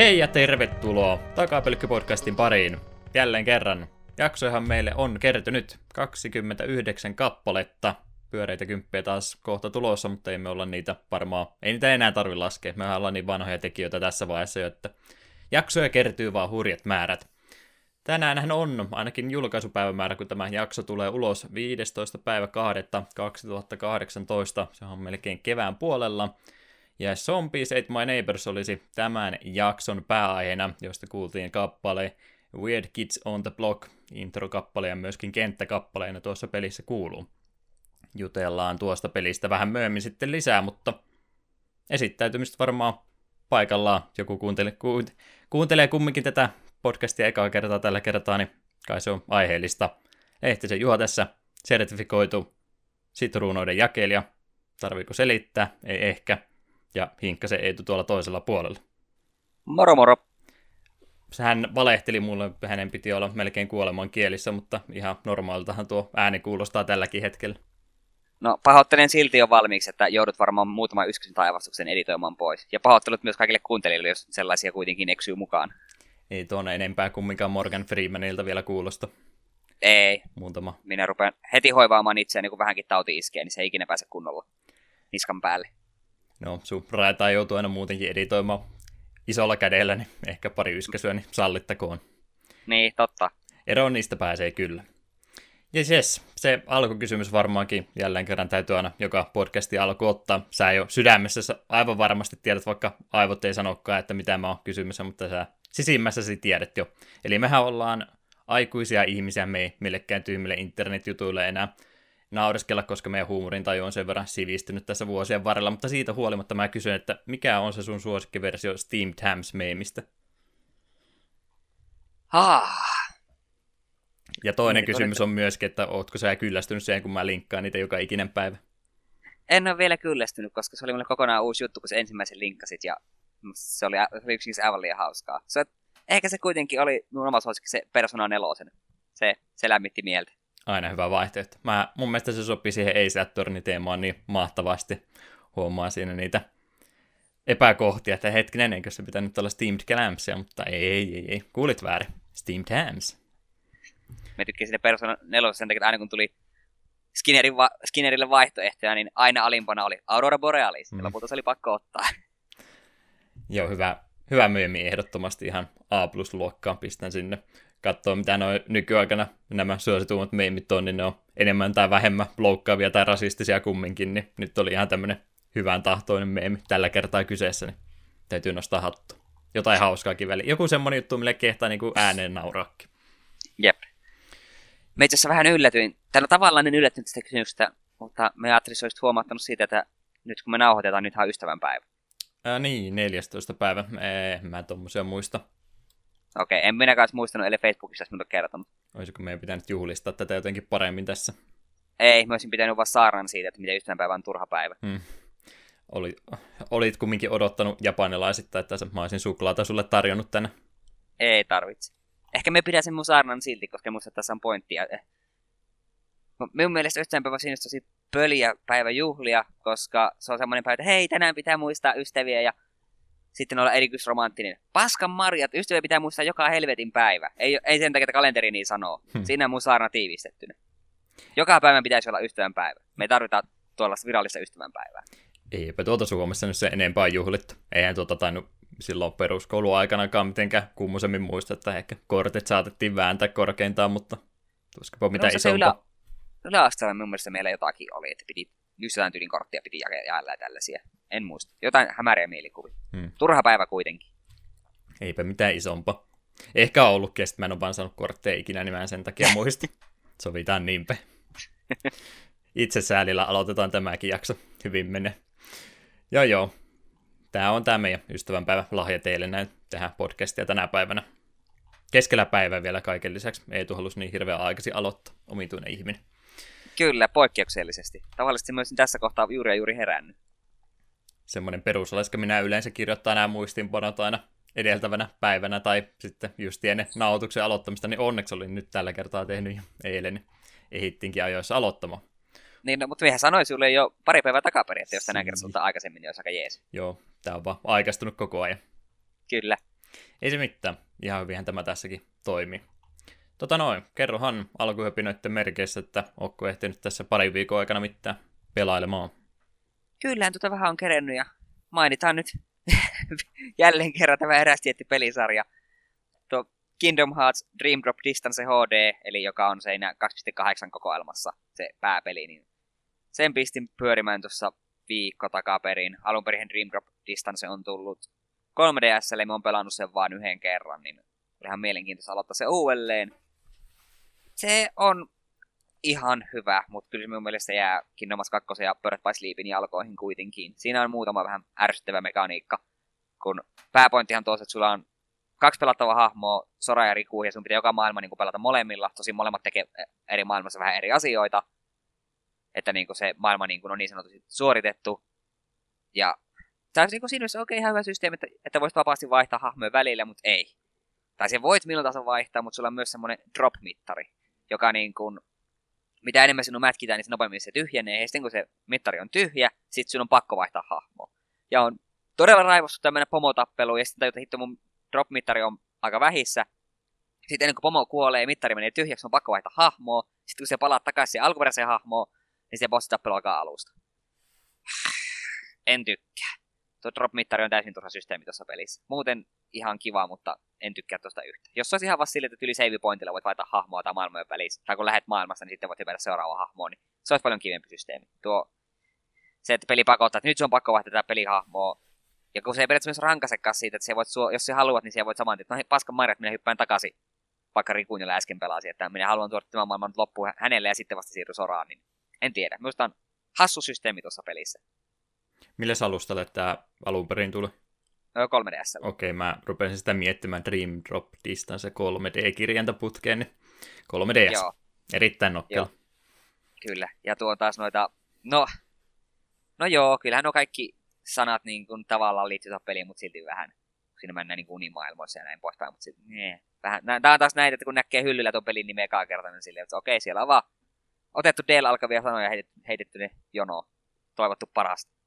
Hei ja tervetuloa Takapelkky-podcastin pariin. Jälleen kerran. Jaksoihan meille on kertynyt 29 kappaletta. Pyöreitä kymppejä taas kohta tulossa, mutta emme olla niitä varmaan. Ei niitä enää tarvi laskea. Me ollaan niin vanhoja tekijöitä tässä vaiheessa että jaksoja kertyy vaan hurjat määrät. Tänään on ainakin julkaisupäivämäärä, kun tämä jakso tulee ulos 15. päivä 2. 2018. Se on melkein kevään puolella. Ja Zombies Ate My Neighbors olisi tämän jakson pääaiheena, josta kuultiin kappale Weird Kids on the Block, introkappale ja myöskin kenttäkappaleena tuossa pelissä kuuluu. Jutellaan tuosta pelistä vähän myöhemmin sitten lisää, mutta esittäytymistä varmaan paikallaan. Joku kuuntelee, kuuntelee kumminkin tätä podcastia ekaa kertaa tällä kertaa, niin kai se on aiheellista. Lehtisen Juha tässä, sertifikoitu sitruunoiden jakelija. Tarviiko selittää? Ei ehkä ja se Eetu tuolla toisella puolella. Moro moro. Hän valehteli mulle, hänen piti olla melkein kuoleman kielissä, mutta ihan normaaliltahan tuo ääni kuulostaa tälläkin hetkellä. No pahoittelen silti jo valmiiksi, että joudut varmaan muutaman yksin taivastuksen editoimaan pois. Ja pahoittelut myös kaikille kuuntelijoille, jos sellaisia kuitenkin eksyy mukaan. Ei tuonne enempää kumminkaan Morgan Freemanilta vielä kuulosta. Ei. Muutama. Minä rupean heti hoivaamaan itseäni, kun vähänkin tauti iskee, niin se ei ikinä pääse kunnolla niskan päälle. No, sun raitaa joutuu aina muutenkin editoimaan isolla kädellä, niin ehkä pari yskäsyä, niin sallittakoon. Niin, totta. Eroon niistä pääsee kyllä. Ja yes, se alkukysymys varmaankin jälleen kerran täytyy aina joka podcasti alku ottaa. Sä jo sydämessä aivan varmasti tiedät, vaikka aivot ei sanokaan, että mitä mä oon kysymässä, mutta sä sisimmässäsi tiedät jo. Eli mehän ollaan aikuisia ihmisiä, me ei millekään tyhmille internetjutuille enää naureskella, koska meidän huumorin taju on sen verran sivistynyt tässä vuosien varrella, mutta siitä huolimatta mä kysyn, että mikä on se sun suosikkiversio Steamed Hams-meemistä? Ah. Ja toinen niin, kysymys on myöskin, että ootko sä kyllästynyt siihen, kun mä linkkaan niitä joka ikinen päivä? En ole vielä kyllästynyt, koska se oli mulle kokonaan uusi juttu, kun se ensimmäisen linkkasit, ja se oli, se oli aivan liian hauskaa. Se, ehkä se kuitenkin oli mun oma suosikki, se Persona 4. Se, se lämmitti mieltä aina hyvä vaihtoehto. Mä, mun mielestä se sopii siihen ei teemaan niin mahtavasti. Huomaa siinä niitä epäkohtia, että hetkinen, eikö se pitänyt olla Steamed Clampsia, mutta ei, ei, ei, kuulit väärin. Steamed Hams. Mä tykkäsin sinne Persona 4 sen takia, että aina kun tuli Skinnerin va- Skinnerille vaihtoehtoja, niin aina alimpana oli Aurora Borealis, mm. lopulta se oli pakko ottaa. Joo, hyvä, hyvä myöhemmin ehdottomasti ihan A-plus-luokkaan pistän sinne katsoo, mitä noin nykyaikana nämä suosituimmat meemit on, niin ne on enemmän tai vähemmän loukkaavia tai rasistisia kumminkin, niin nyt oli ihan tämmöinen hyvän tahtoinen meemi tällä kertaa kyseessä, niin täytyy nostaa hattu. Jotain hauskaakin väliin. Joku semmonen juttu, mille kehtaa niin kuin ääneen nauraakin. Jep. Me itse asiassa vähän yllätyin, no tavallaan en yllättynyt tästä kysymyksestä, mutta me ajattelin, että olisit huomattanut siitä, että nyt kun me nauhoitetaan, nythän on ystävänpäivä. Ää, niin, 14. päivä. Ee, mä tommosia muista. Okei, okay, en minä kanssa muistanut, eli Facebookissa minulta kertonut. Olisiko meidän pitänyt juhlistaa tätä jotenkin paremmin tässä? Ei, mä olisin pitänyt vaan saaran siitä, että miten ystävänpäivä on turha päivä. Hmm. Oli, olit kumminkin odottanut japanilaisista, että mä olisin suklaata sulle tarjonnut tänne. Ei tarvitse. Ehkä me pidän sen mun saarnan silti, koska musta tässä on pointtia. Eh. Minun mielestä ystävänpäivä siinä tosi pöliä päivä juhlia, koska se on semmoinen päivä, että hei, tänään pitää muistaa ystäviä ja sitten olla erityisromanttinen. Paskan marjat, ystäviä pitää muistaa joka helvetin päivä. Ei, ei sen takia, että kalenteri niin sanoo. Hmm. Siinä on mun saarna tiivistettynä. Joka päivä pitäisi olla ystävänpäivä. Me tarvitaan tuollaista virallista ystävänpäivää. Eipä tuota Suomessa nyt se enempää juhlittu. Eihän tuota tainnut silloin peruskouluaikanakaan mitenkään kummosemmin muista, että ehkä kortit saatettiin vääntää korkeintaan, mutta tuskapa mitä no, isompaa. Ylä, yläasteella mun mielestä meillä jotakin oli, että piti just jotain tyylin korttia piti jaella ja tällaisia. En muista. Jotain hämäriä mielikuvia. Hmm. Turha päivä kuitenkin. Eipä mitään isompa. Ehkä on ollutkin, että mä en ole vaan saanut kortteja ikinä, niin mä en sen takia muisti. Sovitaan niinpä. Itse säälillä aloitetaan tämäkin jakso. Hyvin menee. Joo joo. Tämä on tämä meidän ystävänpäivä lahja teille näin tehdä podcastia tänä päivänä. Keskellä päivää vielä kaiken lisäksi. Ei halusi niin hirveän aikaisin aloittaa. Omituinen ihminen. Kyllä, poikkeuksellisesti. Tavallisesti olisin tässä kohtaa juuri ja juuri herännyt semmoinen perusalaiska minä yleensä kirjoittaa nämä muistinpanot aina edeltävänä päivänä tai sitten just ennen nauhoituksen aloittamista, niin onneksi olin nyt tällä kertaa tehnyt jo eilen, niin ehittinkin ajoissa aloittamaan. Niin, no, mutta mehän sanoin sinulle jo pari päivää takaperin, että jos tänään kertaa aikaisemmin, niin olisi aika jees. Joo, tämä on vaan aikaistunut koko ajan. Kyllä. Ei se mitään. Ihan hyvinhän tämä tässäkin toimii. Tota noin, kerrohan alkuhöpinöiden merkeissä, että onko ehtinyt tässä pari viikon aikana mitään pelailemaan. Kyllähän tuota vähän on kerennyt ja mainitaan nyt jälleen kerran tämä eräs tietty pelisarja. Tuo Kingdom Hearts Dream Drop Distance HD, eli joka on siinä 2.8 kokoelmassa se pääpeli, niin sen pistin pyörimään tuossa viikko takaperin. Alun perin Dream Drop Distance on tullut 3DSlle, me on pelannut sen vain yhden kerran, niin ihan mielenkiintoista aloittaa se uudelleen. Se on ihan hyvä, mutta kyllä minun mielestä jää Kingdom Hearts 2 ja Birth by Sleepin jalkoihin kuitenkin. Siinä on muutama vähän ärsyttävä mekaniikka, kun pääpointtihan tuossa, että sulla on kaksi pelattavaa hahmoa, Sora ja Riku, ja sun pitää joka maailma niin pelata molemmilla. Tosi molemmat tekee eri maailmassa vähän eri asioita. Että niin se maailma niin on niin sanotusti suoritettu. Ja tämä on niin siinä mielessä oikein ihan hyvä systeemi, että, että voisit vapaasti vaihtaa hahmoja välillä, mutta ei. Tai se voit milloin tahansa vaihtaa, mutta sulla on myös semmoinen drop-mittari, joka niin kuin, mitä enemmän sinun mätkitään, niin se nopeammin se tyhjenee. Ja sitten kun se mittari on tyhjä, sitten sinun on pakko vaihtaa hahmoa. Ja on todella raivostu tämmöinen pomotappelu, ja sitten tajuta, hitto mun drop-mittari on aika vähissä. Sitten ennen kuin pomo kuolee ja mittari menee tyhjäksi, on pakko vaihtaa hahmoa. Sitten kun se palaa takaisin alkuperäiseen hahmoon, niin se bossitappelu alkaa alusta. En tykkää. Tuo drop-mittari on täysin turha systeemi tuossa pelissä. Muuten ihan kiva, mutta en tykkää tuosta yhtä. Jos olisi ihan vasta sille, että yli save pointilla voit vaihtaa hahmoa tai maailmojen välissä, tai kun lähdet maailmasta, niin sitten voit hypätä seuraava hahmoon, niin se olisi paljon kivempi systeemi. Tuo, se, että peli pakottaa, että nyt se on pakko vaihtaa tätä pelihahmoa, ja kun se ei periaatteessa rankasekaan siitä, että se voit, jos sä haluat, niin se voit saman että no paskan marjat, minä hyppään takaisin, vaikka Rikun, jolla äsken pelasi, että minä haluan tuoda tämän maailman loppuun hänelle ja sitten vasta siirry soraan, niin en tiedä. Minusta on hassu systeemi tuossa pelissä. Millä alustalle tämä alun perin tuli? 3DS. Okei, okay, mä rupesin sitä miettimään Dream Drop Distance 3D-kirjantaputkeen, niin 3DS. Joo. Erittäin nokkela. Joo. Kyllä, ja tuo taas noita, no, no joo, kyllähän on kaikki sanat niin kuin, tavallaan liittyy peliin, mutta silti vähän siinä mennään niin kuin unimaailmoissa ja näin poispäin, mutta sitten, nee, vähän, tämä on taas näitä, että kun näkee hyllyllä tuon pelin nimeä ekaa kertaa, niin silleen, että okei, okay, siellä on vaan otettu Dale alkavia sanoja ja heitetty, heitetty ne jonoon. Toivottu parasta.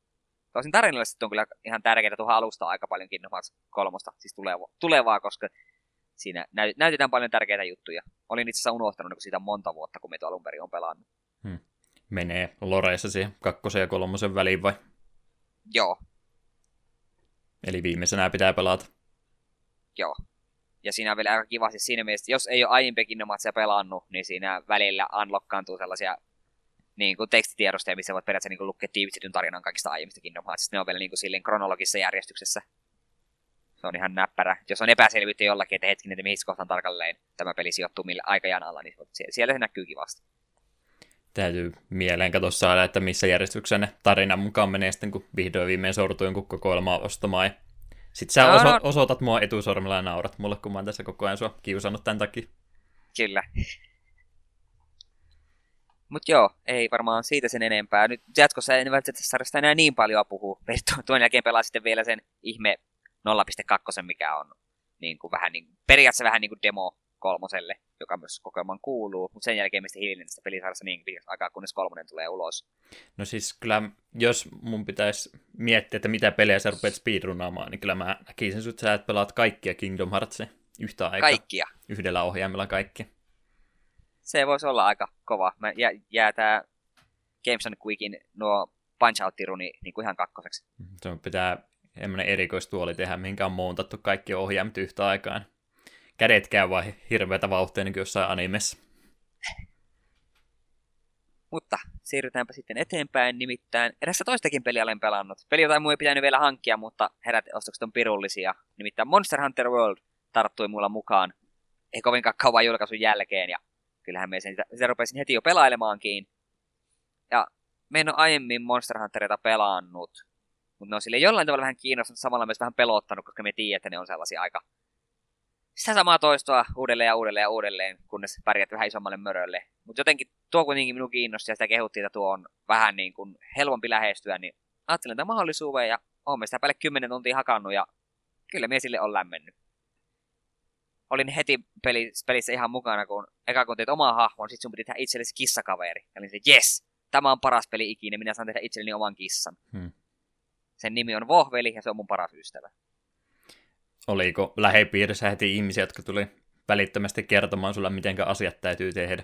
Tosin tarinallisesti on kyllä ihan tärkeää tuohon alusta aika paljon Kingdom Hearts kolmosta, siis tulevaa, tulevaa koska siinä näytetään paljon tärkeitä juttuja. Olin itse asiassa unohtanut niin siitä monta vuotta, kun me alun perin on pelannut. Hmm. Menee Loreissa siihen kakkosen ja kolmosen väliin vai? Joo. Eli viimeisenä pitää pelata. Joo. Ja siinä on vielä aika kiva siis siinä mielessä, jos ei ole aiemmin Kingdom Heartsia pelannut, niin siinä välillä unlockkaantuu sellaisia niin kuin tekstitiedostoja, missä voit periaatteessa niin kuin lukea tiivistetyn tarinan kaikista aiemmista Kingdom Heartsista. Ne on vielä niin kuin silleen kronologisessa järjestyksessä. Se on ihan näppärä. Jos on epäselvyyttä jollakin, että hetkinen, että mihin kohtaan tarkalleen tämä peli sijoittuu millä aikajanalla, niin siellä, siellä se näkyy kivasti täytyy mieleen katsoa saada, että missä järjestyksessä ne tarinan mukaan menee sitten, kun vihdoin viimein sortuu jonkun kokoelmaa ostamaan. Sitten sä oso- osoitat mua etusormella ja naurat mulle, kun mä oon tässä koko ajan sua kiusannut tämän takia. Kyllä. Mutta joo, ei varmaan siitä sen enempää. Nyt jatkossa en välttämättä sarjasta enää niin paljon puhu. Tuon jälkeen pelaa sitten vielä sen ihme 0.2, mikä on niin kuin vähän niin, periaatteessa vähän niin kuin demo kolmoselle, joka myös kokemaan kuuluu, mutta sen jälkeen mistä hiljinen tästä pelisarjassa niin pitkäksi aikaa, kunnes kolmonen tulee ulos. No siis kyllä, jos mun pitäisi miettiä, että mitä pelejä sä rupeat speedrunaamaan, niin kyllä mä näkisin että sä et pelaat kaikkia Kingdom Heartsia yhtä aikaa. Kaikkia? Yhdellä ohjaimella kaikki. Se voisi olla aika kova. Mä jää, jää tää Games on Quickin nuo punch out niin kuin ihan kakkoseksi. Se pitää semmoinen erikoistuoli tehdä, minkä on montattu kaikki ohjaimet yhtä aikaan kädet käy vaan hirveätä vauhtia niin kuin jossain animessa. Mutta siirrytäänpä sitten eteenpäin, nimittäin erässä toistakin peliä olen pelannut. Peli, jota ei pitänyt vielä hankkia, mutta herät ostokset on pirullisia. Nimittäin Monster Hunter World tarttui mulla mukaan. Ei kovinkaan kauan julkaisun jälkeen, ja kyllähän me sitä, sitä rupesin heti jo pelailemaankin. Ja me en ole aiemmin Monster Hunterita pelannut, mutta ne on sille jollain tavalla vähän kiinnostunut, samalla myös vähän pelottanut, koska me tiedät, että ne on sellaisia aika sitä samaa toistoa uudelleen ja uudelleen ja uudelleen, kunnes pärjät vähän isommalle mörölle. Mutta jotenkin tuo kuitenkin minun kiinnosti ja sitä kehuttiin, että tuo on vähän niin kuin helpompi lähestyä, niin ajattelin tämän mahdollisuuden ja olen sitä päälle 10 tuntia hakannut ja kyllä mie sille on lämmennyt. Olin heti pelissä ihan mukana, kun eka kun teet omaa hahmon, sit sun piti tehdä itsellesi kissakaveri. Ja olin se, yes, tämä on paras peli ikinä, minä saan tehdä itselleni oman kissan. Hmm. Sen nimi on Vohveli ja se on mun paras ystävä. Oliko lähipiirissä heti ihmisiä, jotka tuli välittömästi kertomaan sulle, miten asiat täytyy tehdä?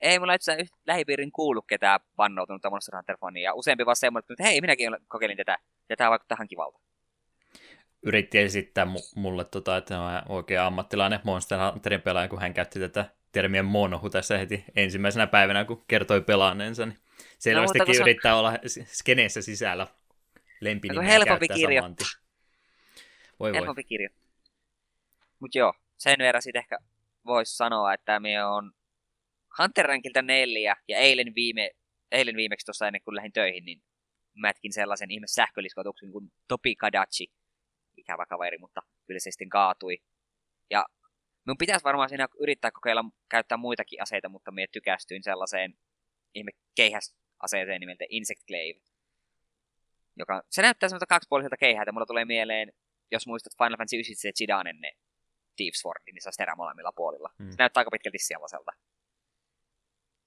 Ei mulla itse lähipiirin kuulu ketään vannoutunutta Monster Hunter fania, ja useampi vaan semmoinen, että hei, minäkin kokeilin tätä, ja tämä vaikuttaa ihan kivalta. Yritti esittää mulle, tota, että on oikein ammattilainen Monster Hunterin pelaaja, kun hän käytti tätä termiä monohu tässä heti ensimmäisenä päivänä, kun kertoi pelaaneensa. Niin selvästikin no, yrittää on... olla skeneessä sisällä lempinimiä helpompi kirjo. Voi helpompi voi. kirjo. Mut joo, sen verran sitten ehkä voisi sanoa, että me on Hunter Rankilta neljä, ja eilen, viime, eilen viimeksi tuossa ennen kuin lähdin töihin, niin mätkin sellaisen ihme sähköliskotuksen kuin Topi Kadachi. Ikävä kaveri, mutta kyllä se sitten kaatui. Ja minun pitäisi varmaan siinä yrittää kokeilla käyttää muitakin aseita, mutta minä tykästyin sellaiseen ihme keihäsaseeseen nimeltä Insect Glaive. Joka, se näyttää semmoista kaksipuoliselta keihää, mulla tulee mieleen, jos muistat Final Fantasy 9 se Chidanen ne Thief Sword, niin se on molemmilla puolilla. Hmm. Se näyttää aika pitkälti sellaiselta.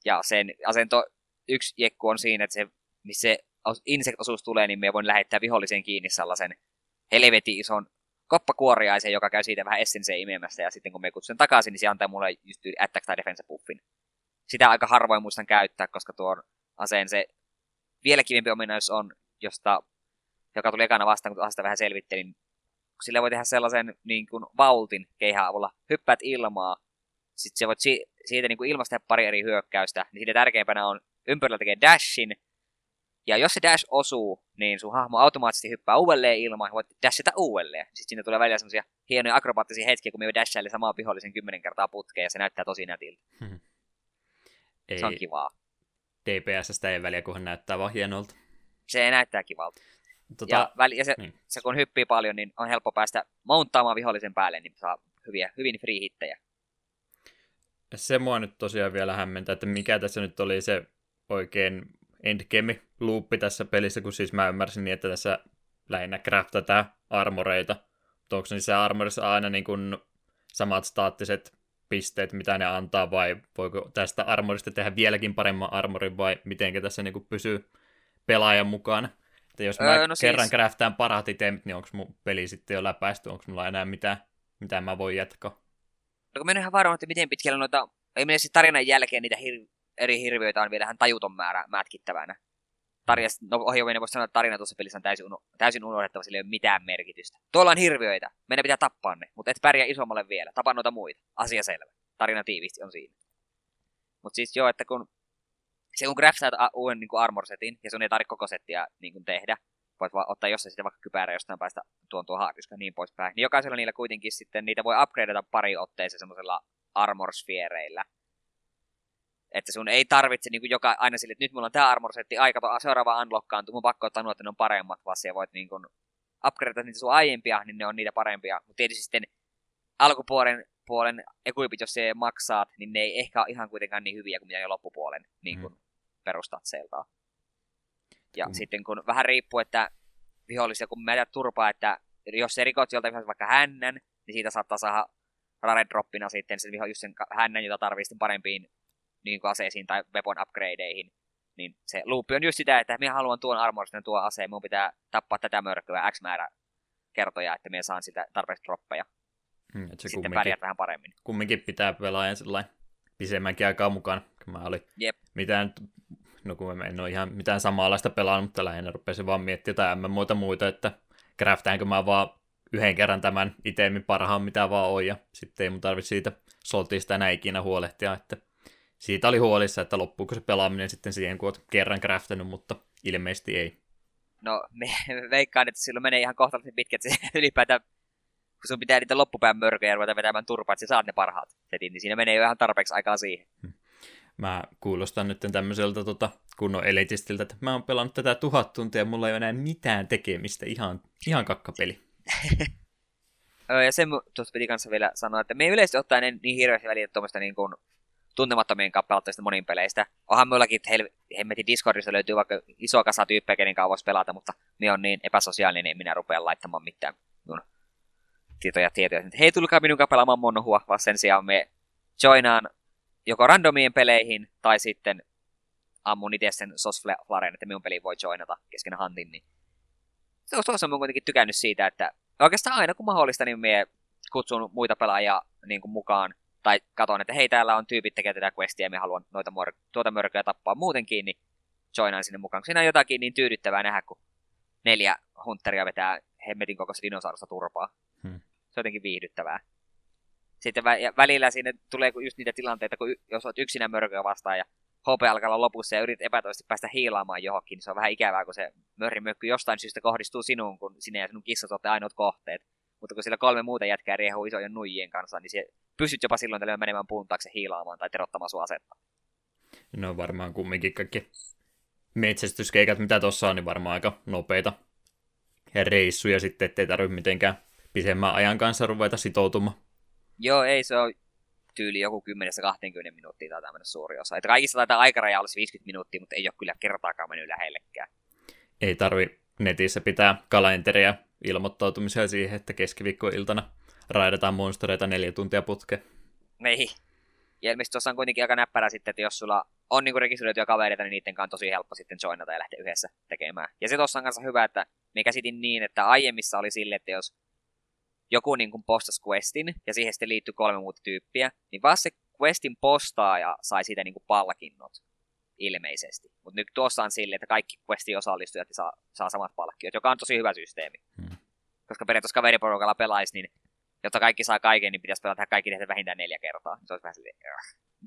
Ja sen asento yksi jekku on siinä, että se, missä se insect-osuus tulee, niin me voin lähettää vihollisen kiinni sellaisen helvetin ison koppakuoriaisen, joka käy siitä vähän essenseä imemässä, ja sitten kun me kutsun takaisin, niin se antaa mulle just attack tai defense buffin. Sitä aika harvoin muistan käyttää, koska tuon aseen se vielä kivempi ominaisuus on, josta, joka tuli ekana vastaan, kun asetta vähän selvittelin. Sillä voi tehdä sellaisen niin kuin vaultin keihään avulla. Hyppäät ilmaa, sitten se voit si- siitä niin kuin ilmasta pari eri hyökkäystä, niin siitä tärkeimpänä on ympärillä tekee dashin, ja jos se dash osuu, niin sun hahmo automaattisesti hyppää uudelleen ilmaan ja voit dashata uudelleen. Sitten siinä tulee välillä semmoisia hienoja akrobaattisia hetkiä, kun me dashaille samaa vihollisen kymmenen kertaa putkeen ja se näyttää tosi nätiltä. Hmm. Ei, se on kivaa. DPSstä ei väliä, kunhan näyttää vaan hienolta. Se näyttää kivalta. Tota, ja, väli, ja se, niin. se, kun hyppii paljon, niin on helppo päästä mounttaamaan vihollisen päälle, niin saa hyviä, hyvin free hittejä. Se mua nyt tosiaan vielä hämmentää, että mikä tässä nyt oli se oikein endgame loopi tässä pelissä, kun siis mä ymmärsin niin, että tässä lähinnä craftataan armoreita. Onko niissä armorissa aina niin kuin samat staattiset pisteet, mitä ne antaa, vai voiko tästä armorista tehdä vieläkin paremman armorin, vai miten tässä niin kuin pysyy pelaajan mukaan? Että jos mä öö, no kerran siis... craftaan parhaat itemit, niin onko mun peli sitten jo läpäisty, onko mulla enää mitään, mitä mä voin jatkaa? No kun mä en ihan varma, että miten pitkällä noita, ei mene siis tarinan jälkeen niitä hir- eri hirviöitä on vielä ihan tajuton määrä mätkittävänä. Tarjas, no ohjelmien voisi sanoa, että tarina tuossa pelissä on täysin, uno, täysin unohdettava, sillä ei ole mitään merkitystä. Tuolla on hirviöitä, meidän pitää tappaa ne, mutta et pärjää isommalle vielä, tapa noita muita. Asia selvä. Tarina tiivisti on siinä. Mutta siis joo, että kun se kun craftaat uuden niin armor setin, ja sun ei tarvitse koko settiä niin kuin tehdä, voit vaan ottaa jossain sitten vaikka kypärä jostain päästä tuon tuo haariska ja niin poispäin. Niin jokaisella niillä kuitenkin sitten niitä voi upgradeata pari otteeseen semmoisella armor sphereillä. Että sun ei tarvitse niin kuin joka, aina sille, että nyt mulla on tämä armor-setti, aika seuraava unlockkaantuu, mun pakko ottaa nuo, että ne on paremmat, vaan siellä voit niin kuin upgradeata niitä sun aiempia, niin ne on niitä parempia. Mutta tietysti sitten alkupuolen puolen equipit, jos se maksaat, niin ne ei ehkä ole ihan kuitenkaan niin hyviä kuin mitä ne loppupuolen niin kuin mm. perustatseiltaan. Ja mm. sitten kun vähän riippuu, että vihollisia, kun mä turpaa, että jos se rikot sieltä vaikka hännän, niin siitä saattaa saada rare droppina sitten sen, just sen hännän, jota tarvii sitten parempiin niin kuin aseisiin tai weapon upgradeihin. Niin se loopi on just sitä, että minä haluan tuon armoristen tuon aseen, minun pitää tappaa tätä mörköä X määrä kertoja, että minä saan sitä tarpeeksi droppeja. Hmm, se sitten pärjät vähän paremmin. Kumminkin pitää pelaajan sellainen pisemmänkin aikaa mukaan. Mä olin Jep. mitään no kun en ole ihan mitään samanlaista pelannut, mutta lähinnä rupesin vaan miettimään jotain muuta muita, että craftaanko mä vaan yhden kerran tämän itemin parhaan mitä vaan on, ja sitten ei mun tarvitse siitä soltista enää ikinä huolehtia, että siitä oli huolissa, että loppuuko se pelaaminen sitten siihen, kun olet kerran craftannut, mutta ilmeisesti ei. No, me veikkaan, että silloin menee ihan kohtalaisen pitkä, että se ylipäätään, kun sun pitää niitä loppupään mörköjä ruveta vetämään turpaa, että sä saat ne parhaat setin, niin siinä menee jo ihan tarpeeksi aikaa siihen. Hmm. Mä kuulostan nyt tämmöiseltä tota, kunnon elitistiltä, että mä oon pelannut tätä tuhat tuntia ja mulla ei ole enää mitään tekemistä, ihan, ihan kakkapeli. ja sen tuosta piti kanssa vielä sanoa, että me ei yleisesti ottaen niin hirveästi väliä tuommoista niin kuin tuntemattomien kappaleista monin peleistä. Onhan mullakin, hel- hemmetin Discordista löytyy vaikka iso kasa tyyppejä, kenen kanssa voisi pelata, mutta me on niin epäsosiaalinen, niin minä rupean laittamaan mitään minun tietoja tietoja. Hei, tulkaa minun kanssa pelaamaan monohua, vaan sen sijaan me joinaan joko randomiin peleihin, tai sitten ammun itse sen Flaren, että minun peli voi joinata kesken Huntin, niin tuossa on kuitenkin tykännyt siitä, että oikeastaan aina kun mahdollista, niin mie kutsun muita pelaajia niin kuin mukaan. Tai katon, että hei, täällä on tyypit tekee tätä questia ja me haluan noita mor- tuota mörköä tappaa muutenkin, niin joinaan sinne mukaan. Siinä on jotakin niin tyydyttävää nähdä, kun neljä hunteria vetää hemmetin kokoista dinosaurusta turpaa. Hmm. Se on jotenkin viihdyttävää. Sitten vä- välillä sinne tulee just niitä tilanteita, kun y- jos olet yksinä mörköä vastaan ja HP alkaa olla lopussa ja yrität epätoisesti päästä hiilaamaan johonkin, niin se on vähän ikävää, kun se mörrimökky jostain syystä kohdistuu sinuun, kun sinä ja sinun kissat olette ainoat kohteet. Mutta kun siellä kolme muuta jätkää riehuu isojen nuijien kanssa, niin se pystyt jopa silloin tällä menemään puun taakse hiilaamaan tai terottamaan sua asetta. No varmaan kumminkin kaikki metsästyskeikat, mitä tuossa on, niin varmaan aika nopeita reissuja sitten, ettei tarvitse mitenkään pisemmän ajan kanssa ruveta sitoutumaan. Joo, ei se ole tyyli joku 10-20 minuuttia tai tämmöinen suuri osa. Että kaikissa taitaa aikaraja olisi 50 minuuttia, mutta ei ole kyllä kertaakaan mennyt lähellekään. Ei tarvi netissä pitää kalenteria ilmoittautumisia siihen, että keskiviikkoiltana raidataan monstereita neljä tuntia putke. Niin. Ja ilmeisesti tuossa on kuitenkin aika näppärä sitten, että jos sulla on niinku rekisteröityjä kavereita, niin niiden kanssa on tosi helppo sitten joinata ja lähteä yhdessä tekemään. Ja se tuossa on kanssa hyvä, että me käsitin niin, että aiemmissa oli sille, että jos joku niin kuin postasi questin, ja siihen sitten liittyy kolme muuta tyyppiä, niin vaan se questin postaaja sai siitä niin kuin palkinnot ilmeisesti. Mutta nyt tuossa on sille, että kaikki questin osallistujat saa, saa samat palkkiot, joka on tosi hyvä systeemi. Hmm. Koska periaatteessa kaveriporukalla pelaisi, niin jotta kaikki saa kaiken, niin pitäisi pelata kaikki tehdä vähintään neljä kertaa. Se olisi vähän silleen,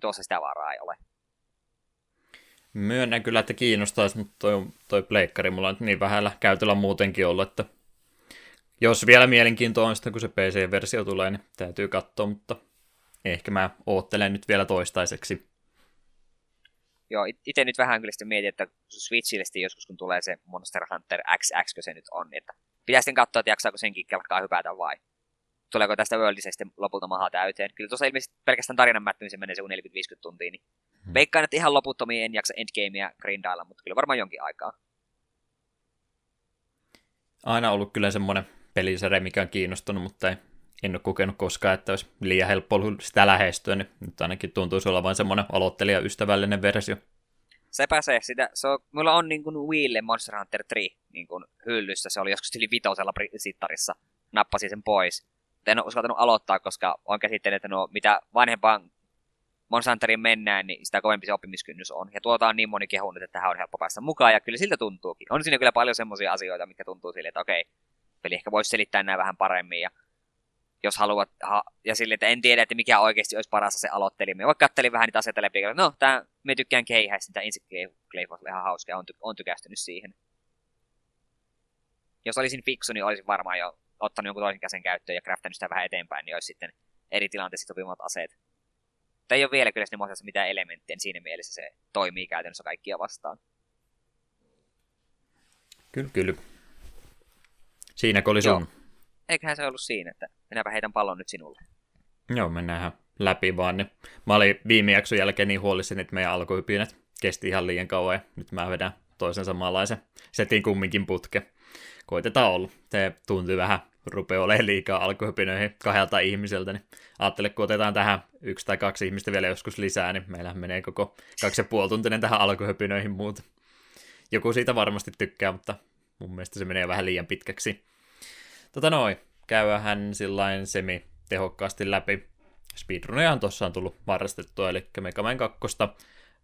tuossa sitä varaa ei ole. Myönnän kyllä, että kiinnostaisi, mutta toi, toi pleikkari mulla on niin vähällä käytöllä muutenkin ollut, että jos vielä mielenkiintoista, kun se PC-versio tulee, niin täytyy katsoa, mutta ehkä mä oottelen nyt vielä toistaiseksi. Joo, itse nyt vähän kyllä sitten mietin, että Switchille sitten joskus kun tulee se Monster Hunter XX, kun se nyt on, niin että pitäisi katsoa, että jaksaako senkin kelkkaa hypätä vai tuleeko tästä Worldista lopulta maha täyteen. Kyllä tuossa ilmeisesti pelkästään tarinan mättymiseen menee se 40-50 tuntia, niin hmm. veikkaan, että ihan loputtomiin en jaksa endgamea grindailla, mutta kyllä varmaan jonkin aikaa. Aina ollut kyllä semmoinen pelisarja, mikä on kiinnostunut, mutta ei, en ole kokenut koskaan, että olisi liian helppo ollut sitä lähestyä, niin nyt ainakin tuntuisi olevan semmoinen aloittelija-ystävällinen versio. Sepä se. Sitä, se on, mulla on niin kuin Monster Hunter 3 niin kuin hyllyssä. Se oli joskus yli vitosella sittarissa. Nappasin sen pois. En ole uskaltanut aloittaa, koska on käsittänyt, että no, mitä vanhempaan Monster Hunterin mennään, niin sitä kovempi se oppimiskynnys on. Ja tuota on niin moni kehunut, että tähän on helppo päästä mukaan, ja kyllä siltä tuntuukin. On siinä kyllä paljon semmoisia asioita, mitkä tuntuu sille, että okei, peli ehkä voisi selittää nämä vähän paremmin. Ja jos haluat, ha, ja sille, että en tiedä, että mikä oikeasti olisi paras se aloitteli. Me vaikka kattelin vähän niitä asioita läpi, no, tää, me tykkään keihäistä, tämä Insect on ihan hauska ja on, ty, on tykästynyt siihen. Jos olisin fiksu, niin olisin varmaan jo ottanut jonkun toisen käsen käyttöön ja craftannut sitä vähän eteenpäin, niin olisi sitten eri tilanteissa sopimat aseet. Tai ei ole vielä kyllä sitten mitään elementtejä, niin siinä mielessä se toimii käytännössä kaikkia vastaan. Kyllä, kyllä. Siinä oli sun. Eiköhän se ollut siinä, että minäpä heitän pallon nyt sinulle. Joo, mennään läpi vaan. Niin mä olin viime jakson jälkeen niin huolissani, että meidän alkuhypinät kesti ihan liian kauan ja nyt mä vedän toisen samanlaisen setin kumminkin putke. Koitetaan olla. Se tuntuu vähän rupeaa olemaan liikaa alkuhypinöihin kahdelta ihmiseltä, niin ajattelin, kun otetaan tähän yksi tai kaksi ihmistä vielä joskus lisää, niin meillä menee koko kaksi ja puoli tuntinen tähän alkuhypinöihin muuta. Joku siitä varmasti tykkää, mutta mun mielestä se menee vähän liian pitkäksi. Tota noin, käyhän sillain semi tehokkaasti läpi. Speedrunia on tossa on tullut varastettua, eli Mega Man 2.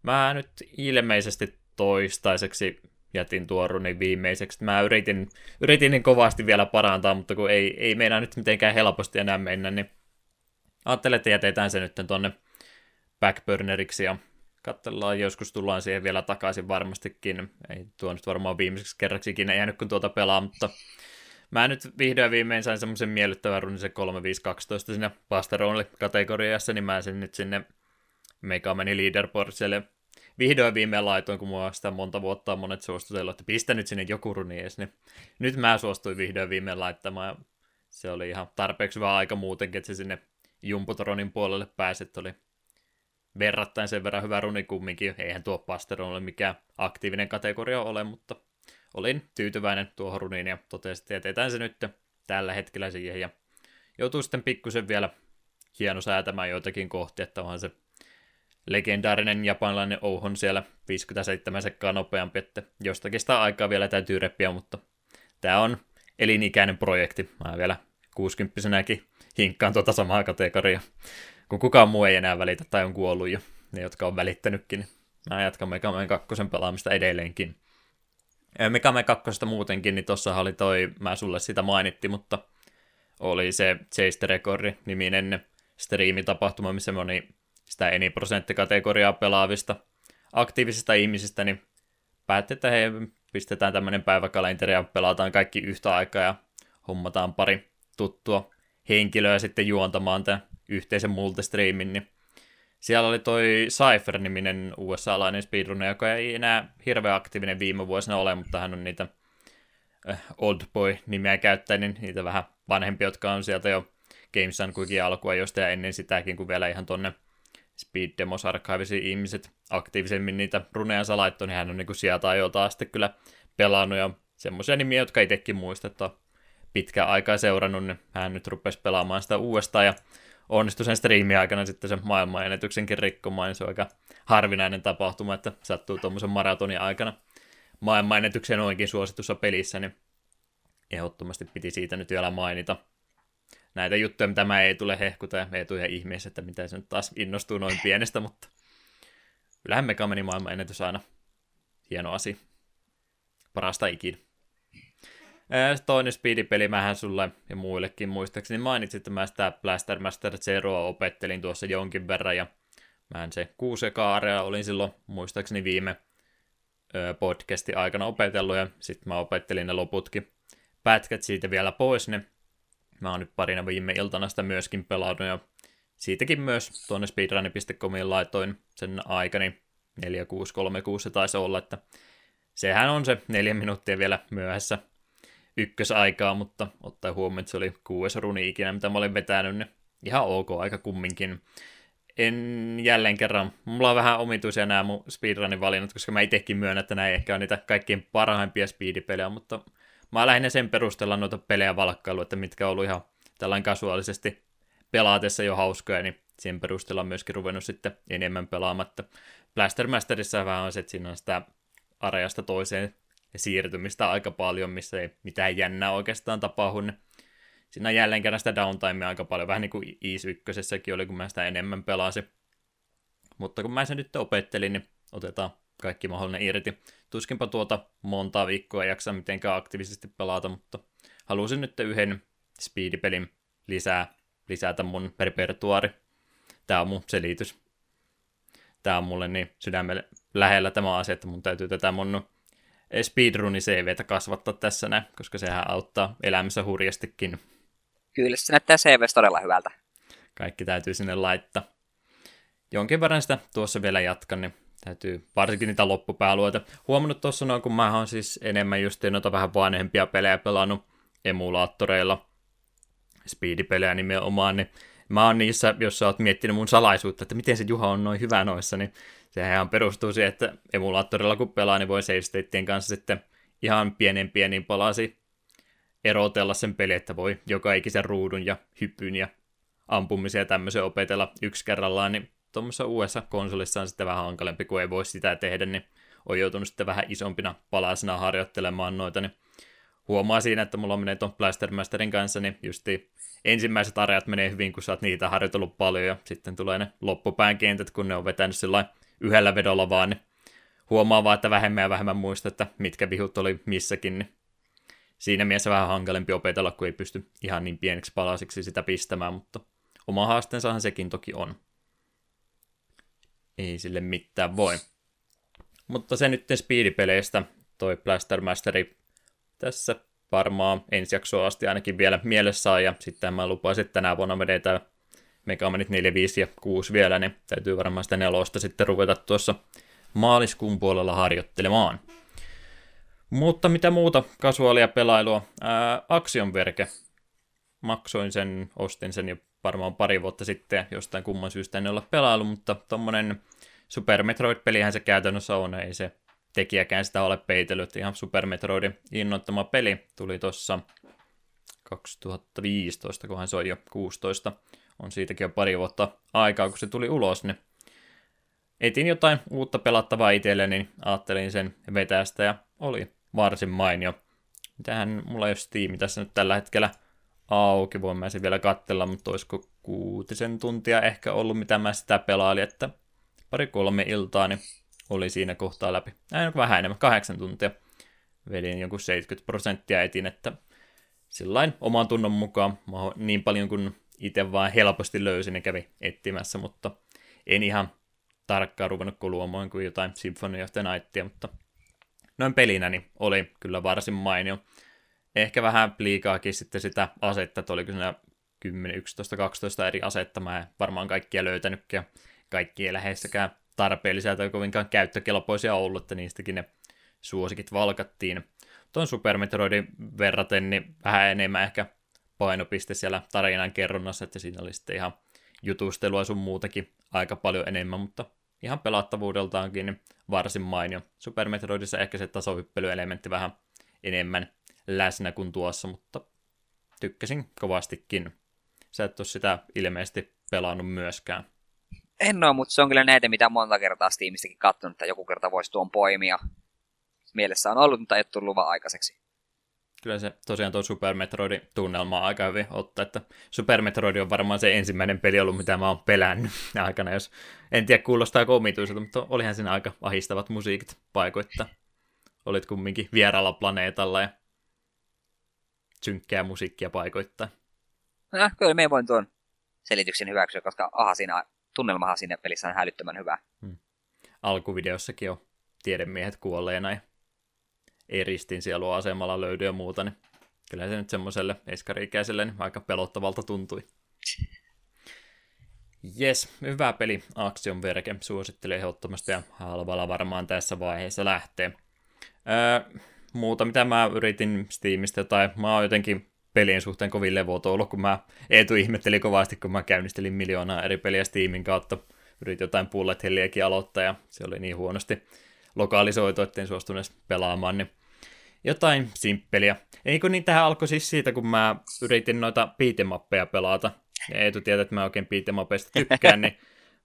Mä nyt ilmeisesti toistaiseksi jätin tuon runin viimeiseksi. Mä yritin, yritin niin kovasti vielä parantaa, mutta kun ei, ei meinaa nyt mitenkään helposti enää mennä, niin ajattelin, että jätetään se nyt tonne backburneriksi ja katsellaan, joskus tullaan siihen vielä takaisin varmastikin. Ei tuo nyt varmaan viimeiseksi kerraksi ikinä jäänyt, kun tuota pelaa, mutta mä nyt vihdoin viimein sain semmoisen miellyttävän runin se 3512 siinä Pasteronille-kategoriassa, niin mä sen nyt sinne Mega Mani Leaderboardsille vihdoin viimein laitoin, kun mua sitä monta vuotta on monet suostutellut, että pistä nyt sinne joku runi edes, niin nyt mä suostuin vihdoin viimein laittamaan, se oli ihan tarpeeksi hyvä aika muutenkin, että se sinne Jumputronin puolelle pääsi, oli verrattain sen verran hyvä runi kumminkin. Eihän tuo Pasteron ole mikään aktiivinen kategoria ole, mutta olin tyytyväinen tuohon runiin ja totesin, että jätetään se nyt tällä hetkellä siihen. Ja joutuu sitten pikkusen vielä hieno säätämään joitakin kohtia, että onhan se legendaarinen japanilainen Ouhon siellä 57 sekkaa nopeampi, että jostakin sitä aikaa vielä täytyy reppiä, mutta tämä on elinikäinen projekti. Mä vielä 60 hinkkaan tuota samaa kategoriaa, kun kukaan muu ei enää välitä tai on kuollut jo. Ne, jotka on välittänytkin, niin mä jatkan Mega Man 2 pelaamista edelleenkin. Mega Man 2 muutenkin, niin tossa oli toi, mä sulle sitä mainittiin, mutta oli se Chase the Record-niminen striimitapahtuma, missä moni sitä eni prosenttikategoriaa pelaavista aktiivisista ihmisistä, niin päätti, että he pistetään tämmöinen päiväkalenteri ja pelataan kaikki yhtä aikaa ja hommataan pari tuttua henkilöä sitten juontamaan tämän yhteisen multistreamin, niin siellä oli toi Cypher-niminen USA-lainen speedrunner, joka ei enää hirveän aktiivinen viime vuosina ole, mutta hän on niitä äh, Old Boy-nimeä käyttäen, niin niitä vähän vanhempia, jotka on sieltä jo Games kuitenkin alkua josta ja ennen sitäkin, kun vielä ihan tonne Speed Demos Archivesiin ihmiset aktiivisemmin niitä runeansa laittoi, niin hän on niin kuin sieltä ajoilta sitten kyllä pelannut ja semmoisia nimiä, jotka itsekin muistat, pitkä aikaa seurannut, niin hän nyt rupesi pelaamaan sitä uudestaan ja onnistui sen striimin aikana sitten sen maailmanennätyksenkin rikkomaan, niin se on aika harvinainen tapahtuma, että sattuu tuommoisen maratonin aikana maailmanennätykseen oikein suositussa pelissä, niin ehdottomasti piti siitä nyt vielä mainita. Näitä juttuja, mitä mä ei tule hehkuta ja ei tule ihan ihmeessä, että mitä se nyt taas innostuu noin pienestä, mutta kyllähän Mega meni maailmanennätys aina hieno asia. Parasta ikinä. Toinen speedipeli mähän sulle ja muillekin muistaakseni. Mainitsit, että mä sitä Blaster Master Zeroa opettelin tuossa jonkin verran ja mä se kuusi area olin silloin muistaakseni viime podcastin aikana opetellut ja sitten mä opettelin ne loputkin pätkät siitä vielä pois, ne mä oon nyt parina viime iltana sitä myöskin pelannut ja siitäkin myös tuonne speedrun.comiin laitoin sen aikani. 4636 se taisi olla, että sehän on se neljä minuuttia vielä myöhässä ykkösaikaa, mutta ottaa huomioon, että se oli kuudes runi ikinä, mitä mä olin vetänyt, niin ihan ok aika kumminkin. En jälleen kerran, mulla on vähän omituisia nämä mun speedrunin valinnat, koska mä itsekin myönnän, että näin ehkä on niitä kaikkein parhaimpia speedipelejä, mutta mä lähinnä sen perusteella noita pelejä valkkailu, että mitkä on ollut ihan tällainen kasuaalisesti pelaatessa jo hauskoja, niin sen perusteella on myöskin ruvennut sitten enemmän pelaamatta. Blaster Masterissa vähän on se, että siinä on sitä areasta toiseen siirtymistä aika paljon, missä ei mitään jännää oikeastaan tapahdu. Niin siinä on jälleen kerran sitä downtimea aika paljon, vähän niin kuin Ease 1 oli, kun mä sitä enemmän pelasin. Mutta kun mä sen nyt opettelin, niin otetaan kaikki mahdollinen irti. Tuskinpa tuota montaa viikkoa jaksa mitenkään aktiivisesti pelata, mutta halusin nyt yhden speedipelin lisää, lisätä mun repertuari. Tää on mun selitys. Tää on mulle niin sydämelle lähellä tämä asia, että mun täytyy tätä mun speedrunin CVtä kasvattaa tässä näin, koska sehän auttaa elämässä hurjastikin. Kyllä, se näyttää CVs todella hyvältä. Kaikki täytyy sinne laittaa. Jonkin verran sitä tuossa vielä jatkan, niin täytyy varsinkin niitä loppupäälueita. Huomannut tuossa noin, kun mä oon siis enemmän just noita vähän vanhempia pelejä pelannut emulaattoreilla, speedipelejä nimenomaan, niin mä oon niissä, jos sä oot miettinyt mun salaisuutta, että miten se Juha on noin hyvä noissa, niin sehän perustuu siihen, että emulaattorilla kun pelaa, niin voi save kanssa sitten ihan pienen pienin palasi erotella sen peli, että voi joka ikisen ruudun ja hyppyn ja ampumisia ja tämmöisen opetella yksi kerrallaan, niin tuommoisessa uudessa konsolissa on sitten vähän hankalempi, kun ei voi sitä tehdä, niin on joutunut sitten vähän isompina palasina harjoittelemaan noita, niin huomaa siinä, että mulla menee tuon Blaster Masterin kanssa, niin justi ensimmäiset areat menee hyvin, kun sä oot niitä harjoitellut paljon, ja sitten tulee ne loppupään kentät, kun ne on vetänyt sillä yhdellä vedolla vaan, niin huomaa vaan, että vähemmän ja vähemmän muista, että mitkä vihut oli missäkin, niin siinä mielessä vähän hankalempi opetella, kun ei pysty ihan niin pieneksi palasiksi sitä pistämään, mutta oma haasteensahan sekin toki on. Ei sille mitään voi. Mutta se nyt speedipeleistä, toi Blaster Masteri tässä varmaan ensi jaksoa asti ainakin vielä mielessä on, ja sitten mä lupasin, että tänä vuonna vedetään Megamanit 4, 5 ja 6 vielä, niin täytyy varmaan sitä nelosta sitten ruveta tuossa maaliskuun puolella harjoittelemaan. Mutta mitä muuta kasuaalia pelailua? Ää, Verke. Maksoin sen, ostin sen jo varmaan pari vuotta sitten, jostain kumman syystä en ole pelailu, mutta tommonen Super Metroid-pelihän se käytännössä on, ei se tekijäkään sitä ole peitellyt. Ihan Super Metroidin innoittama peli tuli tuossa 2015, kunhan se on jo 16 on siitäkin jo pari vuotta aikaa, kun se tuli ulos, niin etin jotain uutta pelattavaa itselleni, niin ajattelin sen vetästä ja oli varsin mainio. Mitähän mulla ei ole Steam tässä nyt tällä hetkellä auki, voin mä sen vielä katsella, mutta olisiko kuutisen tuntia ehkä ollut, mitä mä sitä pelailin, että pari kolme iltaa, niin oli siinä kohtaa läpi. Ei, vähän enemmän, kahdeksan tuntia. Vedin jonkun 70 prosenttia etin, että sillain oman tunnon mukaan niin paljon kuin itse vaan helposti löysin ja kävi etsimässä, mutta en ihan tarkkaan ruvennut kuluamaan kuin jotain Symphony of the Nightia, mutta noin pelinä niin oli kyllä varsin mainio. Ehkä vähän liikaakin sitten sitä asetta, että oliko siinä 10, 11, 12 eri asetta, mä en varmaan kaikkia löytänytkään, kaikki ei lähessäkään tarpeellisia tai kovinkaan käyttökelpoisia ollut, että niistäkin ne suosikit valkattiin. Tuon Super Metroidin verraten, niin vähän enemmän ehkä painopiste siellä tarinan kerronnassa, että siinä oli sitten ihan jutustelua sun muutakin aika paljon enemmän, mutta ihan pelattavuudeltaankin niin varsin mainio. Super Metroidissa ehkä se tasohyppelyelementti vähän enemmän läsnä kuin tuossa, mutta tykkäsin kovastikin. Sä et ole sitä ilmeisesti pelannut myöskään. En ole, mutta se on kyllä näitä, mitä monta kertaa Steamistäkin katsonut, että joku kerta voisi tuon poimia. Mielessä on ollut, mutta ei ole tullut vaan aikaiseksi. Kyllä se tosiaan tuo Super Metroidin tunnelma on aika hyvin ottaa, että Super Metroid on varmaan se ensimmäinen peli ollut, mitä mä oon pelännyt aikana, jos en tiedä kuulostaa komituiselta, mutta olihan siinä aika ahistavat musiikit paikoittaa. Olit kumminkin vieraalla planeetalla ja synkkää musiikkia paikoittaa. No, kyllä me voin tuon selityksen hyväksyä, koska aha, siinä, tunnelmahan siinä pelissä on hälyttömän hyvä. Hmm. Alkuvideossakin on tiedemiehet kuolleena ja ei ristin asemalla löydy ja muuta, niin kyllä se nyt semmoiselle eskariikäiselle niin aika pelottavalta tuntui. Jes, hyvä peli, Action Verge, suosittelen ehdottomasti ja halvalla varmaan tässä vaiheessa lähtee. Öö, muuta, mitä mä yritin Steamista, tai mä oon jotenkin pelien suhteen kovin levoton ollut, kun mä Eetu ihmetteli kovasti, kun mä käynnistelin miljoonaa eri peliä Steamin kautta. Yritin jotain bullet helliäkin aloittaa, ja se oli niin huonosti lokalisoitu, etten suostunut pelaamaan, niin jotain simppeliä. Eikö niin tähän alkoi siis siitä, kun mä yritin noita piitemappeja pelata, ja Eetu tietää, että mä oikein piitemapeista tykkään, niin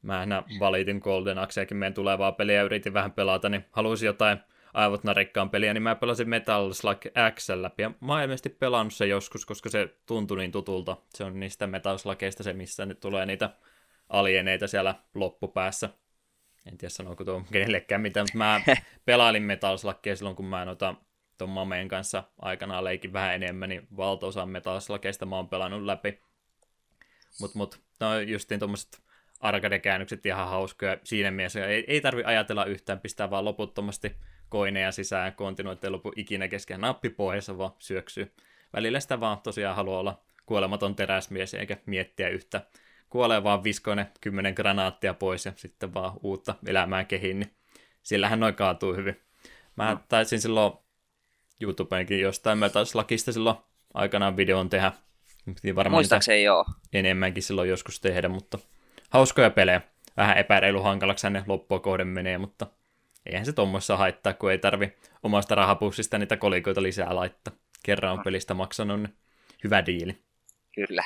mä valitin Golden Axeakin meidän tulevaa peliä ja yritin vähän pelata, niin halusin jotain aivot narikkaan peliä, niin mä pelasin Metal Slug X läpi, ja mä oon ilmeisesti pelannut se joskus, koska se tuntui niin tutulta. Se on niistä Metal Slugeista se, missä nyt tulee niitä alieneita siellä loppupäässä. En tiedä sanooko tuo kenellekään mitään, mutta mä pelailin Metal Slugia silloin, kun mä noita ton Mameen kanssa aikanaan leikin vähän enemmän, niin valtaosa Metal Slugeista mä oon pelannut läpi. Mut, mut, no justiin tuommoiset arcade-käännökset ihan hauskoja siinä mielessä. Ei, ei tarvi ajatella yhtään, pistää vaan loputtomasti koineja sisään, kontinuitte lopu ikinä kesken nappipohjassa, vaan syöksyy. Välillä sitä vaan tosiaan haluaa olla kuolematon teräsmies, eikä miettiä yhtä. Kuolee vaan viskoinen kymmenen granaattia pois ja sitten vaan uutta elämää kehiin, niin sillähän noin kaatuu hyvin. Mä no. taisin silloin YouTubeenkin jostain lakista silloin aikanaan videon tehdä. Varmaan Muistaakseni joo. Enemmänkin silloin joskus tehdä, mutta hauskoja pelejä. Vähän epäreilu hankalaksi ne loppua kohden menee, mutta eihän se tuommoissa haittaa, kun ei tarvi omasta rahapussista niitä kolikoita lisää laittaa. Kerran on no. pelistä maksanut, niin hyvä diili. Kyllä.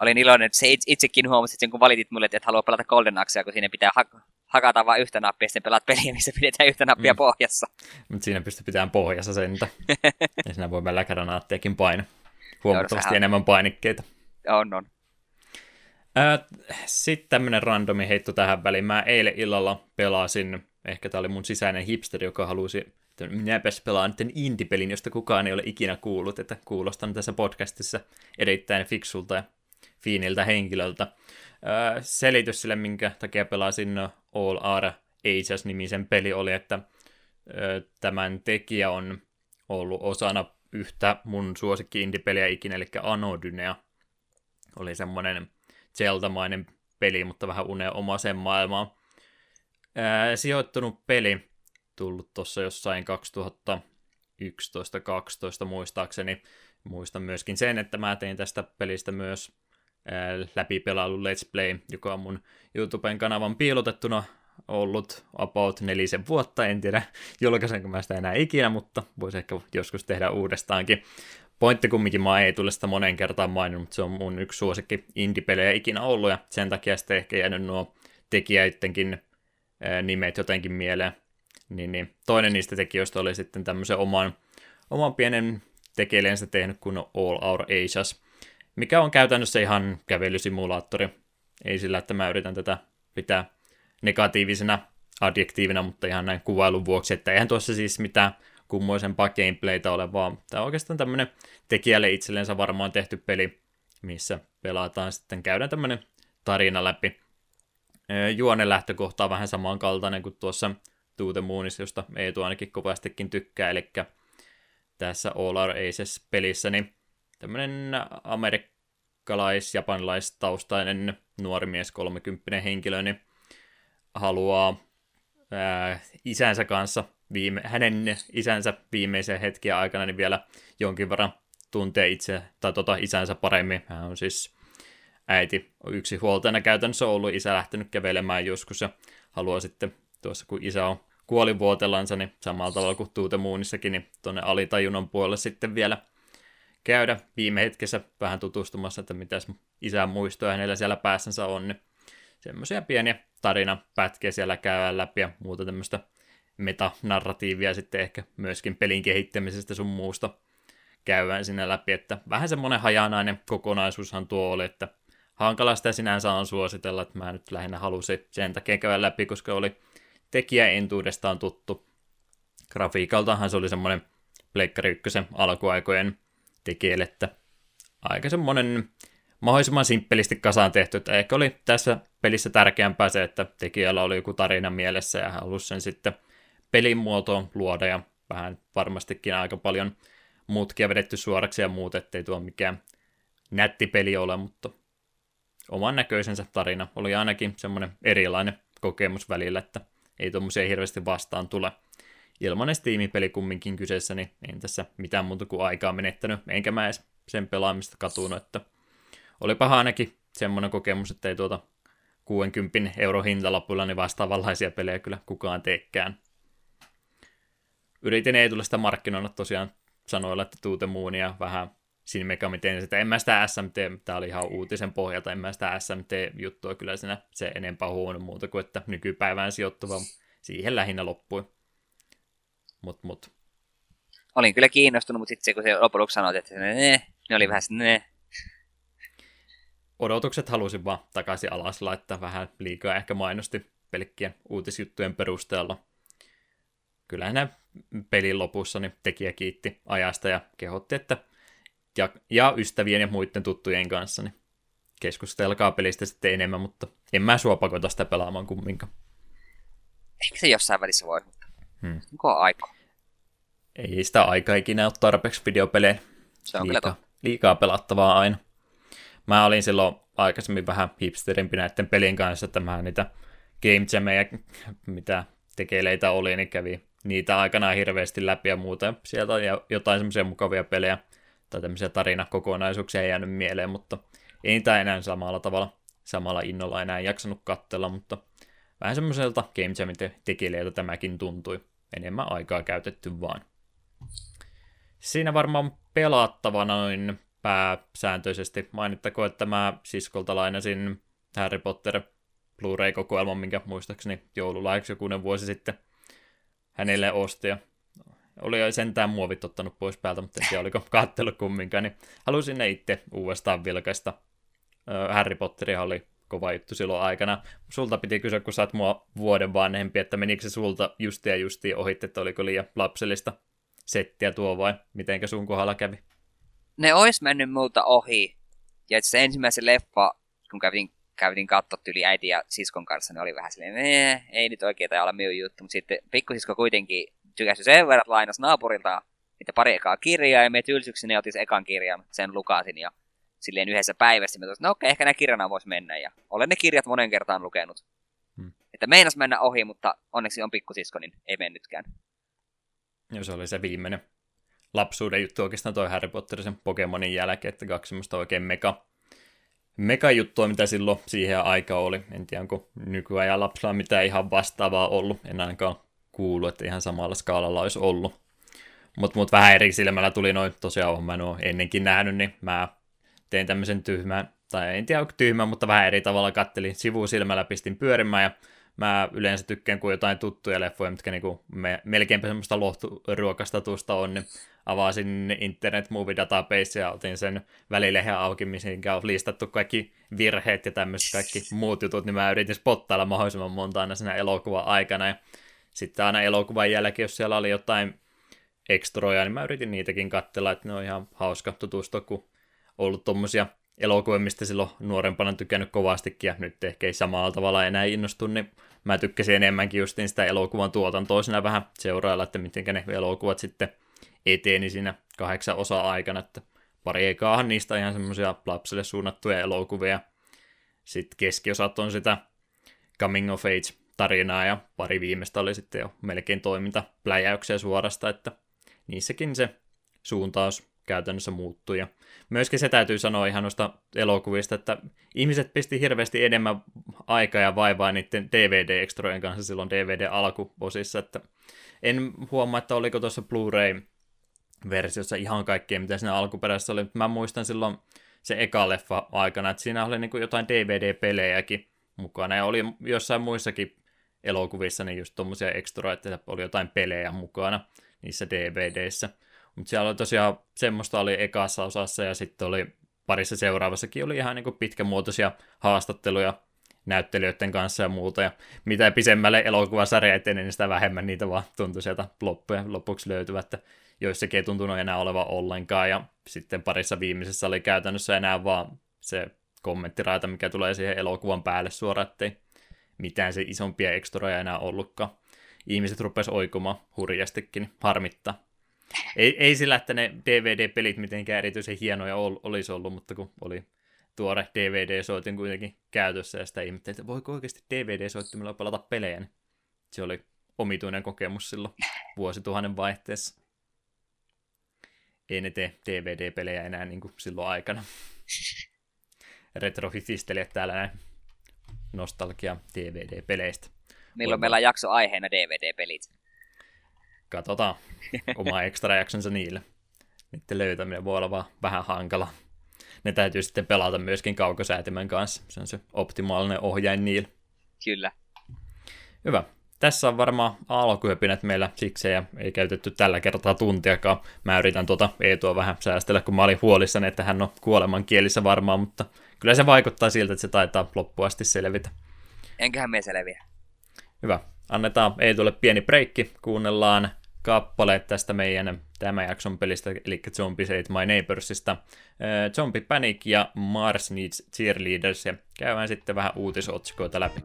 Olin iloinen, että se itsekin huomasit sen, kun valitit mulle, että et halua pelata Golden Axea, kun siinä pitää ha- hakata vain yhtä nappia, ja sitten pelaat peliä, missä pidetään yhtä nappia mm. pohjassa. Mutta siinä pystyy pitämään pohjassa sentä. ja siinä voi välillä granaattiakin painaa. Huomattavasti Joo, enemmän painikkeita. On, on. Sitten tämmönen randomi heitto tähän väliin. Mä eilen illalla pelasin Ehkä tämä oli mun sisäinen hipster, joka halusi, että minäpäs pelaan nyt indie-pelin, josta kukaan ei ole ikinä kuullut, että kuulostan tässä podcastissa erittäin fiksulta ja fiiniltä henkilöltä. Öö, selitys sille, minkä takia pelasin All Are Ages-nimisen peli oli, että öö, tämän tekijä on ollut osana yhtä mun suosikki indie-peliä ikinä, eli Anodynea. Oli semmoinen Zelda-mainen peli, mutta vähän sen maailmaan ää, sijoittunut peli, tullut tuossa jossain 2011-2012 muistaakseni. Muistan myöskin sen, että mä tein tästä pelistä myös läpipelailu Let's Play, joka on mun YouTuben kanavan piilotettuna ollut about nelisen vuotta, en tiedä julkaisenko mä sitä enää ikinä, mutta voisi ehkä joskus tehdä uudestaankin. Pointti kumminkin mä ei tule sitä monen kertaan maininnut, mutta se on mun yksi suosikki indie-pelejä ikinä ollut, ja sen takia sitten ehkä jäänyt nuo tekijäittenkin nimet jotenkin mieleen. Niin, niin. Toinen niistä tekijöistä oli sitten tämmöisen oman, oman pienen tekeleensä tehnyt kuin All Our Asias, mikä on käytännössä ihan kävelysimulaattori. Ei sillä, että mä yritän tätä pitää negatiivisena adjektiivina, mutta ihan näin kuvailun vuoksi, että eihän tuossa siis mitään kummoisempaa gameplaytä ole, vaan tämä on oikeastaan tämmöinen tekijälle itsellensä varmaan tehty peli, missä pelataan sitten, käydään tämmöinen tarina läpi. Juonen lähtökohta on vähän samankaltainen kuin tuossa the Moonissa, josta Eetu ainakin kovastikin tykkää, eli tässä All Our Aces-pelissä, niin tämmöinen amerikkalais-japanilaistaustainen nuori mies, 30 henkilö, niin haluaa ää, isänsä kanssa, viime, hänen isänsä viimeisen hetkiä aikana, niin vielä jonkin verran tuntee itse, tai tota isänsä paremmin. Hän on siis äiti yksi huoltajana käytännössä ollut, isä lähtenyt kävelemään joskus ja haluaa sitten tuossa kun isä on kuolivuotellansa, niin samalla tavalla kuin Tuutemuunissakin, niin tuonne alitajunnan puolelle sitten vielä käydä viime hetkessä vähän tutustumassa, että mitä isän muistoja hänellä siellä päässänsä on, niin semmoisia pieniä tarinapätkiä siellä käydään läpi ja muuta tämmöistä metanarratiivia sitten ehkä myöskin pelin kehittämisestä sun muusta käydään sinne läpi, että vähän semmoinen hajanainen kokonaisuushan tuo oli, että hankala sitä sinänsä on suositella, että mä nyt lähinnä halusin sen takia käydä läpi, koska oli tekijä entuudestaan tuttu. Grafiikaltahan se oli semmoinen Pleikkari 1 alkuaikojen tekijälle, että aika semmoinen mahdollisimman simppelisti kasaan tehty, että ehkä oli tässä pelissä tärkeämpää se, että tekijällä oli joku tarina mielessä ja hän halusi sen sitten pelin muotoon luoda ja vähän varmastikin aika paljon muutkia vedetty suoraksi ja muut, ettei tuo mikään nätti peli ole, mutta oman näköisensä tarina oli ainakin semmoinen erilainen kokemus välillä, että ei tuommoisia hirveästi vastaan tule. Ilmanen Steam-peli kumminkin kyseessä, niin en tässä mitään muuta kuin aikaa menettänyt, enkä mä edes sen pelaamista katunut, että olipa ainakin semmoinen kokemus, että ei tuota 60 euro hintalapulla niin vastaavanlaisia pelejä kyllä kukaan teekään. Yritin ei tule sitä markkinoida tosiaan sanoilla, että tuute muunia vähän Shin Megami sitä. En mä sitä SMT, tämä oli ihan uutisen pohjalta, en mä sitä SMT-juttua kyllä siinä se enempää huono muuta kuin, että nykypäivään sijoittuva siihen lähinnä loppui. Mut, mut. Olin kyllä kiinnostunut, mutta sitten se, kun se lopuksi sanoit, että ne, ne oli vähän ne. Odotukset halusin vaan takaisin alas laittaa vähän liikaa ehkä mainosti pelkkien uutisjuttujen perusteella. Kyllähän pelin lopussa niin tekijä kiitti ajasta ja kehotti, että ja, ja ystävien ja muiden tuttujen kanssa, niin keskustelkaa pelistä sitten enemmän, mutta en mä sua pakota sitä pelaamaan kumminkaan. Ehkä se jossain välissä voi, mutta hmm. onko aika? Ei sitä aika ikinä ole tarpeeksi videopelejä. Se on liikaa, liikaa pelattavaa aina. Mä olin silloin aikaisemmin vähän hipsterimpi näiden pelin kanssa, että mä niitä Game Jameja, mitä tekeleitä oli, niin kävi niitä aikanaan hirveästi läpi ja muuta. Sieltä on jotain semmoisia mukavia pelejä, tai tämmöisiä tarinakokonaisuuksia ei jäänyt mieleen, mutta ei niitä enää samalla tavalla, samalla innolla enää jaksanut katsella, mutta vähän semmoiselta Game Jamin tekijältä tämäkin tuntui. Enemmän aikaa käytetty vaan. Siinä varmaan pelattava noin pääsääntöisesti. Mainittako, että mä siskolta lainasin Harry Potter Blu-ray-kokoelman, minkä muistaakseni joululaiksi jokunen vuosi sitten hänelle osti. Ja oli jo sentään muovit ottanut pois päältä, mutta en tiedä oliko kattelu kumminkaan, niin halusin ne itse uudestaan vilkaista. Harry Potteria oli kova juttu silloin aikana. Sulta piti kysyä, kun sä oot mua vuoden vanhempi, että menikö se sulta justi ja justi ohi, että oliko liian lapsellista settiä tuo vai mitenkä sun kohdalla kävi? Ne ois mennyt multa ohi. Ja se ensimmäisen leffa, kun kävin, kävin katsot yli äiti ja siskon kanssa, niin oli vähän silleen, ei nyt oikein tai olla minun juttu. Mutta sitten pikkusisko kuitenkin tykästy sen verran, että lainas naapurilta niitä pari ekaa kirjaa, ja me tylsykseni otin ekan kirjan, sen lukasin, ja silleen yhdessä päivässä, mä no okei, ehkä ne kirjana voisi mennä, ja olen ne kirjat monen kertaan lukenut. Hmm. Että meinas mennä ohi, mutta onneksi on pikkusisko, niin ei mennytkään. Joo, se oli se viimeinen lapsuuden juttu oikeastaan toi Harry Potter sen Pokemonin jälkeen, että kaksi semmoista oikein mega, mega juttua, mitä silloin siihen aika oli. En tiedä, onko nykyajan lapsilla mitään ihan vastaavaa ollut. En ainakaan kuulu, että ihan samalla skaalalla olisi ollut. Mutta mut vähän eri silmällä tuli noin, tosiaan mä en ole ennenkin nähnyt, niin mä tein tämmöisen tyhmän, tai en tiedä onko tyhmän, mutta vähän eri tavalla kattelin sivusilmällä, pistin pyörimään ja mä yleensä tykkään, kun jotain tuttuja leffoja, mitkä niinku me, melkeinpä semmoista lohturuokastatusta on, niin avasin Internet Movie Database ja otin sen välilehen auki, missä on listattu kaikki virheet ja tämmöiset kaikki muut jutut, niin mä yritin spottailla mahdollisimman monta aina siinä elokuvan aikana. Ja sitten aina elokuvan jälkeen, jos siellä oli jotain ekstroja, niin mä yritin niitäkin katsella, että ne on ihan hauska tutustua, kun ollut tommosia elokuvia, mistä silloin nuorempana tykännyt kovastikin, ja nyt ehkä ei samalla tavalla enää innostu, niin mä tykkäsin enemmänkin justiin sitä elokuvan tuotantoa siinä vähän seurailla, että miten ne elokuvat sitten eteni siinä kahdeksan osa aikana, että pari ekaahan niistä ihan semmoisia lapsille suunnattuja elokuvia. Sitten keskiosat on sitä coming of age tarinaa ja pari viimeistä oli sitten jo melkein toimintapläjäyksiä suorasta, että niissäkin se suuntaus käytännössä muuttui. Ja myöskin se täytyy sanoa ihan noista elokuvista, että ihmiset pisti hirveästi enemmän aikaa ja vaivaa niiden DVD-ekstrojen kanssa silloin DVD-alkuosissa, että en huomaa, että oliko tuossa Blu-ray versiossa ihan kaikkea, mitä siinä alkuperäisessä oli, mutta mä muistan silloin se eka leffa aikana, että siinä oli niin jotain DVD-pelejäkin mukana, ja oli jossain muissakin elokuvissa niin just tommosia ekstroja, että oli jotain pelejä mukana niissä DVDissä. Mutta siellä oli tosiaan, semmoista oli ekassa osassa, ja sitten oli parissa seuraavassakin oli ihan niin pitkämuotoisia haastatteluja näyttelijöiden kanssa ja muuta, ja mitä pisemmälle elokuvasarja eteni, niin sitä vähemmän niitä vaan tuntui sieltä loppuja lopuksi löytyvät, että joissakin ei tuntunut enää olevan ollenkaan, ja sitten parissa viimeisessä oli käytännössä enää vaan se kommenttiraita, mikä tulee siihen elokuvan päälle suoraan, ettei mitään se isompia ekstroja enää ollutkaan. Ihmiset rupes oikumaan hurjastikin, harmittaa. Ei, ei sillä, että ne DVD-pelit mitenkään erityisen hienoja ol, olisi ollut, mutta kun oli tuore DVD-soitin kuitenkin käytössä ja sitä ihmettelin, että voiko oikeasti DVD-soittimella pelata pelejä, niin se oli omituinen kokemus silloin vuosituhannen vaihteessa ei ne tee DVD-pelejä enää niin kuin silloin aikana. Retrofifistelijät täällä näin nostalgia DVD-peleistä. Milloin Voin... meillä on jakso aiheena DVD-pelit? Katsotaan oma ekstra jaksonsa niille. Niiden löytäminen voi olla vaan vähän hankala. Ne täytyy sitten pelata myöskin kaukosäätimen kanssa. Se on se optimaalinen ohjain niille. Kyllä. Hyvä tässä on varmaan alkuhypinät meillä siksi ja ei käytetty tällä kertaa tuntiakaan. Mä yritän tuota Eetua vähän säästellä, kun mä olin huolissani, että hän on kuoleman kielissä varmaan, mutta kyllä se vaikuttaa siltä, että se taitaa loppuasti selvitä. Enköhän me selviä. Hyvä. Annetaan Eetulle pieni breikki, kuunnellaan kappale tästä meidän tämän jakson pelistä, eli Zombies Ate My Neighborsista. Zombie Panic ja Mars Needs Cheerleaders, ja käydään sitten vähän uutisotsikoita läpi.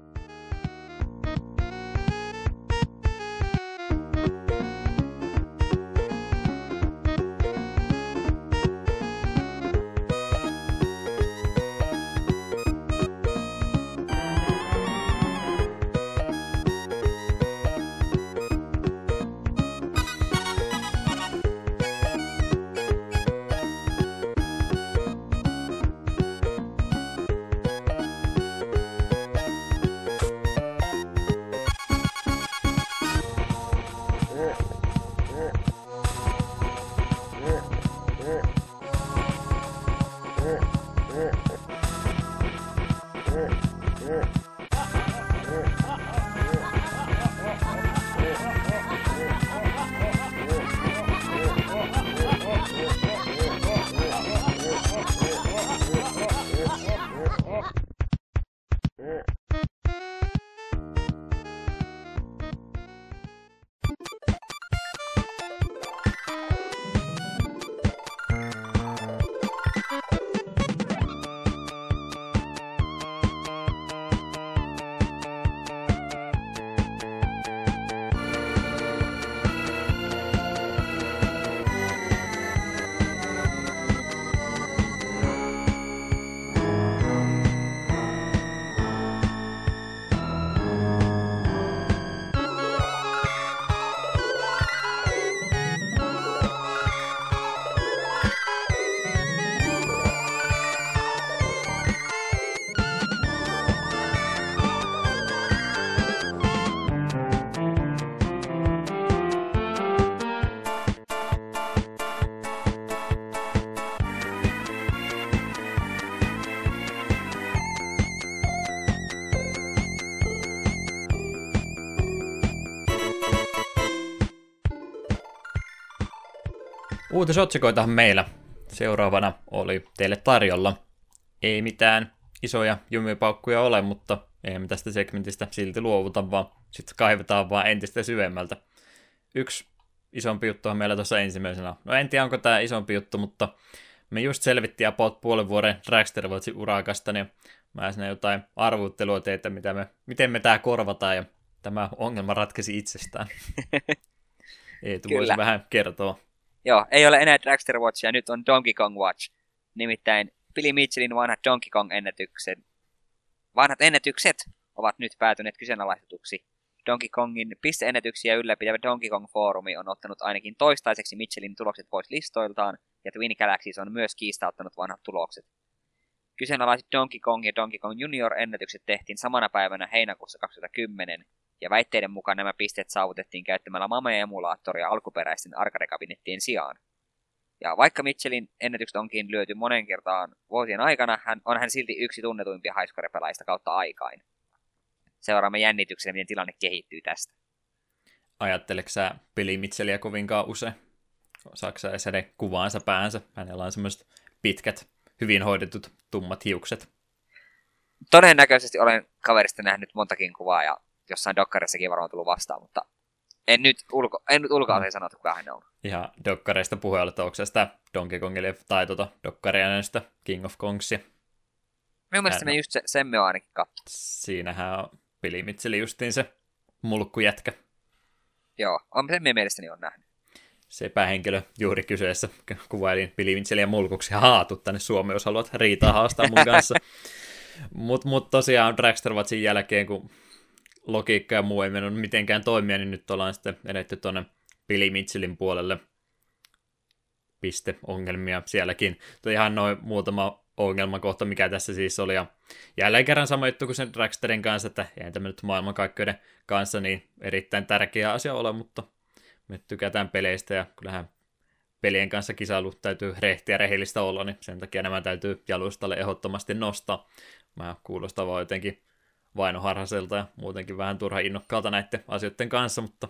Uutisotsikoitahan meillä seuraavana oli teille tarjolla. Ei mitään isoja jumipaukkuja ole, mutta ei me tästä segmentistä silti luovuta, vaan sitten kaivetaan vaan entistä syvemmältä. Yksi isompi juttu on meillä tuossa ensimmäisenä. No en tiedä, onko tämä isompi juttu, mutta me just selvittiin about puolen vuoden Dragster urakasta, niin mä sinne jotain arvuttelua tein, että mitä me, miten me tämä korvataan, ja tämä ongelma ratkesi itsestään. Ei voisi vähän kertoa. Joo, ei ole enää Dragster Watchia, nyt on Donkey Kong Watch. Nimittäin Billy Mitchellin vanhat Donkey Kong-ennätykset, vanhat ennätykset ovat nyt päätyneet kyseenalaistetuksi. Donkey Kongin pisteennätyksiä ylläpitävä Donkey Kong Forumi on ottanut ainakin toistaiseksi Mitchellin tulokset pois listoiltaan, ja Twin Galaxies on myös kiistauttanut vanhat tulokset. Kyseenalaiset Donkey Kong ja Donkey Kong Junior ennätykset tehtiin samana päivänä heinäkuussa 2010, ja väitteiden mukaan nämä pisteet saavutettiin käyttämällä Mame-emulaattoria alkuperäisten arcade-kabinettien sijaan. Ja vaikka Mitchellin ennätykset onkin lyöty monen kertaan vuosien aikana, hän, on hän silti yksi tunnetuimpia highscore-pelaajista kautta aikain. Seuraamme jännityksellä, miten tilanne kehittyy tästä. Ajatteleeko sä Billy Mitchellia kovinkaan usein? Saatko sä hänen kuvaansa päänsä? Hänellä on semmoiset pitkät, hyvin hoidetut tummat hiukset. Todennäköisesti olen kaverista nähnyt montakin kuvaa ja jossain dokkarissakin varmaan tullut vastaan, mutta en nyt, ulko, en nyt ulkoa mm. sanota, kuka hän on. Ihan dokkareista puheella, että onko se sitä Donkey Kongille tai tuota dokkaria näistä King of Kongsia? Minun mielestä me just se, sen me on ainakin kattu. Siinähän on Billy Mitchell justiin se mulkkujätkä. Joo, on sen minun mielestäni on nähnyt. Se päähenkilö juuri kyseessä kuvailin Billy Mitchellia mulkuksi. Haatu tänne Suomeen, jos haluat riitaa haastaa mun kanssa. Mutta mut tosiaan Dragster Watchin jälkeen, kun logiikka ja muu ei mennyt mitenkään toimia, niin nyt ollaan sitten edetty tuonne Billy Mitchellin puolelle pisteongelmia sielläkin. Tuo ihan noin muutama ongelmakohta, mikä tässä siis oli. Ja jälleen kerran sama juttu kuin sen Dragsterin kanssa, että eihän tämä nyt maailmankaikkeuden kanssa niin erittäin tärkeä asia ole, mutta me tykätään peleistä ja kyllähän pelien kanssa kisailu täytyy rehtiä rehellistä olla, niin sen takia nämä täytyy jalustalle ehdottomasti nostaa. Mä kuulostan vaan jotenkin vainoharhaselta ja muutenkin vähän turha innokkaalta näiden asioiden kanssa, mutta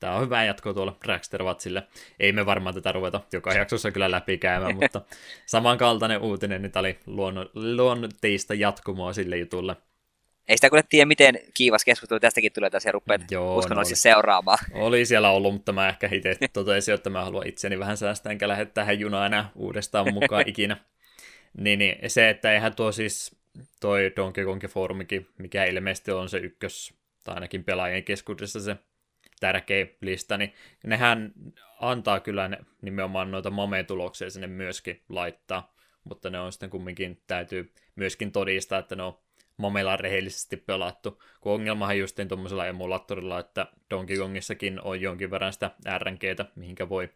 tämä on hyvä jatko tuolla Dragster Watsille. Ei me varmaan tätä ruveta joka jaksossa kyllä läpikäymään, mutta samankaltainen uutinen, niin tämä oli luonno, luonnotteista jatkumoa sille jutulle. Ei sitä kuule tiedä, miten kiivas keskustelu tästäkin tulee tässä ja rupeat Joo, uskonnollisesti no seuraamaan. Oli siellä ollut, mutta mä ehkä itse totesin, että mä haluan itseni vähän säästää, enkä lähde tähän junaan enää uudestaan mukaan ikinä. Niin, niin, se, että eihän tuo siis toi Donkey Kong Forumikin, mikä ilmeisesti on se ykkös, tai ainakin pelaajien keskuudessa se tärkeä lista, niin nehän antaa kyllä ne, nimenomaan noita mame-tuloksia sinne myöskin laittaa, mutta ne on sitten kumminkin, täytyy myöskin todistaa, että ne on Momella rehellisesti pelattu, kun ongelmahan justiin tuommoisella emulaattorilla, että Donkey Kongissakin on jonkin verran sitä RNGtä, mihinkä voi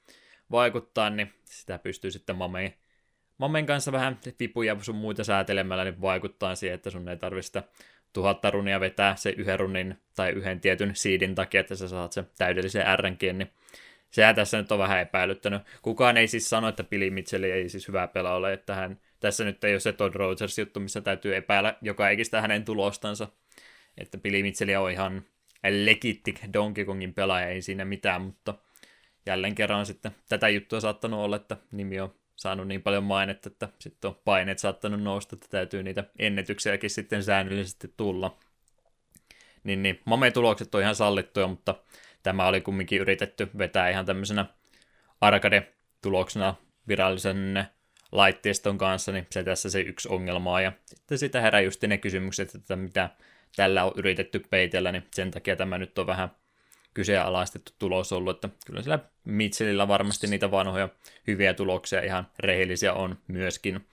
vaikuttaa, niin sitä pystyy sitten Mameen Mamen kanssa vähän vipuja sun muita säätelemällä, niin vaikuttaa siihen, että sun ei tarvitse sitä tuhatta runia vetää se yhden runin tai yhden tietyn siidin takia, että sä saat sen täydellisen RNG, niin sehän tässä nyt on vähän epäilyttänyt. Kukaan ei siis sano, että Billy Mitchell ei siis hyvä pelaa ole, että hän, tässä nyt ei ole se Todd Rogers juttu, missä täytyy epäillä joka ikistä hänen tulostansa. Että Billy Mitchell on ihan legitti Donkey Kongin pelaaja, ei siinä mitään, mutta jälleen kerran sitten tätä juttua saattanut olla, että nimi on saanut niin paljon mainetta, että sitten on paineet saattanut nousta, että täytyy niitä ennätyksiäkin sitten säännöllisesti tulla. Niin, niin Mame-tulokset on ihan sallittuja, mutta tämä oli kumminkin yritetty vetää ihan tämmöisenä arcade-tuloksena virallisen laitteiston kanssa, niin se tässä se yksi ongelma. Ja sitten sitä herää just ne kysymykset, että mitä tällä on yritetty peitellä, niin sen takia tämä nyt on vähän kyseenalaistettu tulos ollut, että kyllä sillä Mitchellillä varmasti niitä vanhoja hyviä tuloksia ihan rehellisiä on myöskin.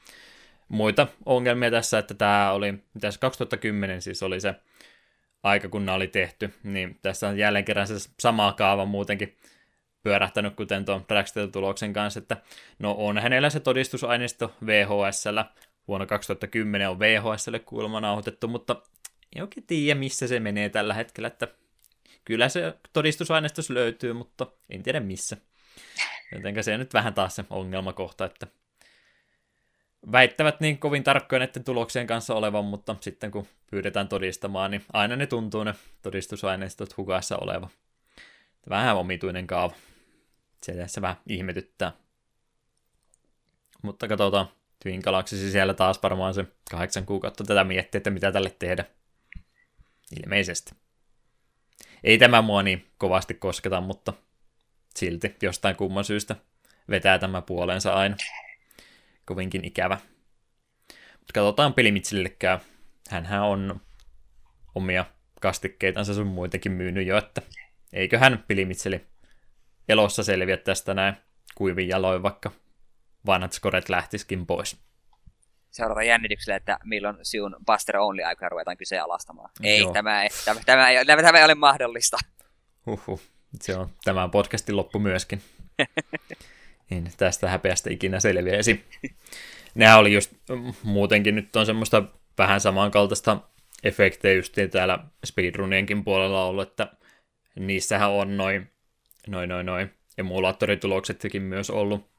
Muita ongelmia tässä, että tämä oli, tässä 2010 siis oli se aika, kun nämä oli tehty, niin tässä on jälleen kerran se sama kaava muutenkin pyörähtänyt, kuten tuon Dragster-tuloksen kanssa, että no on hänellä se todistusaineisto VHSllä, vuonna 2010 on VHSlle kuulemma nauhoitettu, mutta ei oikein tiedä, missä se menee tällä hetkellä, että kyllä se todistusaineistus löytyy, mutta en tiedä missä. Jotenka se on nyt vähän taas se ongelmakohta, että väittävät niin kovin tarkkoja näiden tuloksien kanssa olevan, mutta sitten kun pyydetään todistamaan, niin aina ne tuntuu ne todistusaineistot hukassa oleva. Vähän omituinen kaava. Se tässä vähän ihmetyttää. Mutta katsotaan, Twin siellä taas varmaan se kahdeksan kuukautta tätä miettiä, että mitä tälle tehdä. Ilmeisesti. Ei tämä mua niin kovasti kosketa, mutta silti jostain kumman syystä vetää tämä puolensa aina. Kovinkin ikävä. Mutta katsotaan pelimitsillekään. Hänhän on omia kastikkeitansa sun muitakin myynyt jo, että eiköhän pilimitseli elossa selviä tästä näin kuivin jaloin, vaikka vanhat skoret lähtiskin pois. Seurataan jännityksellä, että milloin sinun Buster Only aikaa ruvetaan kyseenalaistamaan. Ei, tämä ei, tämä, tämä, ei, tämä, tämä ei ole mahdollista. Huhhuh. Se on tämän podcastin loppu myöskin. niin, tästä häpeästä ikinä selviäisi. Nehän oli just muutenkin nyt on semmoista vähän samankaltaista efektejä justiin täällä speedrunienkin puolella ollut, että niissähän on noin noin noin noin emulaattorituloksetkin myös ollut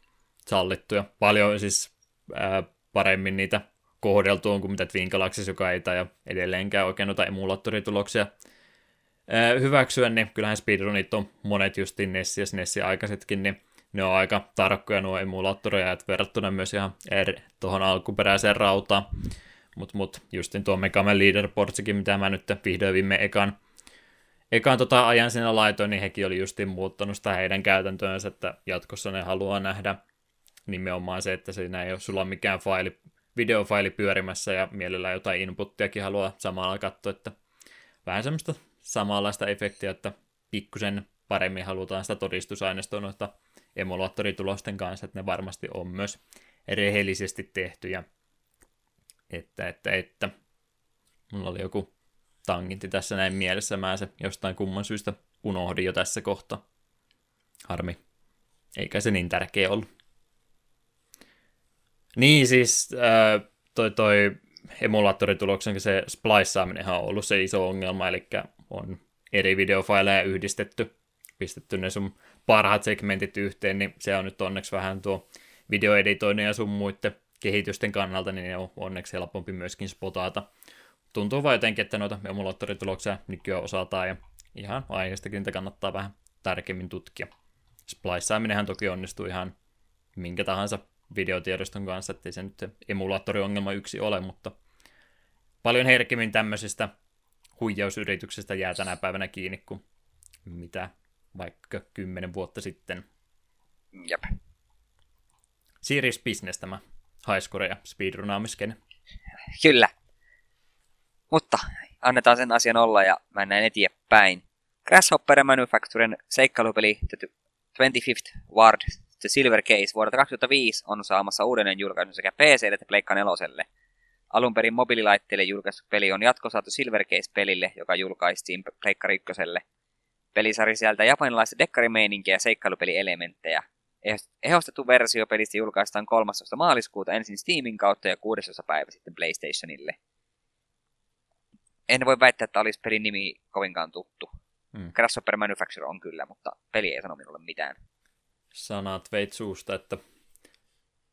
sallittuja. Paljon siis ää, paremmin niitä kohdeltu on kuin mitä Twin Galaxy, joka ei tai edelleenkään oikein noita emulaattorituloksia hyväksyä, niin kyllähän speedrunit on monet justiin Nessi ja Nessi aikaisetkin, niin ne on aika tarkkoja nuo emulaattoreja, että verrattuna myös ihan eri, tuohon alkuperäiseen rautaan. Mutta mut, justin tuo Megaman Leaderboardsikin, mitä mä nyt vihdoin viime ekan, ekan tota ajan siinä laitoin, niin hekin oli justin muuttanut sitä heidän käytäntöönsä, että jatkossa ne haluaa nähdä nimenomaan se, että siinä ei ole sulla mikään faili, videofaili pyörimässä ja mielellään jotain inputtiakin haluaa samalla katsoa, että vähän semmoista samanlaista efektiä, että pikkusen paremmin halutaan sitä todistusaineistoa noita emulaattoritulosten kanssa, että ne varmasti on myös rehellisesti tehtyjä. Että, että, että. Mulla oli joku tanginti tässä näin mielessä, mä se jostain kumman syystä unohdin jo tässä kohtaa. Harmi. Eikä se niin tärkeä ollut. Niin siis äh, toi, toi emulaattorituloksen se spliceaaminen on ollut se iso ongelma, eli on eri videofaileja yhdistetty, pistetty ne sun parhaat segmentit yhteen, niin se on nyt onneksi vähän tuo videoeditoinnin ja sun muiden kehitysten kannalta, niin ne on onneksi helpompi myöskin spotata. Tuntuu vaan jotenkin, että noita emulaattorituloksia nykyään osataan ja ihan aiheestakin niitä kannattaa vähän tarkemmin tutkia. Spliceaaminenhan toki onnistuu ihan minkä tahansa videotiedoston kanssa, ettei se nyt emulaattoriongelma yksi ole, mutta paljon herkemmin tämmöisistä huijausyrityksestä jää tänä päivänä kiinni kuin mitä vaikka kymmenen vuotta sitten. Jep. Serious business tämä highscore ja speedrunaamisken. Kyllä. Mutta annetaan sen asian olla ja mennään eteenpäin. Grasshopper Manufacturen seikkailupeli The 25th Ward The Silver Case vuodelta 2005 on saamassa uudelleen julkaisun sekä PC että Pleikka 4. Alun perin mobiililaitteille julkaistu peli on jatkosaatu Silver Case-pelille, joka julkaistiin Pleikka 1. Pelisarja sieltä japanilaista dekkarimeininkiä ja seikkailupelielementtejä. Ehostettu versio pelistä julkaistaan 13. maaliskuuta ensin Steamin kautta ja 16. päivä sitten PlayStationille. En voi väittää, että olisi pelin nimi kovinkaan tuttu. Hmm. Grasshopper Manufacturer on kyllä, mutta peli ei sano minulle mitään sanat veit suusta, että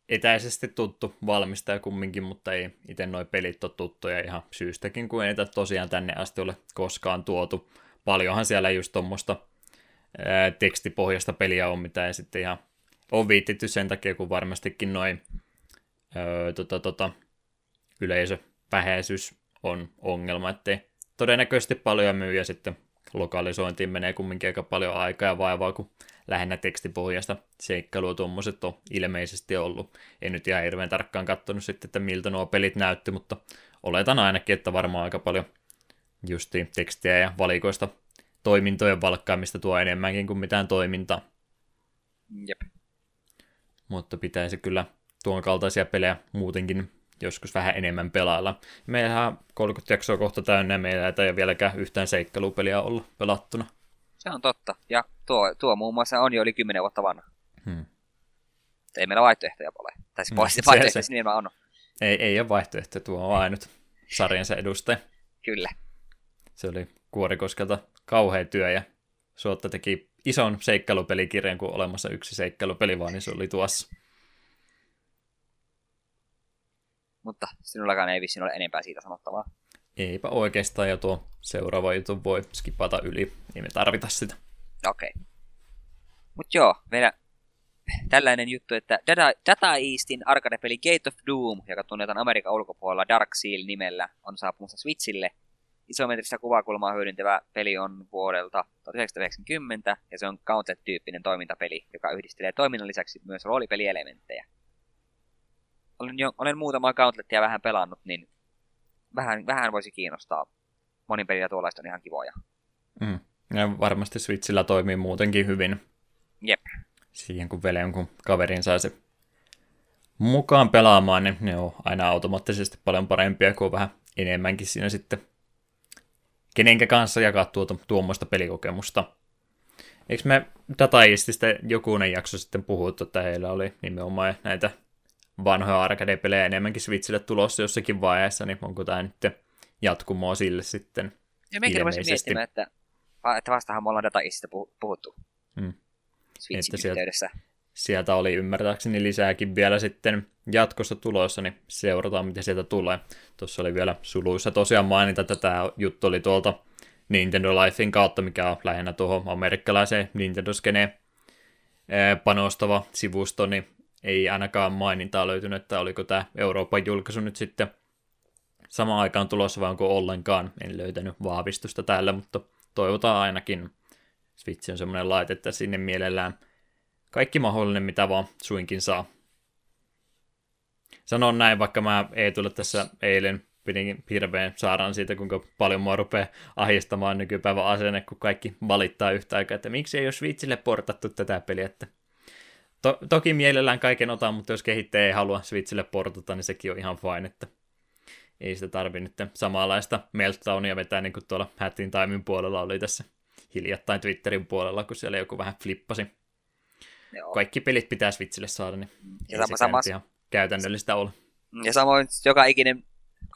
etäisesti tuttu valmistaja kumminkin, mutta ei itse noi pelit ole tuttuja ihan syystäkin, kun ei niitä tosiaan tänne asti ole koskaan tuotu. Paljonhan siellä just tuommoista tekstipohjasta peliä on, mitä ei sitten ihan on viittitty sen takia, kun varmastikin noin tota, tota, yleisövähäisyys on ongelma, ettei todennäköisesti paljon myy ja sitten lokalisointiin menee kumminkin aika paljon aikaa ja vaivaa, kun lähinnä tekstipohjasta seikkailua tuommoiset on ilmeisesti ollut. En nyt ihan hirveän tarkkaan katsonut sitten, että miltä nuo pelit näytti, mutta oletan ainakin, että varmaan aika paljon justi tekstiä ja valikoista toimintojen valkkaamista tuo enemmänkin kuin mitään toimintaa. Jep. Mutta pitäisi kyllä tuon kaltaisia pelejä muutenkin joskus vähän enemmän pelailla. Meillähän 30 jaksoa kohta täynnä, meillä ei vieläkään yhtään seikkailupeliä olla pelattuna. Se on totta. Ja tuo, tuo muun muassa on jo yli 10 vuotta vanha. Hmm. Ei meillä vaihtoehtoja ole. Tai siis hmm. vaihtoehtoja se, niin on. Ei, ei ole vaihtoehtoja, tuo on ainut sarjansa edustaja. Kyllä. Se oli Kuorikoskelta kauhea työ ja Suotta teki ison seikkailupelikirjan, kun olemassa yksi seikkailupeli vaan, niin se oli tuossa. Mutta sinullakaan ei vissiin ole enempää siitä sanottavaa. Eipä oikeastaan, ja tuo seuraava juttu voi skipata yli, ei me tarvita sitä. Okei. Okay. Mutta joo, meidän tällainen juttu, että Data, Data Eastin arcade-peli Gate of Doom, joka tunnetaan Amerikan ulkopuolella Dark Seal nimellä, on saapumassa Switchille. Isometristä kuvakulmaa hyödyntävä peli on vuodelta 1990, ja se on Gauntlet-tyyppinen toimintapeli, joka yhdistelee toiminnan lisäksi myös roolipelielementtejä. Olen, jo, olen muutama Gauntletia vähän pelannut, niin vähän, vähän voisi kiinnostaa. Monin pelillä tuollaista on ihan kivoja. Mm. Ja varmasti Switchillä toimii muutenkin hyvin. Jep. Siihen kun vielä jonkun kaverin saa se mukaan pelaamaan, niin ne on aina automaattisesti paljon parempia kuin vähän enemmänkin siinä sitten kenenkä kanssa jakaa tuota, tuommoista pelikokemusta. Eikö me Dataistista jokunen jakso sitten puhuttu, että heillä oli nimenomaan näitä vanhoja arcade-pelejä enemmänkin Switchille tulossa jossakin vaiheessa, niin onko tämä nyt jatkumoa sille sitten Ja mekin rupesin miettimään, että, että vastahan me ollaan Dataistista puhuttu. Hmm. Switchin sieltä, yhteydessä. Sieltä oli ymmärtääkseni lisääkin vielä sitten jatkossa tulossa, niin seurataan, miten sieltä tulee. Tuossa oli vielä suluissa tosiaan mainita, että tämä juttu oli tuolta Nintendo Lifein kautta, mikä on lähinnä tuohon amerikkalaiseen Nintendo Skeneen panostava sivusto, niin ei ainakaan mainintaa löytynyt, että oliko tämä Euroopan julkaisu nyt sitten samaan aikaan tulossa, vai onko ollenkaan. En löytänyt vahvistusta täällä, mutta toivotaan ainakin. Switch on semmoinen laite, että sinne mielellään kaikki mahdollinen, mitä vaan suinkin saa. Sanon näin, vaikka mä ei tule tässä eilen pidin hirveän saadaan siitä, kuinka paljon mua rupeaa ahdistamaan nykypäivän asenne, kun kaikki valittaa yhtä aikaa, että miksi ei ole Switchille portattu tätä peliä, että To- toki mielellään kaiken otan, mutta jos kehittäjä ei halua Switchille portata, niin sekin on ihan fine, että ei sitä tarvi nyt samanlaista meltdownia vetää, niin kuin tuolla Hattin Timein puolella oli tässä hiljattain Twitterin puolella, kun siellä joku vähän flippasi. Joo. Kaikki pelit pitää Switchille saada, niin ja sama, se ihan käytännöllistä ole. Ja samoin joka ikinen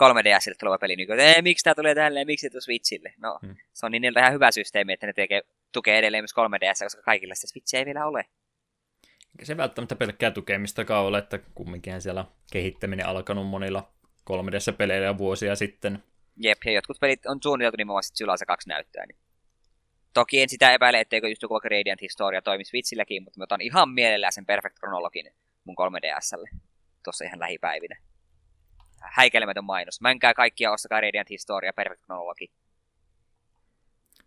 3DSille tuleva peli, niin kuin, että miksi tämä tulee tälleen, miksi se tulee Switchille? No, hmm. se on niin ihan hyvä systeemi, että ne tekee, tukee edelleen myös 3DS, koska kaikilla sitä Switch ei vielä ole. Eikä se välttämättä pelkkää tukemistakaan ole, että kumminkin siellä kehittäminen alkanut monilla 3DS-peleillä vuosia sitten. Jep, ja jotkut pelit on suunniteltu nimenomaan sitten se kaksi näyttöä. Niin. Toki en sitä epäile, etteikö just joku vaikka Radiant Historia toimi Switchilläkin, mutta mä otan ihan mielellään sen Perfect Chronologin mun 3DSlle tuossa ihan lähipäivinä. Häikelemätön mainos. Menkää kaikkia, ostakaa Radiant Historia, Perfect Chronologi.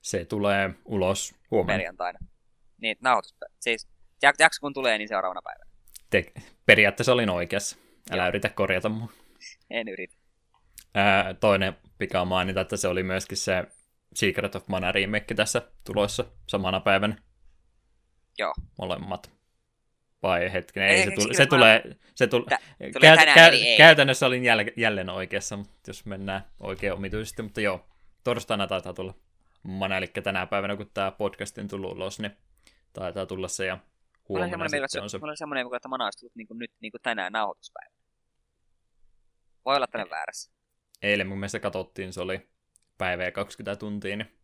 Se tulee ulos huomenna. Perjantaina. Niin, nauhoitus. Siis jakso kun tulee, niin seuraavana päivänä. Te, periaatteessa olin oikeassa. Älä Joo. yritä korjata mua. En yritä. Ää, toinen pika mainita, että se oli myöskin se Secret of Mana remake tässä tulossa samana päivänä. Joo. Molemmat. Vai hetkinen, ei, ei se, tule, se tulee, se tule, Tä, tulee tänään, kä-. Käytännössä olin jäl- jälleen oikeassa, mutta jos mennään oikein omituisesti, mutta joo, torstaina taitaa tulla Mana, eli tänä päivänä, kun tämä podcast on tullut ulos, niin taitaa tulla se, ja huomenna mulla on sitten on se. Mulla on semmoinen, että Mana olisi tullut niin kuin nyt niin kuin tänään nauhoituspäivä. Voi olla tänne väärässä. Eilen mun mielestä katsottiin, se oli päivä ja 20 tuntia, niin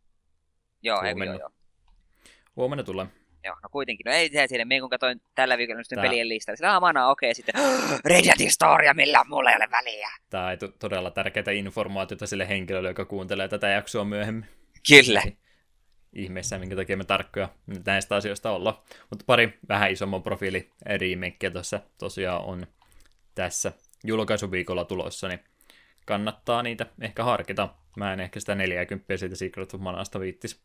Joo, ei joo, joo. Huomenna tulee. Joo, no kuitenkin. No ei tiedä siinä, minä kun katsoin tällä viikolla nyt pelien listalla, sillä on mana, okei, okay, sitten Radiant Historia, millä mulla ei ole väliä. Tämä ei todella tärkeää informaatiota sille henkilölle, joka kuuntelee tätä jaksoa myöhemmin. Kyllä. Ihmeessä, minkä takia me tarkkoja näistä asioista olla. Mutta pari vähän isomman profiili remakeä tuossa tosiaan on tässä julkaisuviikolla tulossa, niin kannattaa niitä ehkä harkita. Mä en ehkä sitä 40 siitä Secret of Manasta viittis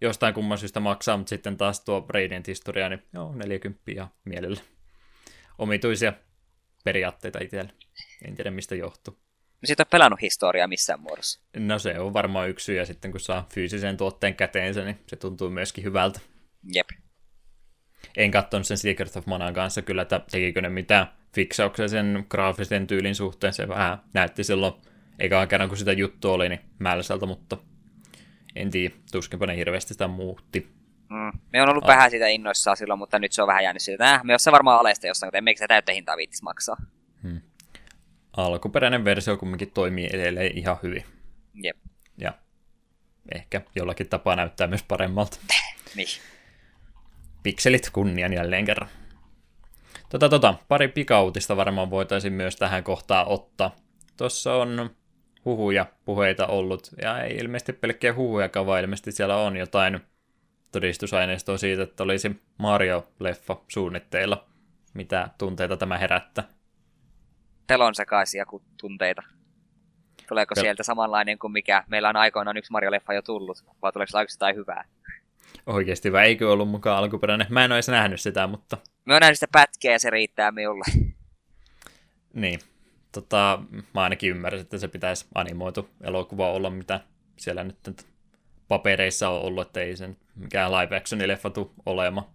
jostain kumman syystä maksaa, mutta sitten taas tuo Radiant historia, niin joo, 40 ja mielellä. Omituisia periaatteita itsellä. En tiedä, mistä johtuu. No siitä on pelannut historiaa missään muodossa. No se on varmaan yksi syy, ja sitten kun saa fyysisen tuotteen käteensä, niin se tuntuu myöskin hyvältä. Jep. En katsonut sen Secret of Manan kanssa kyllä, että tekikö ne mitään fiksauksia sen graafisen tyylin suhteen. Se vähän näytti silloin eikä kerran kun sitä juttu oli, niin mälsältä, mutta en tiedä, tuskinpa ne hirveästi sitä muutti. Mm. Me on ollut Al- vähän sitä innoissaan silloin, mutta nyt se on vähän jäänyt siitä, äh, me se varmaan alesta jossain, mutta emme sitä täyttä hintaa viittis maksaa. Hmm. Alkuperäinen versio kumminkin toimii edelleen ihan hyvin. Jep. Ja ehkä jollakin tapaa näyttää myös paremmalta. niin. Pikselit kunnian jälleen kerran. Tota, tota, pari pikautista varmaan voitaisiin myös tähän kohtaan ottaa. Tuossa on huhuja, puheita ollut, ja ei ilmeisesti pelkkiä huhuja, vaan ilmeisesti siellä on jotain todistusaineistoa siitä, että olisi Mario-leffa suunnitteilla. Mitä tunteita tämä herättää? Pelon sekaisia tunteita. Tuleeko Pel- sieltä samanlainen kuin mikä meillä on aikoinaan yksi Mario-leffa jo tullut, vai tuleeko se jotain hyvää? Oikeasti vai eikö ollut mukaan alkuperäinen? Mä en ole edes nähnyt sitä, mutta... Mä oon nähnyt sitä pätkeä ja se riittää minulle. Niin. Tota, mä ainakin ymmärrän, että se pitäisi animoitu elokuva olla, mitä siellä nyt papereissa on ollut, että ei sen mikään live action leffa tule olemaan.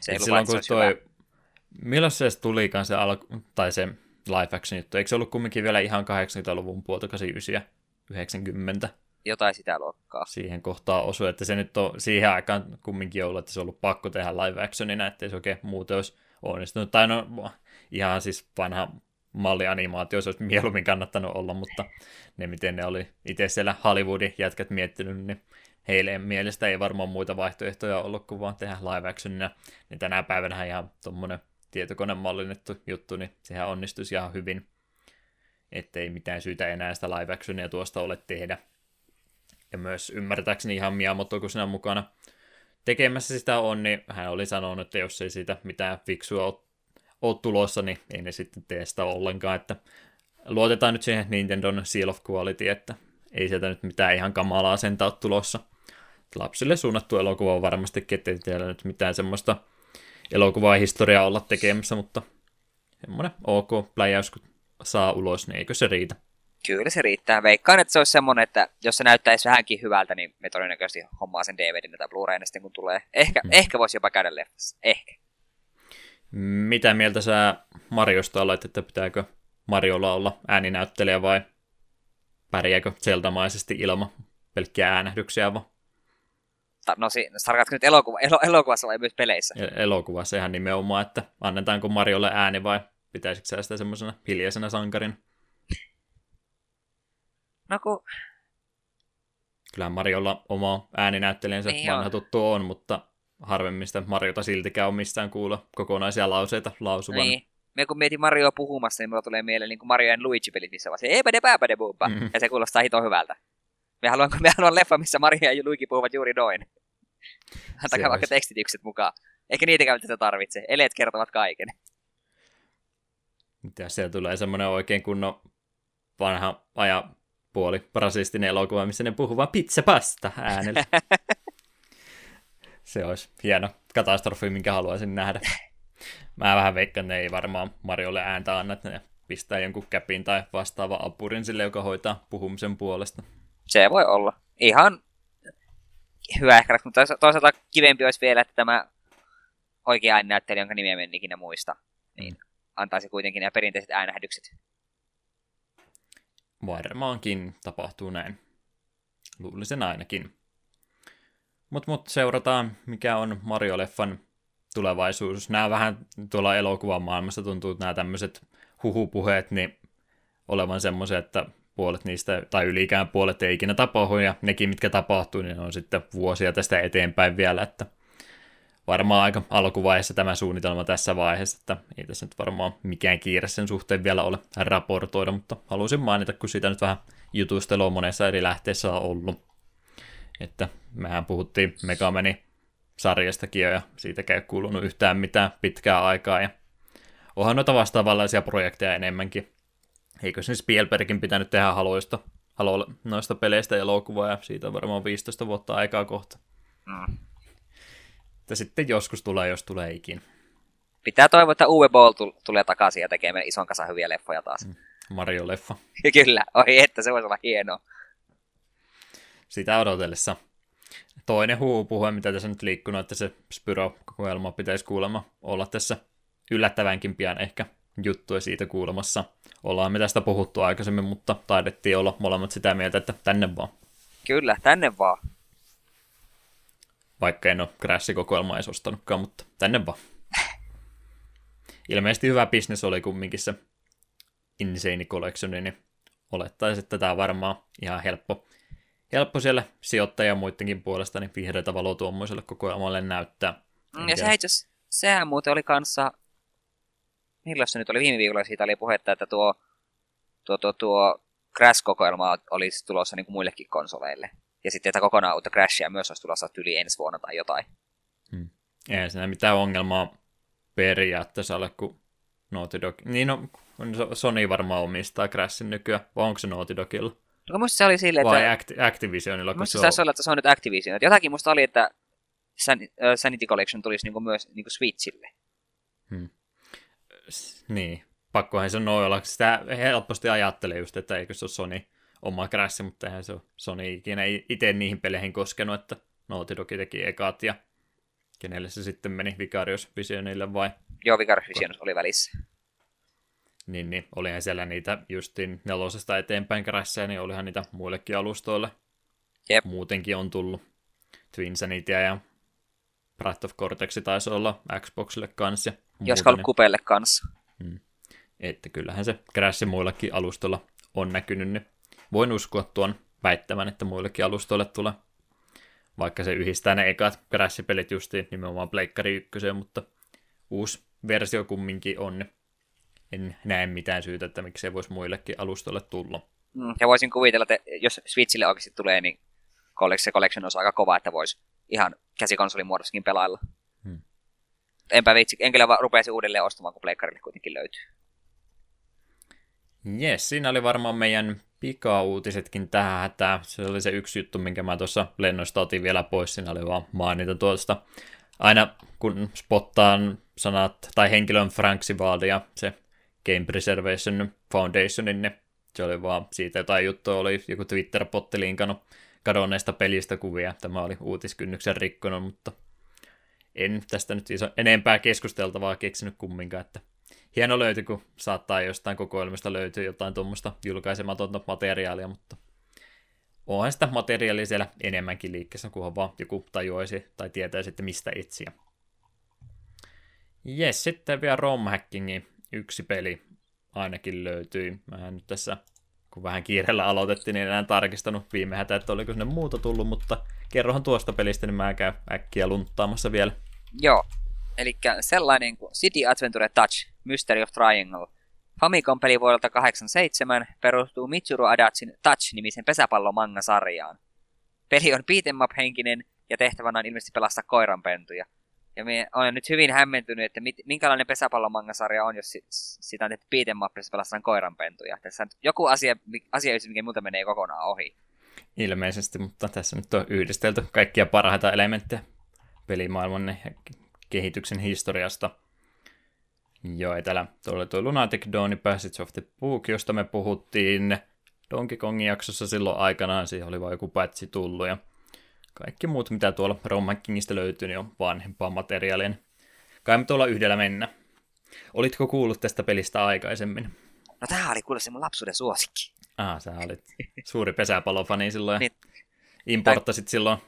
Se ei silloin, kun toi, hyvä. milloin se tulikaan se, alku, tai se live action juttu? Eikö se ollut kumminkin vielä ihan 80-luvun puolta, 89 90? Jotain sitä luokkaa. Siihen kohtaan osui, että se nyt on siihen aikaan kumminkin ollut, että se on ollut pakko tehdä live actionina, ettei se oikein muuten olisi onnistunut. Tai no ihan siis vanha mallianimaatio, se olisi mieluummin kannattanut olla, mutta ne miten ne oli itse siellä Hollywoodin jätkät miettinyt, niin heille mielestä ei varmaan muita vaihtoehtoja ollut kuin vaan tehdä live actionina. Niin tänä päivänä ihan tuommoinen tietokonemallinnettu juttu, niin sehän onnistuisi ihan hyvin, ettei mitään syytä enää sitä live actionia tuosta ole tehdä. Ja myös ymmärtääkseni ihan Miyamoto, kun siinä mukana tekemässä sitä on, niin hän oli sanonut, että jos ei siitä mitään fiksua ole ole tulossa, niin ei ne sitten tee sitä ollenkaan, että luotetaan nyt siihen Nintendon Seal of Quality, että ei sieltä nyt mitään ihan kamalaa sen ole tulossa. Lapsille suunnattu elokuva on varmasti, ettei teillä nyt mitään semmoista elokuvaa historiaa olla tekemässä, mutta semmoinen ok pläjäys, kun saa ulos, niin eikö se riitä? Kyllä se riittää. Veikkaan, että se olisi semmoinen, että jos se näyttäisi vähänkin hyvältä, niin me todennäköisesti hommaa sen DVDn tai Blu-rayna sitten kun tulee. Ehkä, hmm. ehkä voisi jopa käydä leffassa. Ehkä. Mitä mieltä sä Mariosta olet, että pitääkö Mariolla olla ääninäyttelijä vai pärjääkö zeltamaisesti ilman pelkkiä äänähdyksiä vai? No si- tarkoitatko nyt elokuva, elo, elokuvassa vai myös peleissä? E- elokuvassa ihan nimenomaan, että annetaanko Mariolle ääni vai pitäisikö sä sitä semmoisena hiljaisena sankarin? No kun... Kyllähän Mariolla oma ääninäyttelijänsä niin vanha on. tuttu on, mutta harvemmin sitä Mariota siltikään on missään kuulla kokonaisia lauseita lausuvan. Niin. Me kun mietin Marioa puhumassa, niin mulla tulee mieleen niin kuin Mario Luigi-pelit, missä vaan se epäde pääpäde mm-hmm. ja se kuulostaa hito hyvältä. Me haluan, me haluan leffa, missä Mario ja Luigi puhuvat juuri noin. Antakaa vaikka tekstitykset mukaan. Eikä niitäkään sitä tarvitse. Eleet kertovat kaiken. Mitä siellä tulee semmoinen oikein kunnon vanha aja puoli rasistinen elokuva, missä ne puhuvat pizzapasta äänellä. Se olisi hieno katastrofi, minkä haluaisin nähdä. Mä vähän veikkaan, ne ei varmaan Mariolle ääntä anna, että ne pistää jonkun käpin tai vastaava apurin sille, joka hoitaa puhumisen puolesta. Se voi olla. Ihan hyvä ehkä, mutta toisaalta kivempi olisi vielä, että tämä oikea ääninäyttelijä, jonka nimeä en ikinä muista, niin mm. antaisi kuitenkin nämä perinteiset äänähdykset. Varmaankin tapahtuu näin. Luulisin ainakin. Mutta mut seurataan, mikä on Mario-leffan tulevaisuus. Nämä vähän tuolla elokuvan maailmassa tuntuu, että nämä tämmöiset huhupuheet, niin olevan semmoisia, että puolet niistä, tai ylikään puolet ei ikinä tapahdu, ja nekin, mitkä tapahtuu, niin on sitten vuosia tästä eteenpäin vielä, että varmaan aika alkuvaiheessa tämä suunnitelma tässä vaiheessa, että ei tässä nyt varmaan mikään kiire sen suhteen vielä ole raportoida, mutta halusin mainita, kun siitä nyt vähän jutustelua monessa eri lähteessä on ollut. Että mehän puhuttiin Megamani sarjastakin ja siitä ei kuulunut yhtään mitään pitkää aikaa. Ja onhan noita vastaavanlaisia projekteja enemmänkin. Eikö se Spielbergin pitänyt tehdä haluista, halu noista peleistä elokuvaa ja siitä on varmaan 15 vuotta aikaa kohta. Mm. Että sitten joskus tulee, jos tulee ikin. Pitää toivoa, että Uwe Boll tulee takaisin ja tekee ison kasan hyviä leffoja taas. Mm. Mario-leffa. Kyllä, oi että se voisi olla hienoa sitä odotellessa. Toinen huupuhe, mitä tässä nyt liikkunut, että se Spyro-kokoelma pitäisi kuulemma olla tässä yllättävänkin pian ehkä juttuja siitä kuulemassa. Ollaan me tästä puhuttu aikaisemmin, mutta taidettiin olla molemmat sitä mieltä, että tänne vaan. Kyllä, tänne vaan. Vaikka en ole Crash-kokoelmaa edes ostanutkaan, mutta tänne vaan. Ilmeisesti hyvä bisnes oli kumminkin se Insane Collection, niin olettaisin, että tämä on varmaan ihan helppo helppo siellä sijoittajia muidenkin puolesta niin vihreitä valoa tuommoiselle kokoelmalle näyttää. Mm, ja se itse sehän muuten oli kanssa, milloin se nyt oli viime viikolla, siitä oli puhetta, että tuo, tuo, tuo, tuo Crash-kokoelma olisi tulossa niin kuin muillekin konsoleille. Ja sitten, että kokonaan uutta Crashia myös olisi tulossa yli ensi vuonna tai jotain. Hmm. Ei siinä mitään ongelmaa periaatteessa ole, kun Naughty Dog... Niin no, Sony varmaan omistaa Crashin nykyään, vai onko se Naughty Dogilla? No musta se oli silleen, että... Vai Acti- Activisionilla, kun se on... olla, että se on nyt Activision. Että jotakin musta oli, että San- uh, Sanity Collection tulisi niinku myös niinku Switchille. Hmm. Niin, pakkohan se on olla. Sitä helposti ajattelee just, että eikö se ole Sony oma Crash, mutta eihän se ole Sony ikinä itse niihin peleihin koskenut, että Naughty Dog teki ekat ja kenelle se sitten meni Vicarious Visionille vai? Joo, Vicarious Vision oli välissä. Niin, niin, olihan siellä niitä justiin nelosesta eteenpäin Crashia, niin olihan niitä muillekin alustoille. Jep. Muutenkin on tullut Twinsanitya ja Breath of Cortex taisi olla Xboxille kanssa. Jos niin... Kupelle kanssa. Hmm. Että kyllähän se Crash muillakin alustoilla on näkynyt, niin voin uskoa tuon väittämän, että muillekin alustoille tulee. Vaikka se yhdistää ne ekat Crash-pelit justiin nimenomaan Pleikkari 1, mutta uusi versio kumminkin on. Niin en näe mitään syytä, että miksei voisi muillekin alustoille tulla. Mm, ja voisin kuvitella, että jos Switchille oikeasti tulee, niin se Collection on aika kova, että voisi ihan käsikonsolin muodossakin pelailla. Enpä vitsi, en kyllä rupeaisi uudelleen ostamaan, kun Pleikkarille kuitenkin löytyy. Jes, siinä oli varmaan meidän pika-uutisetkin tähän hätään. Se oli se yksi juttu, minkä mä tuossa lennosta otin vielä pois. Siinä oli vaan mainita tuosta. Aina kun spottaan sanat tai henkilön Frank Sivaldi ja se Game Preservation Foundationin, niin se oli vaan siitä jotain juttua, oli joku Twitter-potti linkannut kadonneesta pelistä kuvia. Tämä oli uutiskynnyksen rikkonut, mutta en tästä nyt iso, enempää keskusteltavaa keksinyt kumminkaan, että hieno löyty, kun saattaa jostain kokoelmasta löytyä jotain tuommoista julkaisematonta materiaalia, mutta onhan sitä materiaalia siellä enemmänkin liikkeessä, kunhan vaan joku tajuaisi tai tietäisi, että mistä etsiä. Jes, sitten vielä ROM hackingin yksi peli ainakin löytyi. Mä nyt tässä, kun vähän kiireellä aloitettiin, niin enää tarkistanut viime hätä, että oliko sinne muuta tullut, mutta kerrohan tuosta pelistä, niin mä käyn äkkiä lunttaamassa vielä. Joo, eli sellainen kuin City Adventure Touch, Mystery of Triangle. Famicom-peli vuodelta 87 perustuu Mitsuru Adatsin Touch-nimisen pesäpallomanga-sarjaan. Peli on beat'em henkinen ja tehtävänä on ilmeisesti pelastaa koiranpentuja. Ja minä olen nyt hyvin hämmentynyt, että mit, minkälainen pesäpallomangasarja on, jos sitä on tehty beat'em upissa pelastaan koiranpentuja. Tässä on joku asia, asia mikä muuta menee kokonaan ohi. Ilmeisesti, mutta tässä nyt on yhdistelty kaikkia parhaita elementtejä pelimaailman kehityksen historiasta. Joo, etälä tuolla tuo Lunatic Dawn Passage of the Book, josta me puhuttiin Donkey Kongin jaksossa silloin aikanaan, siihen oli vain joku patchi tullut ja kaikki muut, mitä tuolla Romankingista löytyy, niin on vanhempaa materiaalia. Kai me tuolla yhdellä mennä. Olitko kuullut tästä pelistä aikaisemmin? No tää oli kuule se mun lapsuuden suosikki. Ah, sä olit suuri pesäpallofani silloin. niin. Importtasit tai... silloin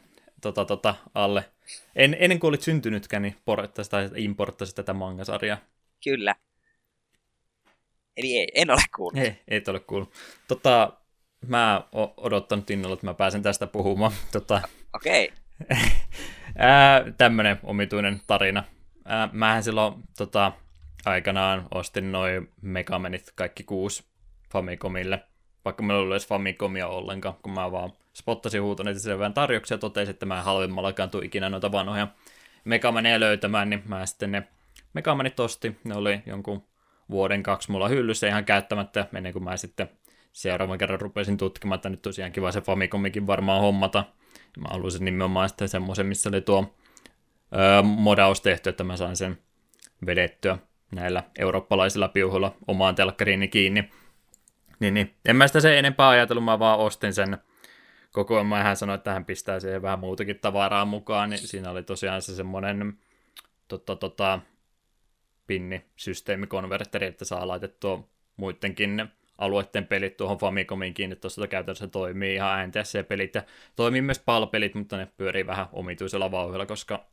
tota, tota, alle. En, ennen kuin olit syntynytkään, niin porttasit tai importtasit tätä mangasarjaa. Kyllä. Eli ei, en ole kuullut. Ei, et ole kuullut. Tota, mä oon odottanut innolla, että mä pääsen tästä puhumaan. Tota, Okei. Okay. tämmönen omituinen tarina. Ää, mähän silloin tota, aikanaan ostin noin Megamenit kaikki kuusi Famicomille, vaikka meillä ei ollut edes Famicomia ollenkaan, kun mä vaan spottasin huutonetissa vähän tarjouksia ja totesin, että mä halvimmallakaan tuu ikinä noita vanhoja Megamaneja löytämään, niin mä sitten ne Megamanit osti. Ne oli jonkun vuoden kaksi mulla hyllyssä ihan käyttämättä, ennen kuin mä sitten seuraavan kerran rupesin tutkimaan, että nyt tosiaan kiva se Famicomikin varmaan hommata. Mä haluaisin nimenomaan sitten semmoisen, missä oli tuo öö, modaus tehty, että mä sain sen vedettyä näillä eurooppalaisilla piuhuilla omaan telkkariini kiinni. Niin, niin. En mä sitä sen enempää ajatellut, mä vaan ostin sen kokoelman hän sanoi, että hän pistää siihen vähän muutakin tavaraa mukaan, niin siinä oli tosiaan se semmoinen tota, tota, pinni-systeemikonverteri, että saa laitettua muidenkin alueiden pelit tuohon Famicomiin kiinni, tuossa käytännössä toimii ihan NTSC-pelit ja toimii myös PAL-pelit, mutta ne pyörii vähän omituisella vauhdilla, koska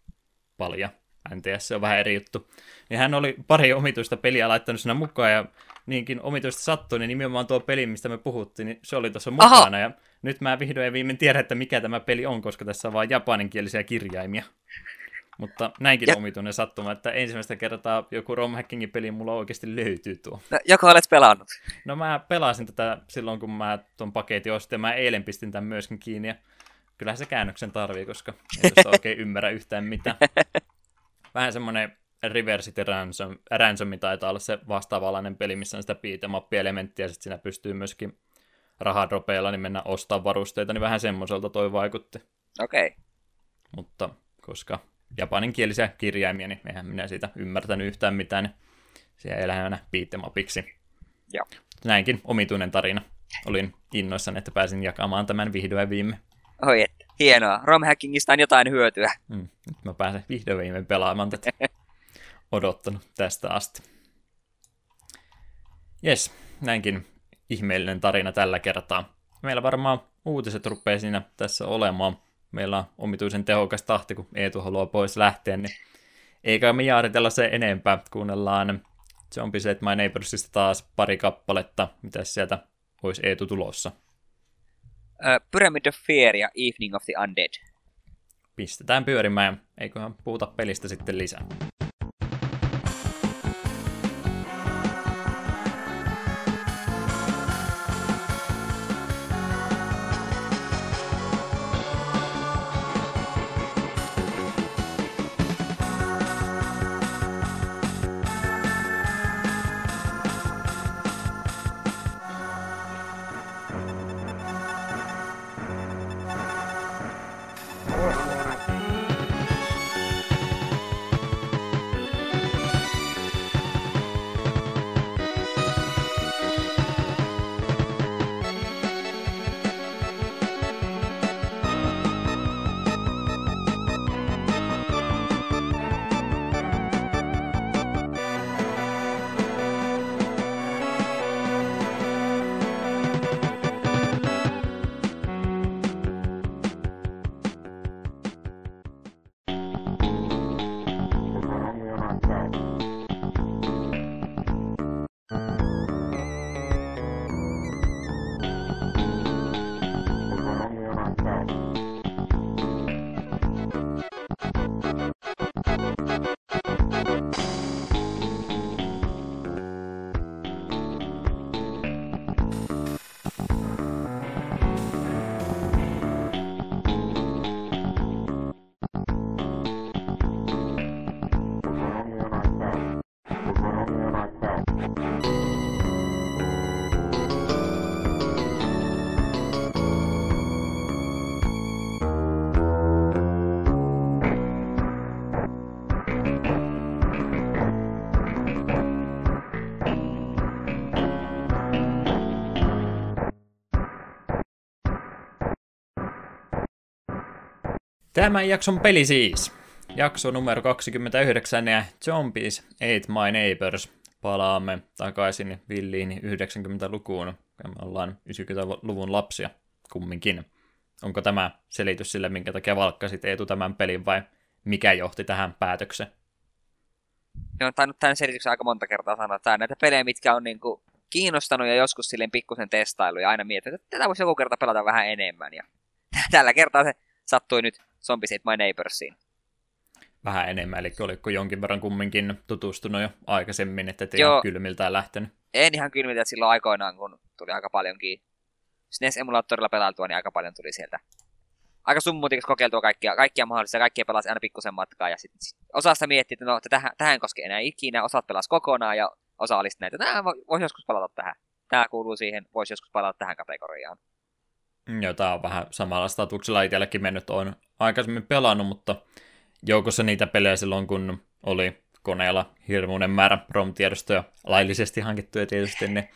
palja NTS on vähän eri juttu. Niin hän oli pari omituista peliä laittanut sinne mukaan ja niinkin omituista sattui, niin nimenomaan tuo peli, mistä me puhuttiin, niin se oli tuossa mukana Aha. ja nyt mä vihdoin ja viimein tiedän, että mikä tämä peli on, koska tässä on vain japaninkielisiä kirjaimia. Mutta näinkin ja... omituinen sattuma, että ensimmäistä kertaa joku Rom Hackingin peli mulla oikeasti löytyy tuo. No, joko olet pelannut? No mä pelasin tätä silloin, kun mä tuon paketin ostin, ja mä eilen pistin tämän myöskin kiinni, ja kyllähän se käännöksen tarvii, koska ei tuosta oikein ymmärrä yhtään mitään. Vähän semmoinen Reversity Ransom, Ransom taitaa olla se vastaavallinen peli, missä on sitä beat'em-elementtiä, ja sitten siinä pystyy myöskin rahadropeilla niin mennä ostaa varusteita, niin vähän semmoiselta toi vaikutti. Okei. Okay. Mutta koska japaninkielisiä kirjaimia, niin eihän minä siitä ymmärtänyt yhtään mitään, niin se ei lähinnä beat'em Joo. Näinkin omituinen tarina. Olin innoissani, että pääsin jakamaan tämän vihdoin viime. Oi, että hienoa. Romhackingista on jotain hyötyä. Mm, nyt mä pääsen vihdoin viime pelaamaan tätä. Odottanut tästä asti. Jes, näinkin ihmeellinen tarina tällä kertaa. Meillä varmaan uutiset rupeaa siinä tässä olemaan. Meillä on omituisen tehokas tahti, kun Eetu haluaa pois lähteä, niin eikä me jaaritella se enempää. Kuunnellaan Zombie Set My Neighborsista taas pari kappaletta, mitä sieltä olisi Eetu tulossa. Uh, Pyramid of Fear ja Evening of the Undead. Pistetään pyörimään, eiköhän puhuta pelistä sitten lisää. Tämän jakson peli siis. Jakso numero 29 ja Zombies Ate My Neighbors. Palaamme takaisin villiin 90-lukuun. Me ollaan 90-luvun lapsia kumminkin. Onko tämä selitys sille, minkä takia valkkasit Eetu tämän pelin vai mikä johti tähän päätökseen? Me on tainnut tämän selityksen aika monta kertaa sanoa, että näitä pelejä, mitkä on niinku kiinnostanut ja joskus silleen pikkusen testailu ja aina mietin, että tätä voisi joku kerta pelata vähän enemmän. Ja tällä kertaa se sattui nyt Zombies Ate My Neighborsiin. Vähän enemmän, eli oliko jonkin verran kumminkin tutustunut jo aikaisemmin, että et ihan kylmiltään lähtenyt? En ihan kylmiltä, silloin aikoinaan, kun tuli aika paljonkin SNES-emulaattorilla pelailtua, niin aika paljon tuli sieltä aika summutikas kokeiltua kaikkia, kaikkia mahdollisia, kaikkia pelasi aina pikkusen matkaa, ja sitten sit osasta miettii, että no, että tähän, tähän ei koske enää ikinä, osat pelas kokonaan, ja osa olisi näitä, että voisi joskus palata tähän. Tämä kuuluu siihen, voisi joskus palata tähän kategoriaan. Joo, tämä on vähän samalla statuksella itsellekin mennyt. Olen aikaisemmin pelannut, mutta joukossa niitä pelejä silloin, kun oli koneella hirmuinen määrä ROM-tiedostoja, laillisesti hankittuja tietysti, niin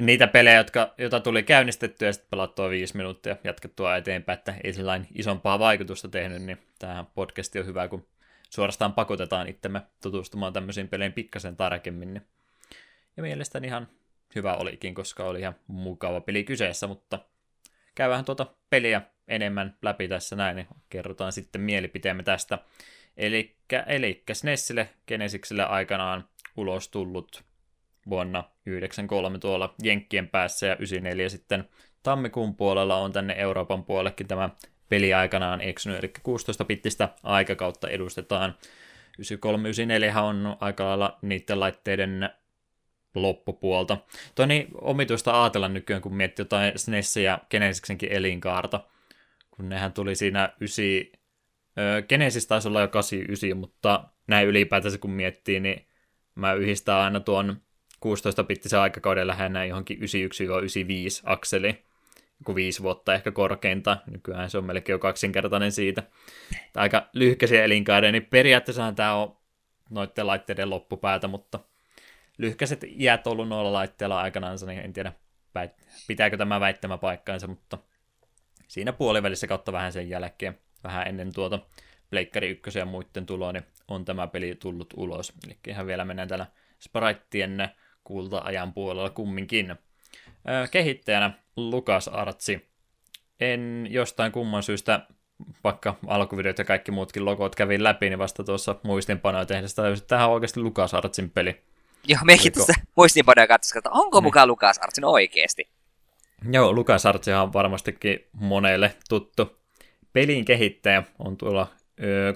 niitä pelejä, jotka, joita tuli käynnistettyä ja sitten pelattua viisi minuuttia jatkettua eteenpäin, että ei sellainen isompaa vaikutusta tehnyt, niin tähän podcasti on hyvä, kun suorastaan pakotetaan itsemme tutustumaan tämmöisiin peleihin pikkasen tarkemmin. Niin. Ja mielestäni ihan hyvä olikin, koska oli ihan mukava peli kyseessä, mutta käydään tuota peliä enemmän läpi tässä näin, niin kerrotaan sitten mielipiteemme tästä. Eli eli SNESille, Genesikselle aikanaan ulos tullut vuonna 93 tuolla Jenkkien päässä ja 94 sitten tammikuun puolella on tänne Euroopan puolellekin tämä peli aikanaan eksynyt, eli 16-bittistä aikakautta edustetaan. 93-94 on aika lailla niiden laitteiden loppupuolta. Toi niin omituista ajatella nykyään, kun miettii jotain SNES ja Genesiksenkin elinkaarta, kun nehän tuli siinä 9, Genesis taisi olla jo 89, mutta näin ylipäätänsä kun miettii, niin mä yhdistän aina tuon 16-bittisen aikakauden lähinnä johonkin 91-95 akseli, joku viisi vuotta ehkä korkeinta. Nykyään se on melkein jo kaksinkertainen siitä. Tämä aika lyhkäisiä elinkaiden, niin periaatteessa tämä on noiden laitteiden loppupäätä, mutta lyhkäiset iät ollut noilla laitteilla aikanaan, niin en tiedä pitääkö tämä väittämä paikkaansa, mutta siinä puolivälissä kautta vähän sen jälkeen, vähän ennen tuota Pleikkari 1 ja muiden tuloa, niin on tämä peli tullut ulos. Eli ihan vielä mennään täällä Spritien kulta-ajan puolella kumminkin. Kehittäjänä Lukas Artsi. En jostain kumman syystä, vaikka alkuvideot ja kaikki muutkin logot kävin läpi, niin vasta tuossa muistinpanoja tehdessä tähän on oikeasti Lukas Artsin peli. Joo, mekin tässä muistinpanoja katsoin, että onko niin. mukaan Lukas Artsin oikeasti? Joo, Lukas Artsi on varmastikin monelle tuttu. Pelin kehittäjä on tuolla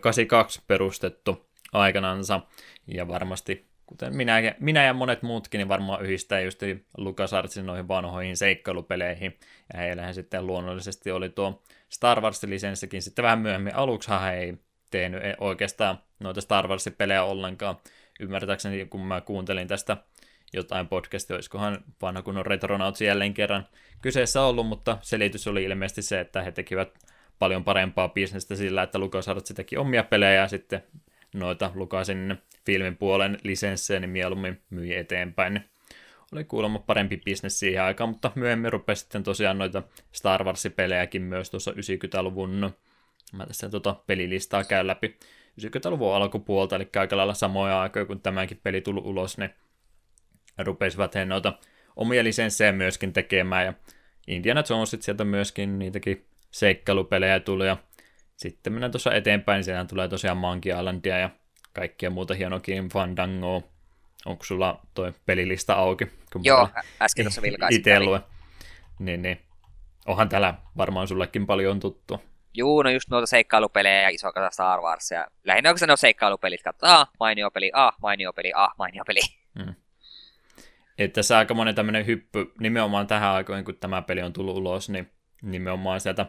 82 perustettu aikanansa, ja varmasti kuten minä, minä ja monet muutkin, niin varmaan yhdistää just LucasArtsin noihin vanhoihin seikkailupeleihin, ja heillähän sitten luonnollisesti oli tuo Star Wars-lisenssikin sitten vähän myöhemmin. Aluksi he ei tehnyt oikeastaan noita Star Wars-pelejä ollenkaan. Ymmärtääkseni, kun mä kuuntelin tästä jotain podcastia, olisikohan vanha kunnon Retronauts jälleen kerran kyseessä ollut, mutta selitys oli ilmeisesti se, että he tekivät paljon parempaa bisnestä sillä, että LucasArts teki omia pelejä ja sitten noita Lucasin filmin puolen lisenssejä, niin mieluummin myi eteenpäin. Oli kuulemma parempi bisnes siihen aikaan, mutta myöhemmin rupesi sitten tosiaan noita Star Wars-pelejäkin myös tuossa 90-luvun, mä tässä tuota pelilistaa käyn läpi, 90-luvun alkupuolta, eli aika lailla samoja aikoja, kun tämäkin peli tuli ulos, ne rupesivat he noita omia lisenssejä myöskin tekemään, ja Indiana Jonesit sieltä myöskin niitäkin seikkailupelejä tuli, ja sitten mennään tuossa eteenpäin, niin sieltä tulee tosiaan Monkey Islandia ja kaikkia muuta hienokin Fandangoa. Onko sulla toi pelilista auki? Kun Joo, äsken tuossa vilkaisin. Itse. Niin, niin. Onhan täällä varmaan sullekin paljon tuttu. Juu, no just noita seikkailupelejä ja iso kasa Star Ja Lähinnä onko se no seikkailupelit, katsotaan, ah, mainio peli, ah, mainio peli, ah, mainio peli. Hmm. Että tässä aika monen tämmöinen hyppy nimenomaan tähän aikoihin, kun tämä peli on tullut ulos, niin nimenomaan sieltä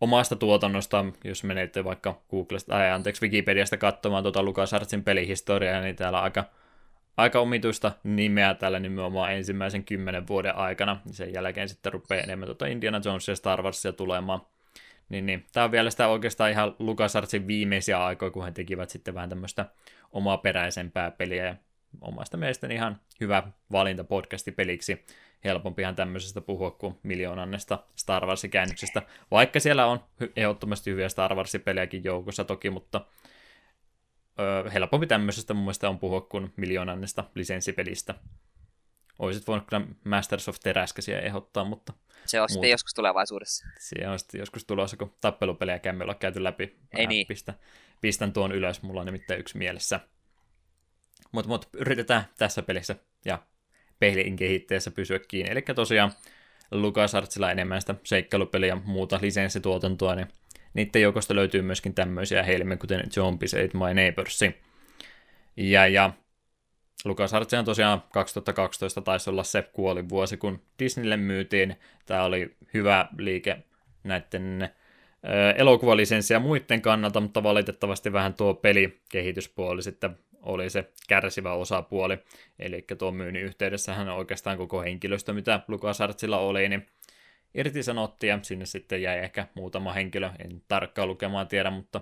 omasta tuotannosta, jos menette vaikka Googlesta, tai anteeksi Wikipediasta katsomaan tuota LucasArtsin pelihistoriaa, niin täällä on aika, aika omituista nimeä tällä nimenomaan ensimmäisen kymmenen vuoden aikana. Sen jälkeen sitten rupeaa enemmän tuota Indiana Jones ja Star Warsia tulemaan. Niin, niin. Tämä on vielä sitä oikeastaan ihan LucasArtsin viimeisiä aikoja, kun he tekivät sitten vähän tämmöistä omaa peräisempää peliä. Ja omasta mielestäni ihan hyvä valinta podcastipeliksi helpompihan tämmöisestä puhua kuin miljoonannesta Star Wars-käännöksestä, vaikka siellä on ehdottomasti hyviä Star Wars-pelejäkin joukossa toki, mutta ö, helpompi tämmöisestä mun mielestä on puhua kuin miljoonannesta lisenssipelistä. Oisit voinut kyllä Masters of Teräskäsiä ehdottaa, mutta... Se on muuta. sitten joskus tulevaisuudessa. Se on sitten joskus tulossa, kun tappelupelejä käymme olla käyty läpi. Ei niin. Pistä, pistän tuon ylös, mulla on nimittäin yksi mielessä. Mutta mut, yritetään tässä pelissä ja pelin kehittäjässä pysyä kiinni. Eli tosiaan LucasArtsilla enemmän sitä seikkailupeliä ja muuta lisenssituotantoa, niin niiden joukosta löytyy myöskin tämmöisiä helmiä, kuten Zombies Ate My Neighbors. Ja, ja LucasArts on tosiaan 2012 taisi olla se kuolivuosi, kun Disneylle myytiin. Tämä oli hyvä liike näiden elokuvalisenssi ja muiden kannalta, mutta valitettavasti vähän tuo pelikehityspuoli sitten oli se kärsivä osapuoli. Eli tuon myynnin yhteydessähän oikeastaan koko henkilöstö, mitä LucasArtsilla oli, niin irtisanottiin ja sinne sitten jäi ehkä muutama henkilö, en tarkkaan lukemaan tiedä, mutta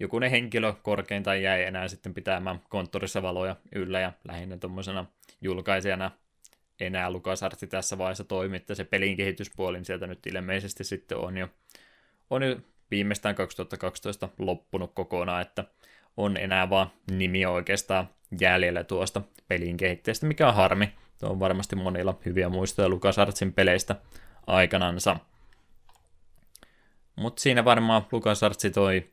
jokunen henkilö korkeintaan jäi enää sitten pitämään konttorissa valoja yllä ja lähinnä tuommoisena julkaisijana enää LucasArts tässä vaiheessa toimi, että se pelin kehityspuoli niin sieltä nyt ilmeisesti sitten on jo, on jo viimeistään 2012 loppunut kokonaan, että on enää vaan nimi oikeastaan jäljellä tuosta pelin kehittäjästä, mikä on harmi. Tuo on varmasti monilla hyviä muistoja LucasArtsin peleistä aikanansa. Mutta siinä varmaan LucasArtsi toi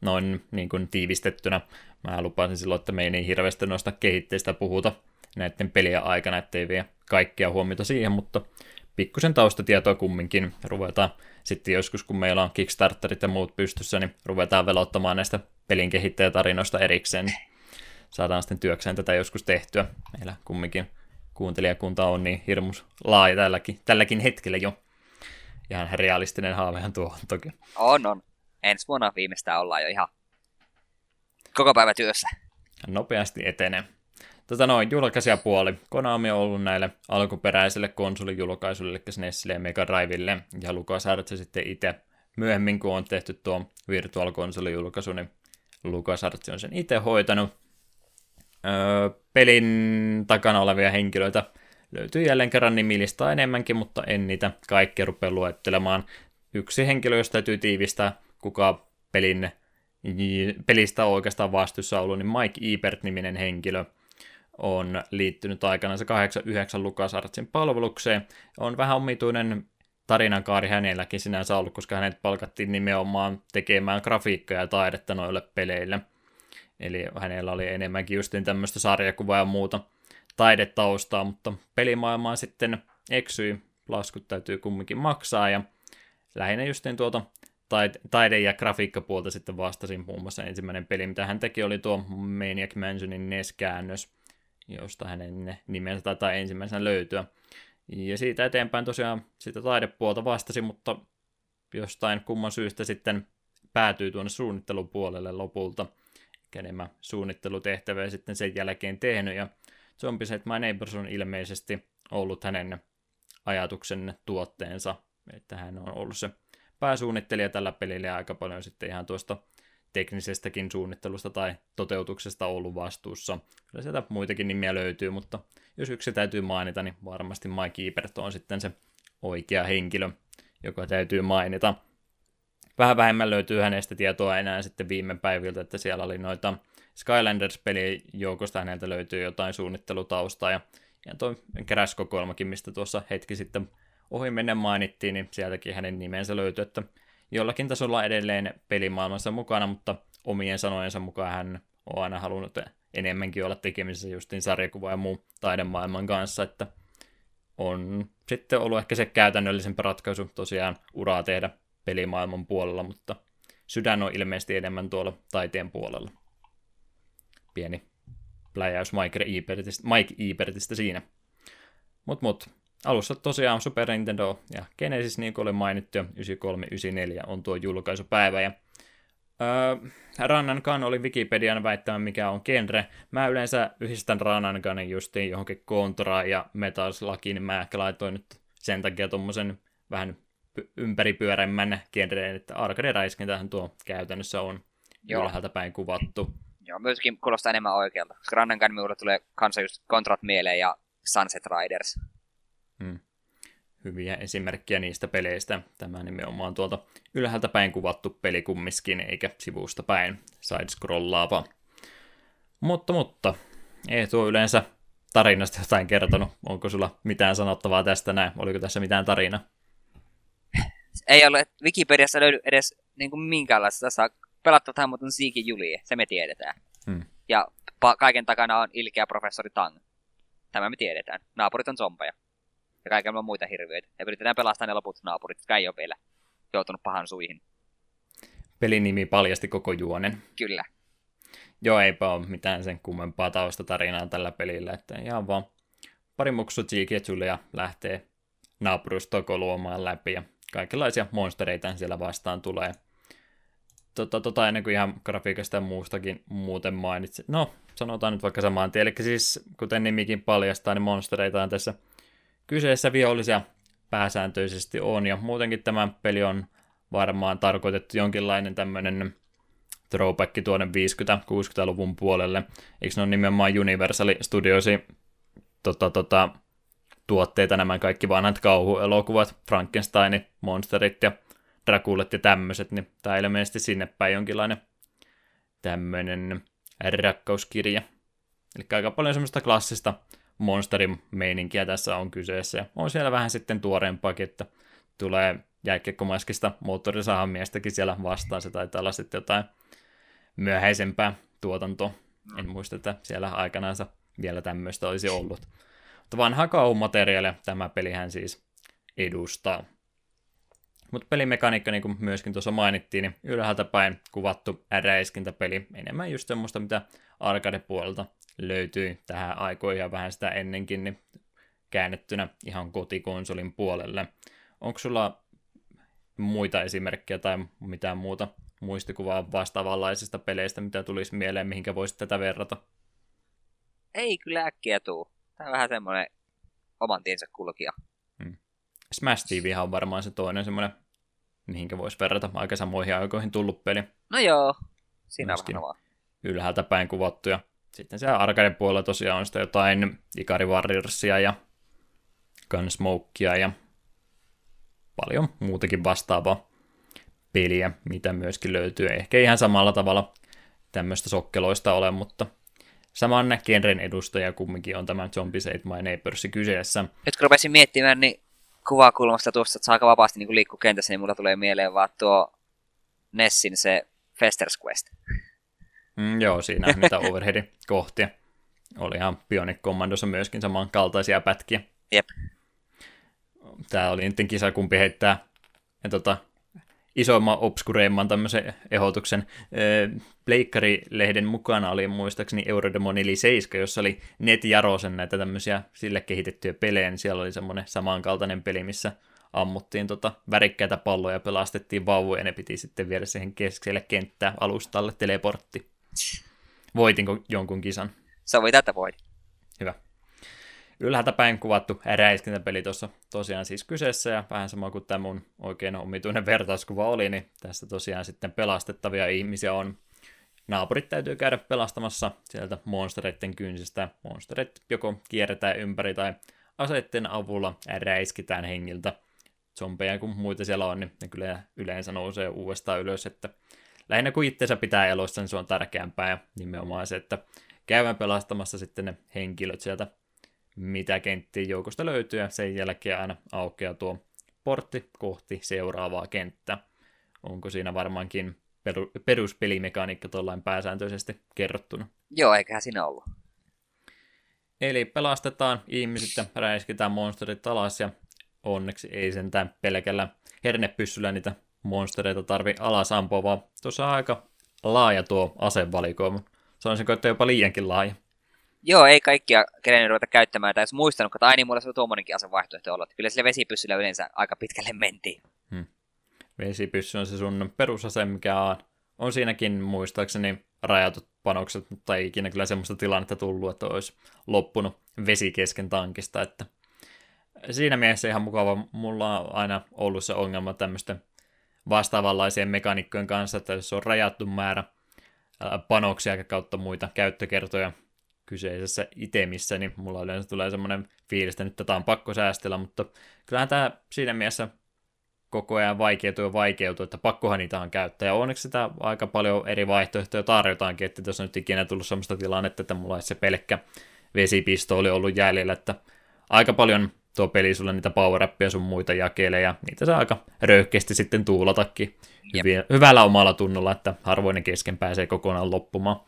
noin niin kuin tiivistettynä. Mä lupasin silloin, että me ei niin hirveästi noista kehitteistä puhuta näiden pelien aikana, ettei vie kaikkia huomiota siihen, mutta pikkusen taustatietoa kumminkin. Ruvetaan sitten joskus, kun meillä on Kickstarterit ja muut pystyssä, niin ruvetaan velottamaan näistä pelin kehittäjätarinoista erikseen. Niin saadaan sitten työkseen tätä joskus tehtyä. Meillä kumminkin kuuntelijakunta on niin hirmus laaja tälläkin, tälläkin hetkellä jo. ihan realistinen haavehan tuo on toki. On, on. Ensi vuonna viimeistään ollaan jo ihan koko päivä työssä. Nopeasti etenee. Tota noin, julkaisijapuoli. Konami on ollut näille alkuperäisille konsolijulkaisuille, eli SNESille ja Mega Drivelle, ja LucasArts sitten itse myöhemmin, kun on tehty tuo Virtual Console-julkaisu, niin LucasArts on sen itse hoitanut. Öö, pelin takana olevia henkilöitä löytyy jälleen kerran nimilistä enemmänkin, mutta en niitä kaikkia rupea luettelemaan. Yksi henkilö, jos täytyy tiivistää, kuka pelin, pelistä on oikeastaan vastuussa ollut, niin Mike Ebert-niminen henkilö on liittynyt aikanaan se 89 LucasArtsin palvelukseen. On vähän omituinen tarinankaari hänelläkin sinänsä ollut, koska hänet palkattiin nimenomaan tekemään grafiikkaa ja taidetta noille peleille. Eli hänellä oli enemmänkin justin tämmöistä sarjakuvaa ja muuta taidetaustaa, mutta pelimaailmaan sitten eksyi, laskut täytyy kumminkin maksaa, ja lähinnä justin tuota taide- ja grafiikkapuolta sitten vastasin muun muassa ensimmäinen peli, mitä hän teki, oli tuo Maniac Mansionin NES-käännös, josta hänen nimensä taitaa ensimmäisenä löytyä. Ja siitä eteenpäin tosiaan sitä taidepuolta vastasi, mutta jostain kumman syystä sitten päätyy tuonne suunnittelupuolelle lopulta. Enemmän suunnittelutehtäviä sitten sen jälkeen tehnyt, ja Zombies Set My Neighbors on ilmeisesti ollut hänen ajatuksen tuotteensa, että hän on ollut se pääsuunnittelija tällä pelillä ja aika paljon sitten ihan tuosta teknisestäkin suunnittelusta tai toteutuksesta ollut vastuussa. Kyllä sieltä muitakin nimiä löytyy, mutta jos yksi täytyy mainita, niin varmasti Mike Ebert on sitten se oikea henkilö, joka täytyy mainita. Vähän vähemmän löytyy hänestä tietoa enää sitten viime päiviltä, että siellä oli noita Skylanders-pelin joukosta häneltä löytyy jotain suunnittelutaustaa, ja, ja tuo Crash-kokoelmakin, mistä tuossa hetki sitten ohi mennä mainittiin, niin sieltäkin hänen nimensä löytyy, että jollakin tasolla edelleen pelimaailmassa mukana, mutta omien sanojensa mukaan hän on aina halunnut enemmänkin olla tekemisissä justin sarjakuva ja muu taidemaailman kanssa, että on sitten ollut ehkä se käytännöllisempi ratkaisu tosiaan uraa tehdä pelimaailman puolella, mutta sydän on ilmeisesti enemmän tuolla taiteen puolella. Pieni pläjäys Mike Ebertistä, Mike Ebertistä siinä. Mut mut, alussa tosiaan Super Nintendo ja Genesis, niin kuin oli mainittu, 93-94 on tuo julkaisupäivä, ja Öö, Rannan Gun oli Wikipedian väittämä, mikä on genre. Mä yleensä yhdistän Rannan Gunin justiin johonkin Contraa ja Metal Slugiin, niin mä ehkä laitoin nyt sen takia tuommoisen vähän ympäripyörämmän genreen, että arcade-räiskintähän tuo käytännössä on Joo. ylhäältä päin kuvattu. Joo, myöskin kuulostaa enemmän oikealta, koska Rannan Gun tulee kanssa just Contrat mieleen ja Sunset Riders. Hmm hyviä esimerkkejä niistä peleistä. Tämä nimenomaan tuolta ylhäältä päin kuvattu peli kummiskin, eikä sivusta päin side-scrollaava. Mutta, mutta, ei tuo yleensä tarinasta jotain kertonut. Onko sulla mitään sanottavaa tästä näin? Oliko tässä mitään tarina? Ei ole. Wikipediassa löydy edes niin kuin minkäänlaista. Tässä pelattu tähän muuten Siiki Julie, se me tiedetään. Hmm. Ja pa- kaiken takana on ilkeä professori Tang. Tämä me tiedetään. Naapurit on zombeja ja kaikilla muita hirviöitä. Ja yritetään pelastaa ne loput naapurit, jotka ei ole vielä joutunut pahan suihin. Pelin nimi paljasti koko juonen. Kyllä. Joo, eipä ole mitään sen kummempaa taustatarinaa tällä pelillä, että ihan vaan pari muksu ja lähtee naapurustoa luomaan läpi ja kaikenlaisia monstereita siellä vastaan tulee. Tota, tota ennen kuin ihan grafiikasta ja muustakin muuten mainitsin. No, sanotaan nyt vaikka samaan tien. Eli siis, kuten nimikin paljastaa, niin monstereita on tässä kyseessä vihollisia pääsääntöisesti on, ja muutenkin tämä peli on varmaan tarkoitettu jonkinlainen tämmöinen throwback tuonne 50-60-luvun puolelle. Eikö ne ole nimenomaan Universal Studiosi tota, tota, tuotteita nämä kaikki vanhat kauhuelokuvat, Frankensteinit, Monsterit ja Draculat ja tämmöiset, niin tämä ilmeisesti sinne päin jonkinlainen tämmöinen rakkauskirja. Eli aika paljon semmoista klassista monsterin meininkiä tässä on kyseessä. On siellä vähän sitten tuoreempaakin, että tulee jääkiekkomaskista moottorisahan miestäkin siellä vastaan. Se taitaa olla sitten jotain myöhäisempää tuotantoa. En muista, että siellä aikanaansa vielä tämmöistä olisi ollut. Mutta vanhaa kauhumateriaalia tämä pelihän siis edustaa. Mutta pelimekaniikka, niin kuin myöskin tuossa mainittiin, niin ylhäältä päin kuvattu räiskintäpeli. Enemmän just semmoista, mitä arcade-puolelta löytyi tähän aikoihin ja vähän sitä ennenkin niin käännettynä ihan kotikonsolin puolelle. Onko sulla muita esimerkkejä tai mitään muuta muistikuvaa vastaavanlaisista peleistä, mitä tulisi mieleen, mihinkä voisi tätä verrata? Ei kyllä äkkiä tuu. Tämä on vähän semmoinen oman tiensä kulkija. Smash TV on varmaan se toinen semmoinen, mihinkä voisi verrata aika samoihin aikoihin tullut peli. No joo, siinä on vähän vaan. Ylhäältä päin kuvattu ja sitten siellä arcade puolella tosiaan on sitä jotain Ikari Warriorsia ja Gunsmokea ja paljon muutakin vastaavaa peliä, mitä myöskin löytyy. Ehkä ihan samalla tavalla tämmöistä sokkeloista ole, mutta saman genren edustaja kumminkin on tämä Zombies Ate My Neighbors kyseessä. Nyt kun rupesin miettimään, niin kuvakulmasta tuosta, että saa aika vapaasti niin liikkua kentässä, niin mulla tulee mieleen vaan tuo Nessin se Fester's Quest. Mm, joo, siinä niitä overheadin kohtia. Oli ihan Bionic Commandossa myöskin samankaltaisia pätkiä. Jep. Tämä oli nyt kisa, kumpi heittää ja tota, isoimman, obskureimman tämmöisen ehdotuksen. Pleikkari-lehden mukana oli muistaakseni Eurodemon eli 7, jossa oli Net Jarosen näitä tämmöisiä sille kehitettyjä pelejä, niin siellä oli semmoinen samankaltainen peli, missä ammuttiin tota värikkäitä palloja ja pelastettiin vauvoja, ja ne piti sitten viedä siihen keskelle kenttää alustalle teleportti. Voitinko jonkun kisan? Se oli tätä voit. Ylhäältä päin kuvattu räiskintäpeli tuossa tosiaan siis kyseessä, ja vähän sama kuin tämä mun oikein omituinen vertauskuva oli, niin tässä tosiaan sitten pelastettavia ihmisiä on. Naapurit täytyy käydä pelastamassa sieltä monstereiden kynsistä. Monsterit joko kierretään ympäri tai aseiden avulla räiskitään hengiltä. Zombeja kun muita siellä on, niin ne kyllä yleensä nousee uudestaan ylös, että lähinnä kun itseensä pitää elossa, niin se on tärkeämpää ja nimenomaan se, että käydään pelastamassa sitten ne henkilöt sieltä, mitä kenttien joukosta löytyy ja sen jälkeen aina aukeaa tuo portti kohti seuraavaa kenttää. Onko siinä varmaankin peru- peruspelimekaniikka tuollain pääsääntöisesti kerrottuna? Joo, eiköhän siinä ollut. Eli pelastetaan ihmiset ja räiskitään monsterit alas ja onneksi ei sentään pelkällä hernepyssyllä niitä monstereita tarvi alas ampua, vaan tuossa aika laaja tuo asevalikoima. Sanoisinko, että jopa liiankin laaja. Joo, ei kaikkia kenen ruveta käyttämään, tai jos muistanut, että aina mulla se on tuommoinenkin asevaihtoehto ollut. Kyllä sille vesipyssyllä yleensä aika pitkälle mentiin. Hmm. Vesipyssy on se sun perusase, mikä on, on siinäkin muistaakseni rajatut panokset, mutta ei ikinä kyllä semmoista tilannetta tullut, että olisi loppunut vesi kesken tankista, että siinä mielessä ihan mukava. Mulla on aina ollut se ongelma tämmöisten vastaavanlaisien mekanikkojen kanssa, että jos on rajattu määrä panoksia kautta muita käyttökertoja kyseisessä itemissä, niin mulla yleensä tulee semmoinen fiilis, että nyt tätä on pakko säästellä, mutta kyllähän tämä siinä mielessä koko ajan vaikeutuu ja vaikeutuu, että pakkohan niitä on käyttää. Ja onneksi sitä aika paljon eri vaihtoehtoja tarjotaankin, että tässä on nyt ikinä tullut sellaista tilannetta, että mulla olisi se pelkkä vesipistooli ollut jäljellä, että aika paljon tuo peli sulle niitä power sun muita jakelee, ja niitä saa aika röyhkeästi sitten tuulatakin hyviä, hyvällä omalla tunnolla, että harvoinen kesken pääsee kokonaan loppumaan.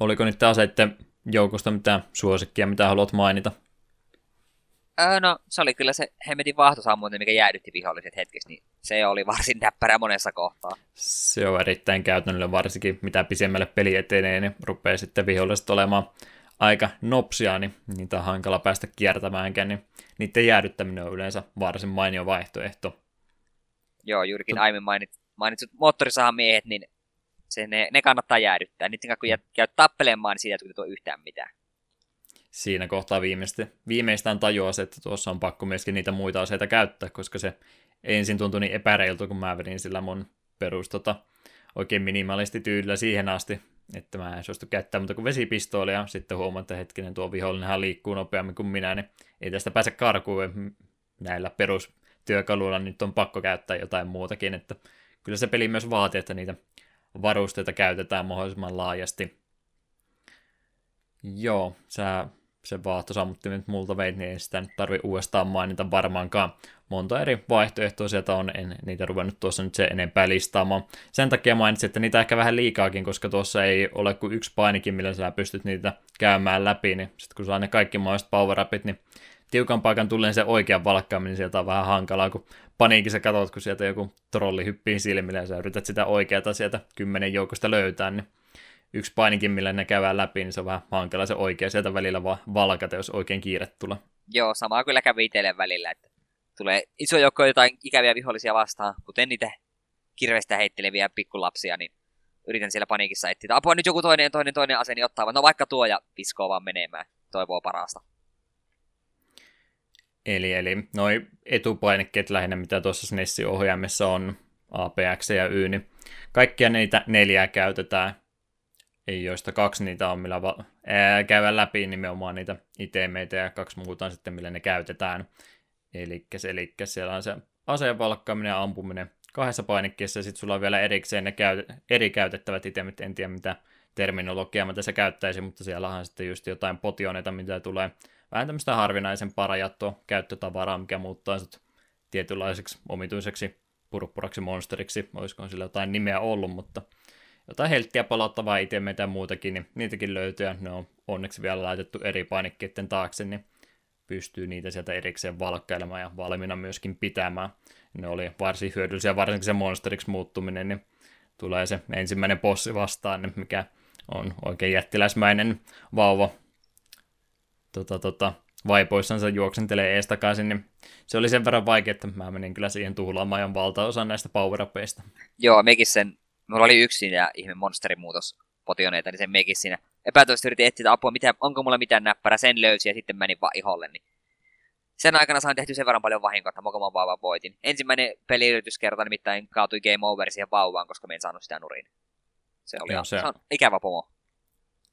Oliko nyt aseitten joukosta mitään suosikkia, mitä haluat mainita? Öö, no, se oli kyllä se hemmetin vaahtosammunti, mikä jäädytti viholliset hetkeksi, niin se oli varsin näppärä monessa kohtaa. Se on erittäin käytännöllinen, varsinkin mitä pisemmälle peli etenee, niin rupeaa sitten viholliset olemaan aika nopsia, niin niitä on hankala päästä kiertämäänkään, niin niiden jäädyttäminen on yleensä varsin mainio vaihtoehto. Joo, juurikin aiemmin mainit, mainitsit moottorisahan miehet, niin se, ne, ne kannattaa jäädyttää. Niiden kun käyt tappelemaan, niin siitä ei yhtään mitään. Siinä kohtaa viimeistä, viimeistään tajuaa se, että tuossa on pakko myöskin niitä muita aseita käyttää, koska se ensin tuntui niin epäreiltu, kun mä vedin sillä mun perus tota, oikein minimalisti tyylillä siihen asti, että mä en suostu käyttää muuta kuin vesipistoolia, sitten huomaan, että hetkinen tuo vihollinenhan liikkuu nopeammin kuin minä, niin ei tästä pääse karkuun näillä perustyökaluilla, nyt on pakko käyttää jotain muutakin, että kyllä se peli myös vaatii, että niitä varusteita käytetään mahdollisimman laajasti. Joo, sä se vaahtosammuttimet multa veit, niin ei sitä nyt tarvi uudestaan mainita varmaankaan. Monta eri vaihtoehtoa sieltä on, en niitä ruvennut tuossa nyt se enempää listaamaan. Sen takia mainitsin, että niitä ehkä vähän liikaakin, koska tuossa ei ole kuin yksi painikin, millä sä pystyt niitä käymään läpi, niin sitten kun saa ne kaikki mahdolliset power niin tiukan paikan tulleen se oikean valkkaaminen, sieltä on vähän hankalaa, kun paniikissa katsot, kun sieltä joku trolli hyppii silmille ja sä yrität sitä oikeata sieltä kymmenen joukosta löytää, niin yksi painikin, millä ne käydään läpi, niin se on vähän hankala se oikea sieltä välillä vaan valkata, jos oikein kiire tulee. Joo, samaa kyllä kävi itselle välillä, että tulee iso joukko jotain ikäviä vihollisia vastaan, kuten niitä kirvestä heitteleviä pikkulapsia, niin yritän siellä paniikissa etsiä, apua nyt joku toinen, toinen, toinen ase, niin ottaa, no vaikka tuo ja piskoo vaan menemään, toivoo parasta. Eli, eli noi etupainikkeet lähinnä, mitä tuossa SNESin ohjaimessa on, APX ja Y, niin kaikkia niitä neljää käytetään, joista kaksi niitä on, millä va- ää, käydään läpi nimenomaan niitä itemeitä ja kaksi muuta on sitten, millä ne käytetään. Eli siellä on se aseen valkkaaminen ja ampuminen kahdessa painikkeessa, ja sitten sulla on vielä erikseen ne käy- eri käytettävät itemit, en tiedä mitä terminologiaa mä tässä käyttäisin, mutta siellä on sitten just jotain potioneita, mitä tulee vähän tämmöistä harvinaisen parajattoa käyttötavaraa, mikä muuttaa sut tietynlaiseksi omituiseksi purppuraksi monsteriksi, olisiko sillä jotain nimeä ollut, mutta jotain helttiä palauttavaa itemeitä ja muutakin, niin niitäkin löytyy, ja ne on onneksi vielä laitettu eri painikkeiden taakse, niin pystyy niitä sieltä erikseen valkkailemaan ja valmiina myöskin pitämään. Ne oli varsin hyödyllisiä, varsinkin se monsteriksi muuttuminen, niin tulee se ensimmäinen bossi vastaan, niin mikä on oikein jättiläismäinen vauva tota, tota, vaipoissansa juoksentelee ees takaisin, niin se oli sen verran vaikea, että mä menin kyllä siihen tuhlaamaan ja valtaosan näistä power Joo, mekin sen, mulla oli yksi ja ihme monsterimuutos potioneita, niin sen mekin siinä epätoisesti yritin etsiä apua, mitä, onko mulla mitään näppärä, sen löysi ja sitten menin vaan iholle, niin sen aikana saan tehty sen verran paljon vahinkoa, että mokoman vauvan voitin. Ensimmäinen peliyrityskerta nimittäin kaatui Game Over siihen vauvaan, koska me en saanut sitä nurin. Se oli Joo, se... Se on ikävä pomo.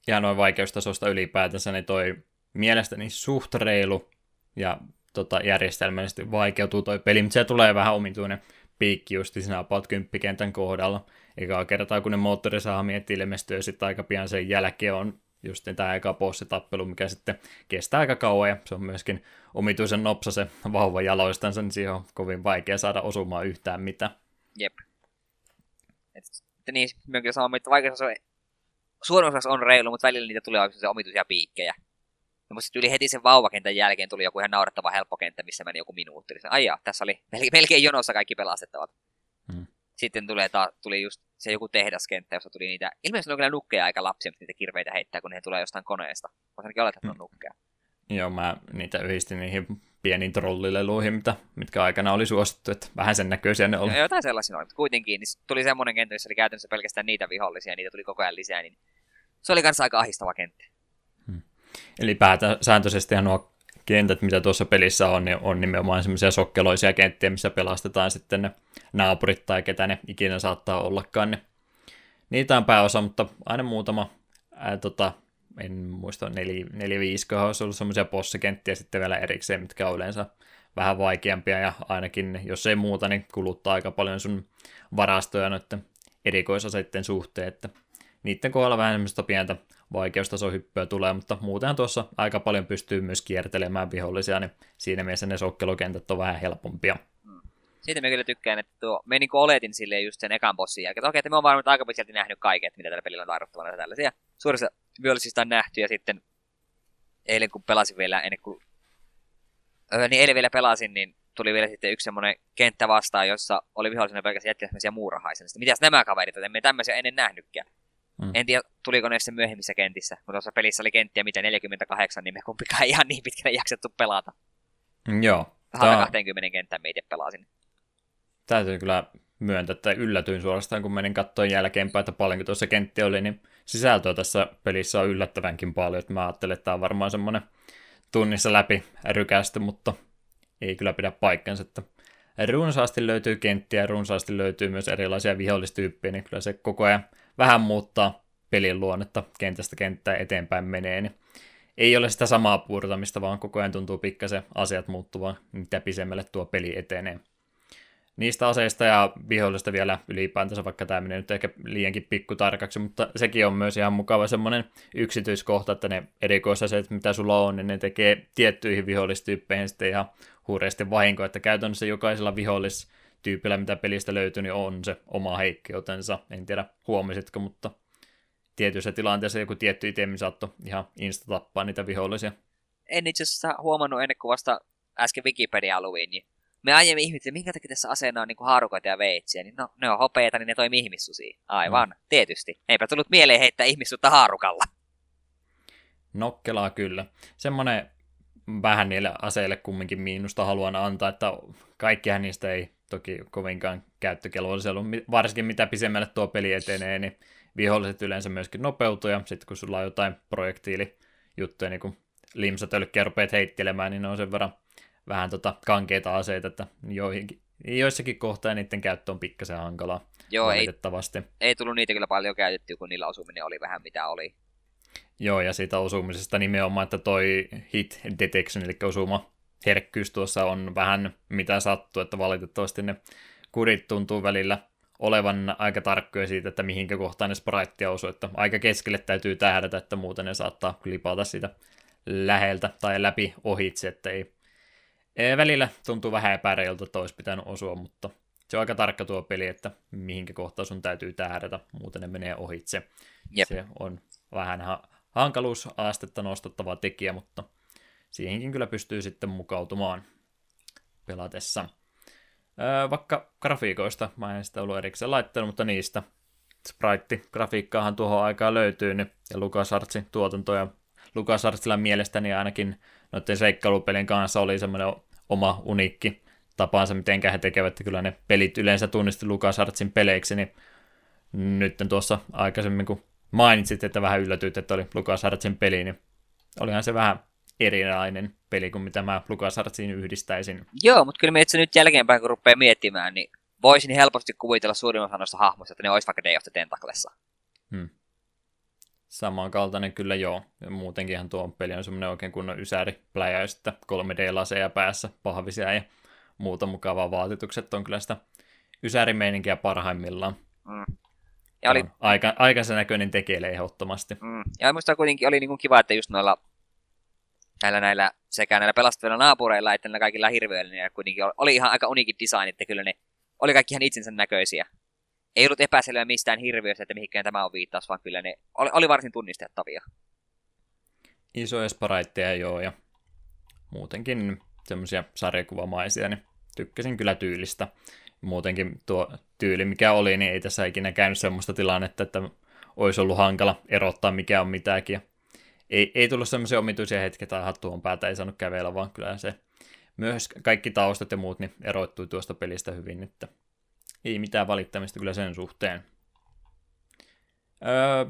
Ja noin vaikeustasosta ylipäätänsä, niin toi mielestäni suht reilu ja tota, järjestelmällisesti vaikeutuu toi peli, mutta se tulee vähän omituinen piikki just siinä about 10 kentän kohdalla. Eikä kertaa, kun ne moottorisahamiehet ilmestyy, sitten aika pian sen jälkeen on just tämä aika bossitappelu, mikä sitten kestää aika kauan, ja se on myöskin omituisen nopsa se vauva jaloistansa, niin siihen on kovin vaikea saada osumaan yhtään mitä. Jep. Et, et niin, myöskin sanoa, että vaikka se on, suurin on reilu, mutta välillä niitä tulee oikein omituisia piikkejä. Ja mutta yli heti sen vauvakentän jälkeen tuli joku ihan naurettava helppo kenttä, missä meni joku minuutti. Ai jaa, tässä oli melkein jonossa kaikki pelastettavat. Hmm. Sitten tulee ta, tuli just se joku tehdaskenttä, jossa tuli niitä, ilmeisesti on kyllä nukkeja aika lapsia, mutta niitä kirveitä heittää, kun ne tulee jostain koneesta. Voisi ainakin olettaa, että on nukkeja. Joo, mä niitä yhdistin niihin pieniin trollileluihin, mitä, mitkä aikana oli suosittu, että vähän sen näköisiä ne oli. Ja jotain sellaisia oli, mutta kuitenkin niin tuli semmoinen kenttä, jossa oli käytännössä pelkästään niitä vihollisia, ja niitä tuli koko ajan lisää, niin se oli kanssa aika ahistava kenttä. Eli pääsääntöisesti nuo kentät, mitä tuossa pelissä on, niin on nimenomaan semmoisia sokkeloisia kenttiä, missä pelastetaan sitten ne naapurit tai ketä ne ikinä saattaa ollakaan. Ne. Niitä on pääosa, mutta aina muutama, ää, tota, en muista, neli, neljä viisi olisi ollut semmoisia possikenttiä sitten vielä erikseen, mitkä on yleensä vähän vaikeampia ja ainakin, jos ei muuta, niin kuluttaa aika paljon sun varastoja noiden erikoisaseiden suhteen, että niiden kohdalla vähän semmoista pientä vaikeustasohyppyä tulee, mutta muuten tuossa aika paljon pystyy myös kiertelemään vihollisia, niin siinä mielessä ne sokkelokentät on vähän helpompia. Siitä mä kyllä tykkään, että tuo, me niin oletin sille just sen ekan bossin jälkeen, että okei, että me on varmaan aika pitkälti nähnyt kaiket, mitä tällä pelillä on tarvittavana ja tällaisia. Suurissa vihollisista on nähty ja sitten eilen kun pelasin vielä, ennen kuin, öö, niin eilen vielä pelasin, niin tuli vielä sitten yksi semmoinen kenttä vastaan, jossa oli vihollisena pelkästään jättiläisiä muurahaisia. Mitäs nämä kaverit, että emme tämmöisiä ennen nähnytkään. Mm. En tiedä, tuliko ne sitten myöhemmissä kentissä, mutta tuossa pelissä oli kenttiä mitä 48, niin me kumpikaan ihan niin pitkälle jaksettu pelata. Mm, joo. 120 kenttää me itse pelasin. Täytyy kyllä myöntää, että yllätyin suorastaan, kun menin katsoin jälkeenpäin, että paljonko tuossa kentti oli, niin sisältöä tässä pelissä on yllättävänkin paljon, että mä ajattelin, että tämä on varmaan semmoinen tunnissa läpi rykästy, mutta ei kyllä pidä paikkansa, että runsaasti löytyy kenttiä runsaasti löytyy myös erilaisia vihollistyyppejä, niin kyllä se koko ajan vähän muuttaa pelin luonnetta kentästä kenttään eteenpäin menee, niin ei ole sitä samaa puurtamista, vaan koko ajan tuntuu pikkasen asiat muuttuvan, mitä pisemmälle tuo peli etenee. Niistä aseista ja vihollisista vielä ylipäätänsä, vaikka tämä menee nyt ehkä liiankin pikkutarkaksi, mutta sekin on myös ihan mukava semmoinen yksityiskohta, että ne erikoisaseet, mitä sulla on, niin ne tekee tiettyihin vihollistyyppeihin sitten ihan hurjasti vahinko, että käytännössä jokaisella vihollis tyypillä, mitä pelistä löytyy, niin on se oma heikkeutensa. En tiedä, huomasitko, mutta tietyissä tilanteissa joku tietty itemi saattoi ihan insta tappaa niitä vihollisia. En itse asiassa huomannut ennen kuin vasta äsken Wikipedia luin, niin me aiemmin ihmettiin, minkä takia tässä aseena on niin haarukoita ja veitsiä, niin no, ne on hopeita, niin ne toimii ihmissusia. Aivan, mm. tietysti. Eipä tullut mieleen heittää ihmissutta haarukalla. Nokkelaa kyllä. Semmoinen vähän niille aseille kumminkin miinusta haluan antaa, että kaikkihan niistä ei toki kovinkaan käyttökelvollisia ollut, varsinkin mitä pisemmälle tuo peli etenee, niin viholliset yleensä myöskin nopeutuu, ja sitten kun sulla on jotain projektiilijuttuja, niin kun limsatölkkiä rupeat heittelemään, niin ne on sen verran vähän tota kankeita aseita, että joihinkin, joissakin kohtaa niiden käyttö on pikkasen hankalaa. Joo, ei, ei tullut niitä kyllä paljon käytettyä, kun niillä osuminen oli vähän mitä oli. Joo, ja siitä osumisesta nimenomaan, että toi hit detection, eli osuma herkkyys tuossa on vähän mitä sattuu, että valitettavasti ne kurit tuntuu välillä olevan aika tarkkoja siitä, että mihinkä kohtaan ne spriteja osuu, että aika keskelle täytyy tähdätä, että muuten ne saattaa klipata sitä läheltä tai läpi ohitse, että ei, ei välillä tuntuu vähän epäreilta, että olisi pitänyt osua, mutta se on aika tarkka tuo peli, että mihinkä kohtaan sun täytyy tähdätä, muuten ne menee ohitse. Jep. Se on vähän ha- hankaluusastetta nostettava tekijä, mutta siihenkin kyllä pystyy sitten mukautumaan pelatessa. Vaikka grafiikoista, mä en sitä ollut erikseen laittanut, mutta niistä sprite-grafiikkaahan tuohon aikaan löytyy, niin, ja LucasArtsin tuotanto, ja LucasArtsilla mielestäni ainakin noiden seikkailupelin kanssa oli semmoinen oma uniikki tapansa, miten he tekevät, kyllä ne pelit yleensä tunnisti LucasArtsin peleiksi, niin nyt tuossa aikaisemmin, kun mainitsit, että vähän yllätyit, että oli LucasArtsin peli, niin olihan se vähän erilainen peli kuin mitä mä LucasArtsiin yhdistäisin. Joo, mutta kyllä me itse nyt jälkeenpäin, kun rupeaa miettimään, niin voisin helposti kuvitella suurin osa noista hahmoista, että ne olisi vaikka Day of the Tentaclessa. Hmm. Samankaltainen kyllä joo. Ja muutenkinhan tuo peli on semmoinen oikein kunnon ysäri pläjäistä 3D-laseja päässä, pahvisia ja muuta mukavaa vaatitukset on kyllä sitä ysärimeininkiä parhaimmillaan. Mm. Ja oli... Aika, aikansa näköinen tekee ehdottomasti. Mm. Ja minusta kuitenkin oli niinku kiva, että just noilla näillä, näillä sekä näillä pelastavilla naapureilla että näillä kaikilla hirveillä, niin kuitenkin oli ihan aika unikin design, että kyllä ne oli kaikki ihan itsensä näköisiä. Ei ollut epäselvää mistään hirviöstä, että mihinkään tämä on viittaus, vaan kyllä ne oli, oli varsin tunnistettavia. Isoja sparaitteja joo, ja muutenkin semmoisia sarjakuvamaisia, niin tykkäsin kyllä tyylistä. Muutenkin tuo tyyli, mikä oli, niin ei tässä ikinä käynyt semmoista tilannetta, että olisi ollut hankala erottaa, mikä on mitäkin ei, ei tullut semmoisia omituisia hetkiä tai hattuun päätä ei saanut kävellä, vaan kyllä se myös kaikki taustat ja muut niin eroittui tuosta pelistä hyvin, että ei mitään valittamista kyllä sen suhteen. Öö,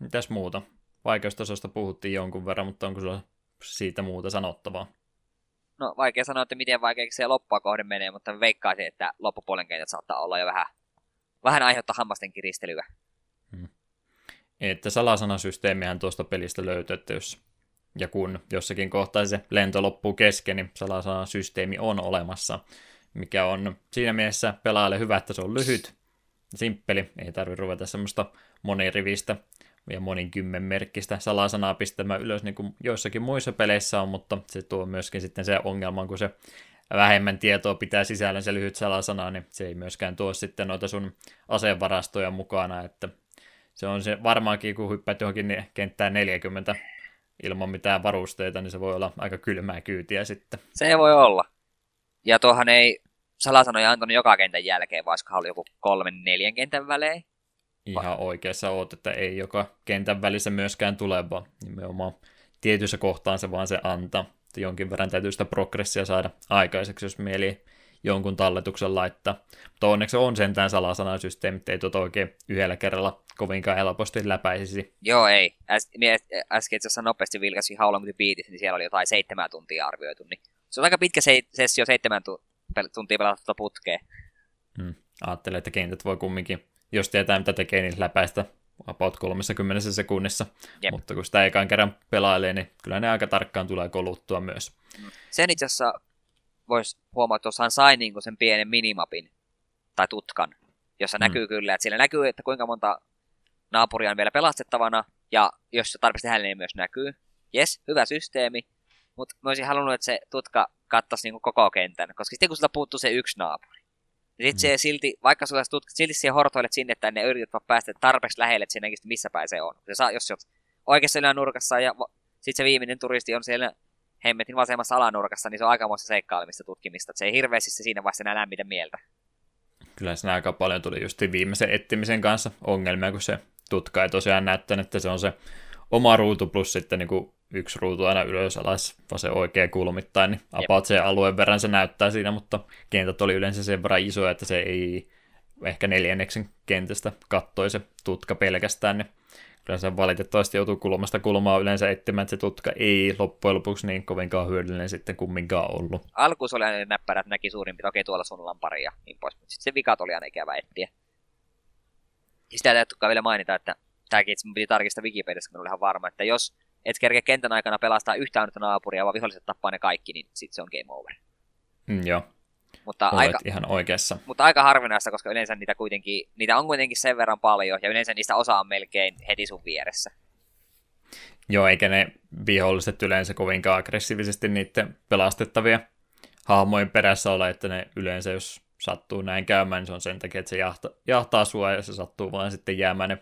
mitäs muuta? Vaikeustasosta puhuttiin jonkun verran, mutta onko sulla siitä muuta sanottavaa? No vaikea sanoa, että miten vaikeaksi se loppua kohden menee, mutta veikkaisin, että loppupuolen kentät saattaa olla jo vähän, vähän aiheuttaa hammasten kiristelyä. Että salasanasysteemihän tuosta pelistä löytyy, että jos ja kun jossakin kohtaa se lento loppuu kesken, niin salasanasysteemi on olemassa, mikä on siinä mielessä pelaajalle hyvä, että se on lyhyt, simppeli, ei tarvitse ruveta semmoista monirivistä ja merkkistä salasanaa pistämään ylös, niin kuin joissakin muissa peleissä on, mutta se tuo myöskin sitten se ongelma, kun se vähemmän tietoa pitää sisällön se lyhyt salasana, niin se ei myöskään tuo sitten noita sun aseenvarastoja mukana, että se on se varmaankin, kun hyppäät johonkin kenttään 40 ilman mitään varusteita, niin se voi olla aika kylmää kyytiä sitten. Se voi olla. Ja tuohan ei salasanoja antanut joka kentän jälkeen, vaan oli joku kolmen neljän kentän välein. Ihan oikeassa oot, että ei joka kentän välissä myöskään tule, vaan nimenomaan tietyissä kohtaan se vaan se antaa. Että jonkin verran täytyy sitä progressia saada aikaiseksi, jos mieli jonkun talletuksen laittaa. Mutta onneksi on sentään salasanasysteemi, ei tuota oikein yhdellä kerralla kovinkaan helposti läpäisisi. Joo, ei. Äs, äsken itse asiassa nopeasti vilkasin How Long to Beat, niin siellä oli jotain seitsemän tuntia arvioitu. Niin se on aika pitkä se- sessio, seitsemän tu- tuntia pelata tuota putkeen. Hmm. Ajattelen, että kentät voi kumminkin, jos tietää mitä tekee, niin läpäistä about 30 sekunnissa. Jep. Mutta kun sitä ekaan kerran pelailee, niin kyllä ne aika tarkkaan tulee koluttua myös. Sen itse asiassa voisi huomata, että tuossahan sai niin sen pienen minimapin tai tutkan, jossa mm. näkyy kyllä, että siellä näkyy, että kuinka monta naapuria on vielä pelastettavana, ja jos se tarpeeksi tehdä, niin myös näkyy. Jes, hyvä systeemi, mutta mä olisin halunnut, että se tutka kattaisi niin koko kentän, koska sitten kun sulta puuttuu se yksi naapuri, niin sitten mm. se silti, vaikka sulla tutka, silti siihen hortoilet sinne tänne ja yrität päästä tarpeeksi lähelle, että sinne missä päin se on. Se saa, jos se on oikeassa nurkassa ja sitten se viimeinen turisti on siellä hemmetin vasemmassa alanurkassa, niin se on aikamoista seikkailemista tutkimista. Että se ei hirveästi se siinä vaiheessa enää lämmitä mieltä. Kyllä siinä aika paljon tuli just viimeisen etsimisen kanssa ongelmia, kun se tutka ei tosiaan näyttänyt, että se on se oma ruutu plus sitten niin kuin yksi ruutu aina ylös alas, se oikea kulmittain, niin about se alueen verran se näyttää siinä, mutta kentät oli yleensä sen verran iso, että se ei ehkä neljänneksen kentästä kattoi se tutka pelkästään, niin se valitettavasti joutuu kulmasta kulmaa yleensä etsimään, että se tutka ei loppujen lopuksi niin kovinkaan hyödyllinen sitten kumminkaan ollut. Alkuus oli aina näppärä, että näki suurin piirtein, okei tuolla sun on pari ja niin pois, mutta sitten se vikat oli aina ikävä etsiä. Ja sitä ei vielä mainita, että tämäkin itse piti tarkistaa Wikipediassa, kun oli ihan varma, että jos et kerkeä kentän aikana pelastaa yhtään naapuria, vaan viholliset tappaa ne kaikki, niin sitten se on game over. Mm, joo. Mutta Olet aika, ihan oikeassa. Mutta aika harvinaista, koska yleensä niitä kuitenkin, niitä on kuitenkin sen verran paljon, ja yleensä niistä osa on melkein heti sun vieressä. Joo, eikä ne viholliset yleensä kovinkaan aggressiivisesti niiden pelastettavia hahmojen perässä ole, että ne yleensä, jos sattuu näin käymään, niin se on sen takia, että se jahta, jahtaa sua ja se sattuu vaan sitten jäämään ne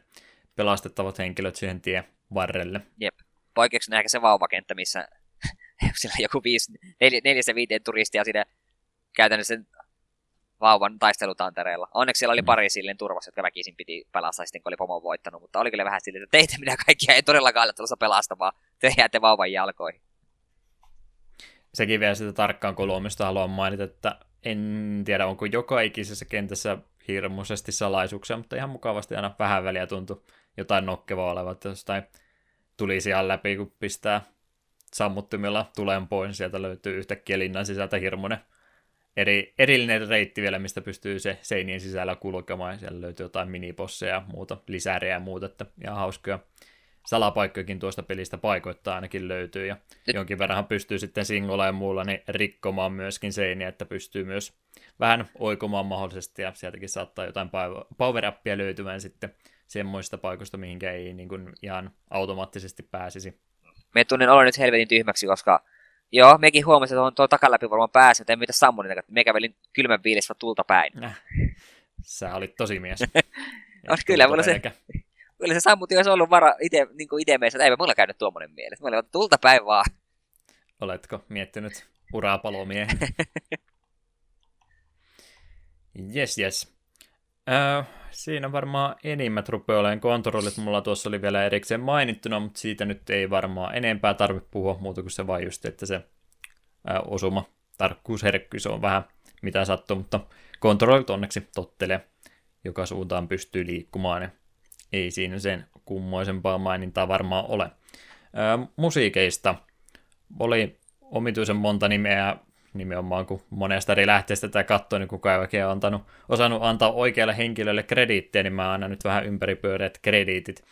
pelastettavat henkilöt siihen tien varrelle. Jep. Poikkeuksena ehkä se vauvakenttä, missä sillä joku viisi, neljä, neljässä viiteen turistia siinä käytännössä sen vauvan taistelutantereella. Onneksi siellä oli mm. pari silleen turvassa, jotka väkisin piti pelastaa sitten, kun oli pomo voittanut, mutta oli kyllä vähän silleen, että teitä minä kaikkia ei todellakaan ole tulossa pelastamaan. Te jäätte vauvan jalkoihin. Sekin vielä sitä tarkkaan kolmesta haluan mainita, että en tiedä, onko joka ikisessä kentässä hirmuisesti salaisuuksia, mutta ihan mukavasti aina vähän väliä tuntui jotain nokkevaa olevan, että jostain tuli siellä läpi, kun pistää sammuttimilla tulen pois, sieltä löytyy yhtäkkiä linnan sisältä hirmuinen eri, erillinen reitti vielä, mistä pystyy se seinien sisällä kulkemaan, ja siellä löytyy jotain miniposseja ja muuta, lisääriä ja muuta, että ihan hauskoja salapaikkojakin tuosta pelistä paikoittaa ainakin löytyy, ja jonkin verran pystyy sitten singolla ja muulla niin rikkomaan myöskin seiniä, että pystyy myös vähän oikomaan mahdollisesti, ja sieltäkin saattaa jotain power löytymään sitten semmoista paikoista, mihinkä ei niin kuin ihan automaattisesti pääsisi. Me tunnen olo nyt helvetin tyhmäksi, koska joo, mekin huomasin, että on tuolla takaläpi varmaan päässä, mutta en mitä sammunin, että me kävelin kylmän viilistä tulta päin. Äh, sä olit tosi mies. Olisi kyllä, mulla se, kyllä se sammutti olisi ollut vara ite, niin kuin ite meissä, ei mulla käynyt tuommoinen mielessä. Mä olin tulta päin vaan. Oletko miettinyt uraa palomiehen? Yes, yes. Öö, siinä varmaan enimmät rupeaa olemaan kontrollit. Mulla tuossa oli vielä erikseen mainittuna, mutta siitä nyt ei varmaan enempää tarvitse puhua muuta kuin se vain just, että se öö, osuma tarkkuusherkkyys on vähän mitä sattuu, mutta kontrollit onneksi tottelee, joka suuntaan pystyy liikkumaan ja ei siinä sen kummoisempaa mainintaa varmaan ole. Öö, musiikeista oli omituisen monta nimeä nimenomaan kun monesta eri lähteestä tätä katsoin, niin kukaan ei oikein antanut, osannut antaa oikealle henkilölle krediittiä, niin mä annan nyt vähän ympäripyöreät krediitit.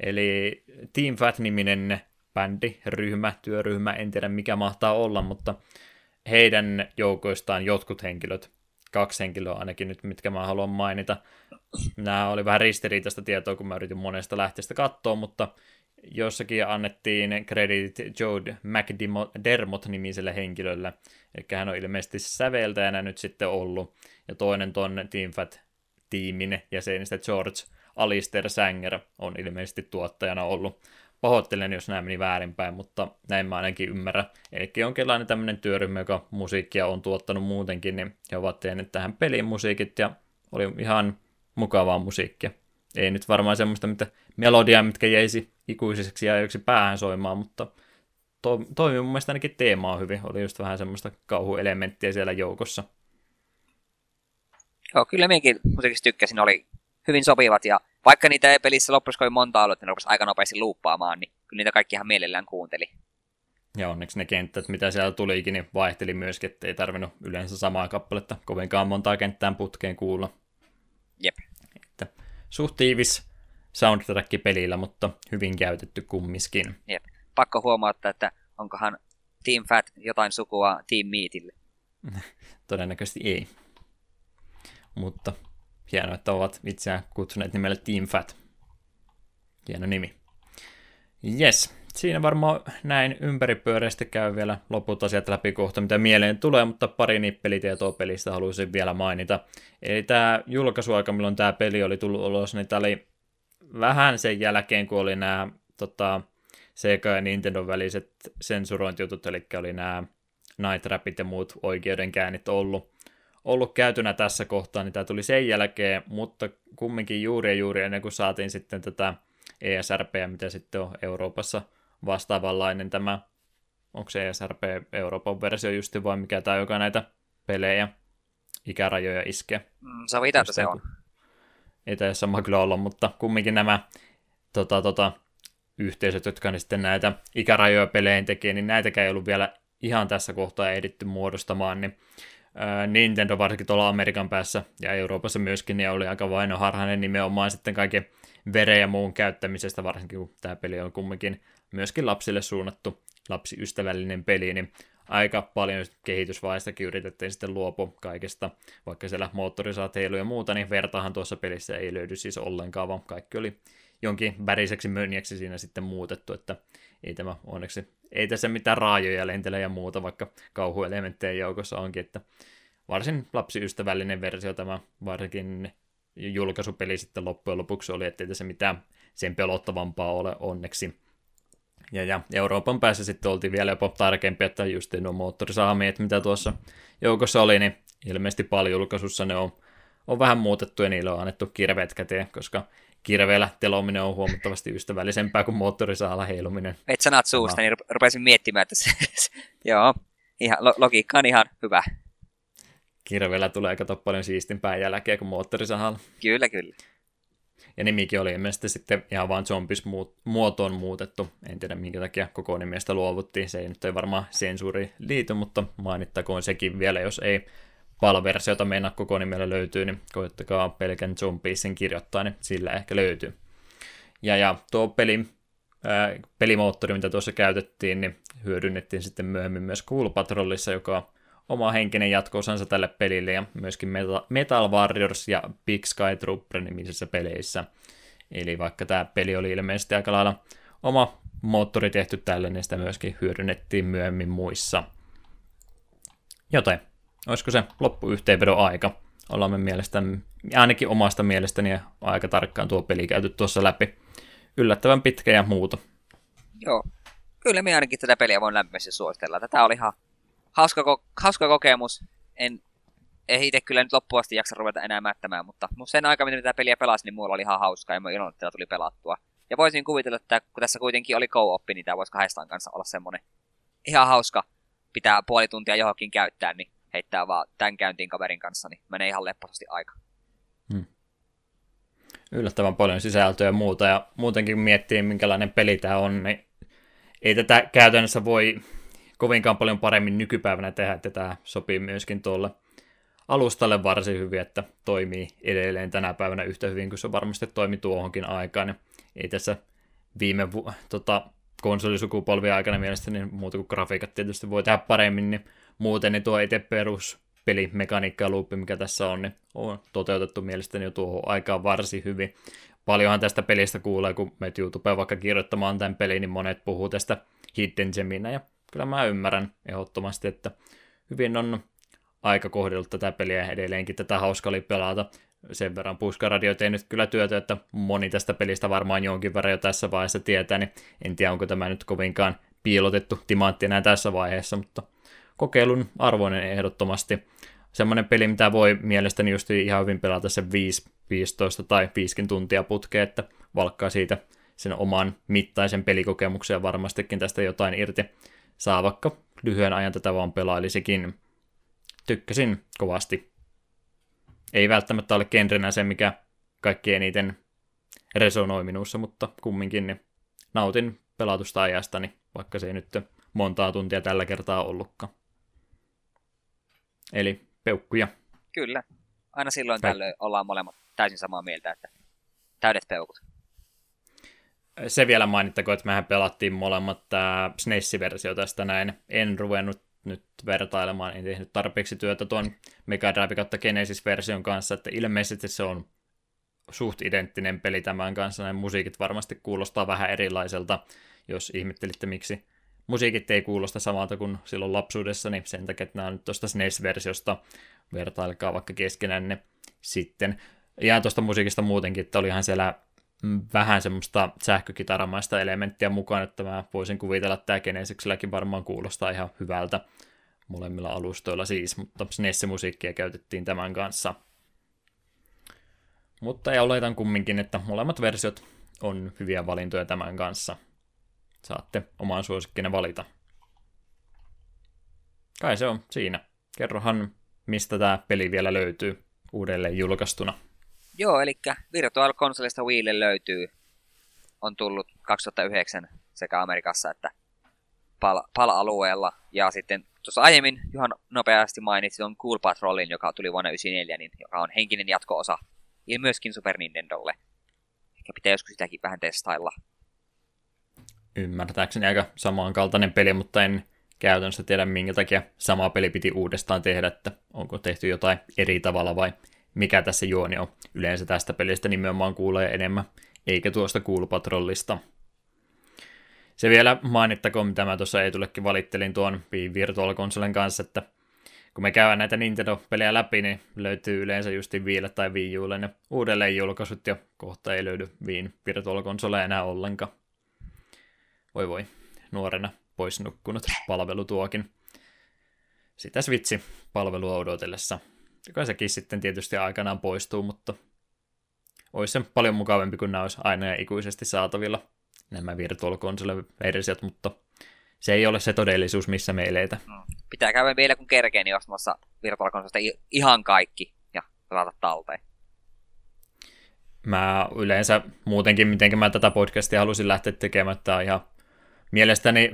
Eli Team Fat-niminen bändi, ryhmä, työryhmä, en tiedä mikä mahtaa olla, mutta heidän joukoistaan jotkut henkilöt, kaksi henkilöä ainakin nyt, mitkä mä haluan mainita. Nämä oli vähän ristiriitaista tietoa, kun mä yritin monesta lähteestä katsoa, mutta jossakin annettiin krediitit Joe McDermott-nimiselle henkilölle, eli hän on ilmeisesti säveltäjänä nyt sitten ollut, ja toinen ton Team Fat-tiimin jäsenistä George Alistair Sanger on ilmeisesti tuottajana ollut. Pahoittelen, jos nämä meni väärinpäin, mutta näin mä ainakin ymmärrän. Eli jonkinlainen tämmöinen työryhmä, joka musiikkia on tuottanut muutenkin, niin he ovat tehneet tähän peliin musiikit, ja oli ihan mukavaa musiikkia. Ei nyt varmaan semmoista mitä melodiaa, mitkä jäisi ikuiseksi ajoiksi päähän soimaan, mutta to, toimi mun mielestä ainakin teemaa hyvin. Oli just vähän semmoista kauhuelementtiä siellä joukossa. Joo, kyllä minäkin musiikista tykkäsin, oli hyvin sopivat ja vaikka niitä ei pelissä loppuisi kovin monta ollut, että ne rupesi aika nopeasti luuppaamaan, niin kyllä niitä kaikki ihan mielellään kuunteli. Ja onneksi ne kentät, mitä siellä tulikin, niin vaihteli myöskin, että ei tarvinnut yleensä samaa kappaletta kovinkaan montaa kenttään putkeen kuulla. Jep. Että suht tiivis soundtrack pelillä, mutta hyvin käytetty kummiskin. Jep. Pakko huomauttaa, että onkohan Team Fat jotain sukua Team Meatille. Todennäköisesti ei. Mutta hienoa, että ovat itseään kutsuneet nimelle Team Fat. Hieno nimi. Yes, siinä varmaan näin ympäripyöreästi käy vielä loput asiat läpi kohta, mitä mieleen tulee, mutta pari nippelitietoa pelistä haluaisin vielä mainita. Eli tämä julkaisuaika, milloin tämä peli oli tullut ulos, niin tämä oli vähän sen jälkeen, kun oli nämä tota, Sega ja Nintendo väliset sensurointijutut, eli oli nämä Night Rapid ja muut oikeudenkäynnit ollut, ollut käytynä tässä kohtaa, niin tämä tuli sen jälkeen, mutta kumminkin juuri ja juuri ennen kuin saatiin sitten tätä ESRP, mitä sitten on Euroopassa vastaavanlainen tämä, onko se ESRP Euroopan versio justi vai mikä tämä, joka näitä pelejä ikärajoja iskee. Mm, se on itä, se on. Ei tämä sama kyllä olla, mutta kumminkin nämä tota, tota, yhteisöt, jotka ne sitten näitä ikärajoja peleihin tekee, niin näitäkään ei ollut vielä ihan tässä kohtaa ehditty muodostamaan, niin Nintendo varsinkin tuolla Amerikan päässä ja Euroopassa myöskin, niin oli aika vainoharhainen nimenomaan sitten kaiken veren ja muun käyttämisestä, varsinkin kun tämä peli on kumminkin myöskin lapsille suunnattu lapsiystävällinen peli, niin aika paljon kehitysvaiheestakin yritettiin sitten luopua kaikesta, vaikka siellä moottorisaatteilu ja muuta, niin vertahan tuossa pelissä ei löydy siis ollenkaan, vaan kaikki oli jonkin väriseksi mönjäksi siinä sitten muutettu, että ei tämä onneksi, ei tässä mitään raajoja lentele ja muuta, vaikka kauhuelementtejä joukossa onkin, että varsin lapsiystävällinen versio tämä varsinkin julkaisupeli sitten loppujen lopuksi oli, ettei tässä mitään sen pelottavampaa ole onneksi. Ja, ja Euroopan päässä sitten oltiin vielä jopa tarkempi, että just nuo moottorisaamiet, mitä tuossa joukossa oli, niin ilmeisesti paljon julkaisussa ne on, on vähän muutettu ja niille on annettu kirveet käteen, koska kirveellä telominen on huomattavasti ystävällisempää kuin moottorisaalla heiluminen. Et sanat suusta, niin rupesin miettimään, että se, joo, ihan, logiikka on ihan hyvä. Kirveellä tulee kato paljon siistimpää jälkeä kuin moottorisahalla. Kyllä, kyllä. Ja nimikin oli ilmeisesti sitten ihan vain zombis muotoon muutettu. En tiedä minkä takia koko nimestä luovuttiin. Se ei nyt ei varmaan sensuuri liity, mutta mainittakoon sekin vielä, jos ei PAL-versiota meinaa koko nimellä löytyy, niin koittakaa pelkän Zombiesin kirjoittaa, niin sillä ehkä löytyy. Ja, ja tuo peli, ää, pelimoottori, mitä tuossa käytettiin, niin hyödynnettiin sitten myöhemmin myös Cool Patrolissa, joka oma henkinen jatkoosansa tälle pelille, ja myöskin Metal, Warriors ja Big Sky Trooper nimisissä peleissä. Eli vaikka tämä peli oli ilmeisesti aika lailla oma moottori tehty tälle, niin sitä myöskin hyödynnettiin myöhemmin muissa. Joten olisiko se loppuyhteenvedon aika? Ollaan mielestä, ainakin omasta mielestäni aika tarkkaan tuo peli käyty tuossa läpi. Yllättävän pitkä ja muuta. Joo, kyllä minä ainakin tätä peliä voin lämpimästi suositella. Tätä oli ihan hauska, ko- hauska kokemus. En ei itse kyllä nyt loppuasti jaksa ruveta enää mättämään, mutta sen aikaa, mitä tätä peliä pelasin, niin mulla oli ihan hauskaa ja mä iloinen, että tuli pelattua. Ja voisin kuvitella, että kun tässä kuitenkin oli co-oppi, niin tämä voisi kahdestaan kanssa olla semmonen ihan hauska pitää puoli tuntia johonkin käyttää, niin heittää vaan tämän käyntiin kaverin kanssa, niin menee ihan lepposasti aika. Hmm. Yllättävän paljon sisältöä ja muuta, ja muutenkin miettii, minkälainen peli tämä on, niin ei tätä käytännössä voi kovinkaan paljon paremmin nykypäivänä tehdä, että tämä sopii myöskin tuolle alustalle varsin hyvin, että toimii edelleen tänä päivänä yhtä hyvin kuin se varmasti toimi tuohonkin aikaan. Niin ei tässä viime vu- tota, konsolisukupolvien aikana mielestäni niin muuta kuin grafiikat tietysti voi tehdä paremmin, niin muuten niin tuo itse perus pelimekaniikka ja loopi, mikä tässä on, niin on toteutettu mielestäni jo tuohon aikaan varsin hyvin. Paljonhan tästä pelistä kuulee, kun menet YouTubeen vaikka kirjoittamaan tämän pelin, niin monet puhuu tästä Hidden Geminä, ja kyllä mä ymmärrän ehdottomasti, että hyvin on aika kohdellut tätä peliä edelleenkin tätä hauska oli pelata. Sen verran Puskaradio ei nyt kyllä työtä, että moni tästä pelistä varmaan jonkin verran jo tässä vaiheessa tietää, niin en tiedä onko tämä nyt kovinkaan piilotettu timantti enää tässä vaiheessa, mutta kokeilun arvoinen ehdottomasti. Semmoinen peli, mitä voi mielestäni just ihan hyvin pelata se 5, 15 tai 5 tuntia putkeen, että valkkaa siitä sen oman mittaisen pelikokemuksen ja varmastikin tästä jotain irti saa vaikka lyhyen ajan tätä vaan pelailisikin. Tykkäsin kovasti. Ei välttämättä ole genrenä se, mikä kaikki eniten resonoi minussa, mutta kumminkin niin nautin pelatusta ajastani, vaikka se ei nyt montaa tuntia tällä kertaa ollutkaan. Eli peukkuja. Kyllä. Aina silloin Peuk- tällöin ollaan molemmat täysin samaa mieltä, että täydet peukut. Se vielä mainittakoon, että mehän pelattiin molemmat tämä SNES-versio tästä näin. En ruvennut nyt vertailemaan, en tehnyt tarpeeksi työtä tuon Mega Drive kautta Genesis-version kanssa, että ilmeisesti se on suht identtinen peli tämän kanssa. Nämä musiikit varmasti kuulostaa vähän erilaiselta, jos ihmettelitte, miksi musiikit ei kuulosta samalta kuin silloin lapsuudessa, niin sen takia, että nämä on nyt tuosta SNES-versiosta, vertailkaa vaikka keskenänne sitten. Ja tuosta musiikista muutenkin, että olihan siellä vähän semmoista sähkökitaramaista elementtiä mukaan, että mä voisin kuvitella, että tämä Genesikselläkin varmaan kuulostaa ihan hyvältä molemmilla alustoilla siis, mutta SNES-musiikkia käytettiin tämän kanssa. Mutta ja oletan kumminkin, että molemmat versiot on hyviä valintoja tämän kanssa. saatte oman suosikkinen valita. Kai se on siinä. Kerrohan, mistä tämä peli vielä löytyy uudelleen julkaistuna. Joo, eli Virtual Consolesta Wiille löytyy. On tullut 2009 sekä Amerikassa että PAL- PAL-alueella. Ja sitten tuossa aiemmin Juhan nopeasti mainitsi on Cool Patrolin, joka tuli vuonna 1994, niin, joka on henkinen jatko-osa ja myöskin Super Nintendolle. Ehkä pitää joskus sitäkin vähän testailla. Ymmärtääkseni aika samankaltainen peli, mutta en käytännössä tiedä, minkä takia sama peli piti uudestaan tehdä, että onko tehty jotain eri tavalla vai mikä tässä juoni on. Yleensä tästä pelistä nimenomaan kuulee enemmän, eikä tuosta Cool Patrollista. Se vielä mainittakoon, mitä mä tuossa Eetullekin valittelin tuon Virtual Consolen kanssa, että kun me käydään näitä Nintendo-pelejä läpi, niin löytyy yleensä just Viille tai Wii Ulle ne uudelleen julkaisut, ja kohta ei löydy Viin Virtual Console enää ollenkaan. Voi voi, nuorena pois nukkunut palvelu tuokin. Sitä Switchi palvelua odotellessa. Joka sekin sitten tietysti aikanaan poistuu, mutta olisi se paljon mukavampi, kun nämä olisi aina ja ikuisesti saatavilla nämä Virtual Console-versiot, mutta se ei ole se todellisuus, missä me eletään. Mm. Pitää käydä vielä kun kerkeen niin ostamassa Virtual ihan kaikki ja pelata talteen. Mä yleensä muutenkin, miten mä tätä podcastia halusin lähteä tekemään, että on ihan mielestäni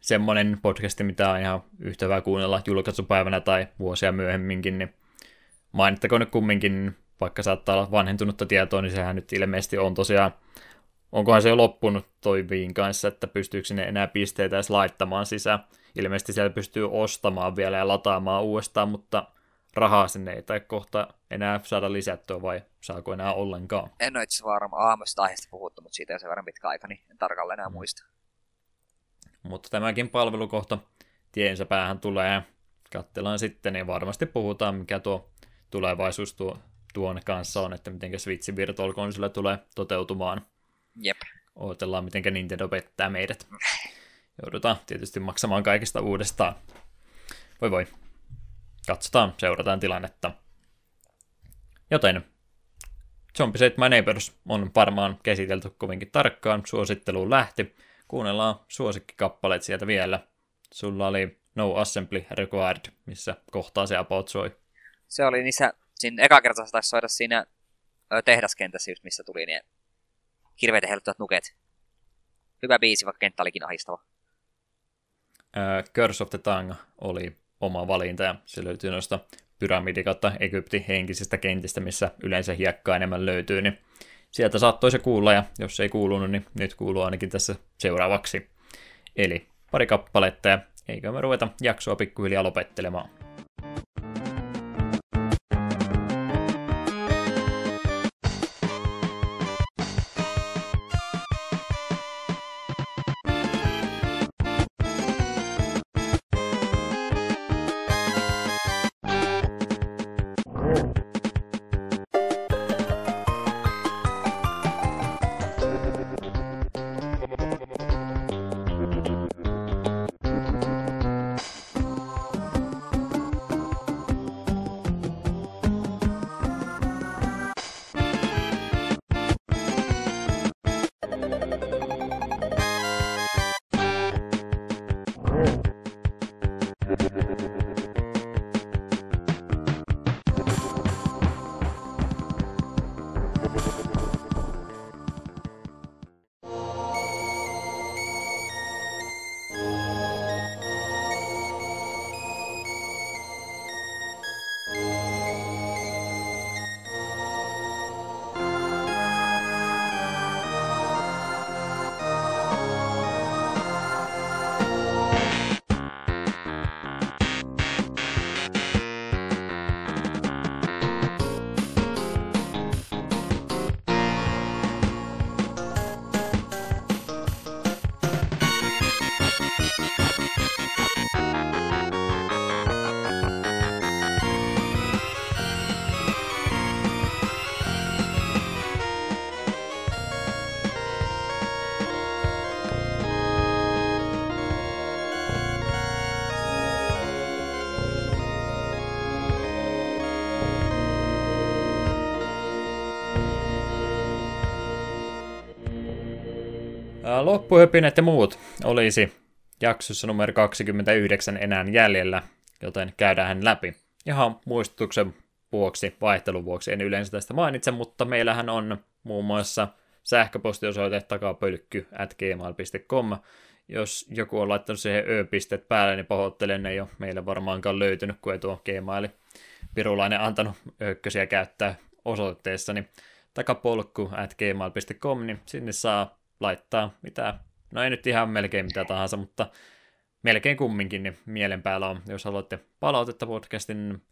semmoinen podcasti, mitä on ihan yhtä hyvä kuunnella julkaisupäivänä tai vuosia myöhemminkin, niin mainittakoon nyt kumminkin, vaikka saattaa olla vanhentunutta tietoa, niin sehän nyt ilmeisesti on tosiaan onkohan se jo loppunut toi Viin kanssa, että pystyykö sinne enää pisteitä edes laittamaan sisään. Ilmeisesti siellä pystyy ostamaan vielä ja lataamaan uudestaan, mutta rahaa sinne ei tai kohta enää saada lisättyä vai saako enää ollenkaan? En ole itse varma aamuista aiheesta puhuttu, mutta siitä on sen verran pitkä aika, niin en tarkalleen enää mm. muista. Mutta tämäkin palvelukohta tiensä päähän tulee. Katsellaan sitten, niin varmasti puhutaan, mikä tuo tulevaisuus tuo, tuon kanssa on, että miten Switchin Virtual Console tulee toteutumaan. Jep. Odotellaan, miten Nintendo pettää meidät. Joudutaan tietysti maksamaan kaikesta uudestaan. Voi voi. Katsotaan, seurataan tilannetta. Joten Zombie Set My Neighbors on varmaan käsitelty kovinkin tarkkaan. Suositteluun lähti. Kuunnellaan suosikkikappaleet sieltä vielä. Sulla oli No Assembly Required, missä kohtaa se about soi. Se oli niissä, siinä eka kertaa taisi soida siinä tehdaskentässä just missä tuli niin hirveitä hellyttävät nuket. Hyvä biisi, vaikka kenttä olikin ahistava. Uh, Curse of the Tongue oli oma valinta ja se löytyy noista pyramidi kautta Egyptin henkisistä kentistä, missä yleensä hiekkaa enemmän löytyy, niin sieltä saattoi se kuulla, ja jos ei kuulunut, niin nyt kuuluu ainakin tässä seuraavaksi. Eli pari kappaletta, ja eikö me ruveta jaksoa pikkuhiljaa lopettelemaan. Ja ja muut olisi jaksossa numero 29 enää jäljellä, joten käydään läpi. Ihan muistutuksen vuoksi, vaihtelun vuoksi en yleensä tästä mainitse, mutta meillähän on muun muassa sähköpostiosoite takapölkky at gmail.com. Jos joku on laittanut siihen ö-pistet päälle, niin pahoittelen, ne ei ole meille varmaankaan löytynyt, kun ei tuo Gmail pirulainen antanut ökkösiä käyttää osoitteessa, niin takapolkku at gmail.com, niin sinne saa laittaa mitä, no ei nyt ihan melkein mitä tahansa, mutta melkein kumminkin niin mielen päällä on, jos haluatte palautetta podcastin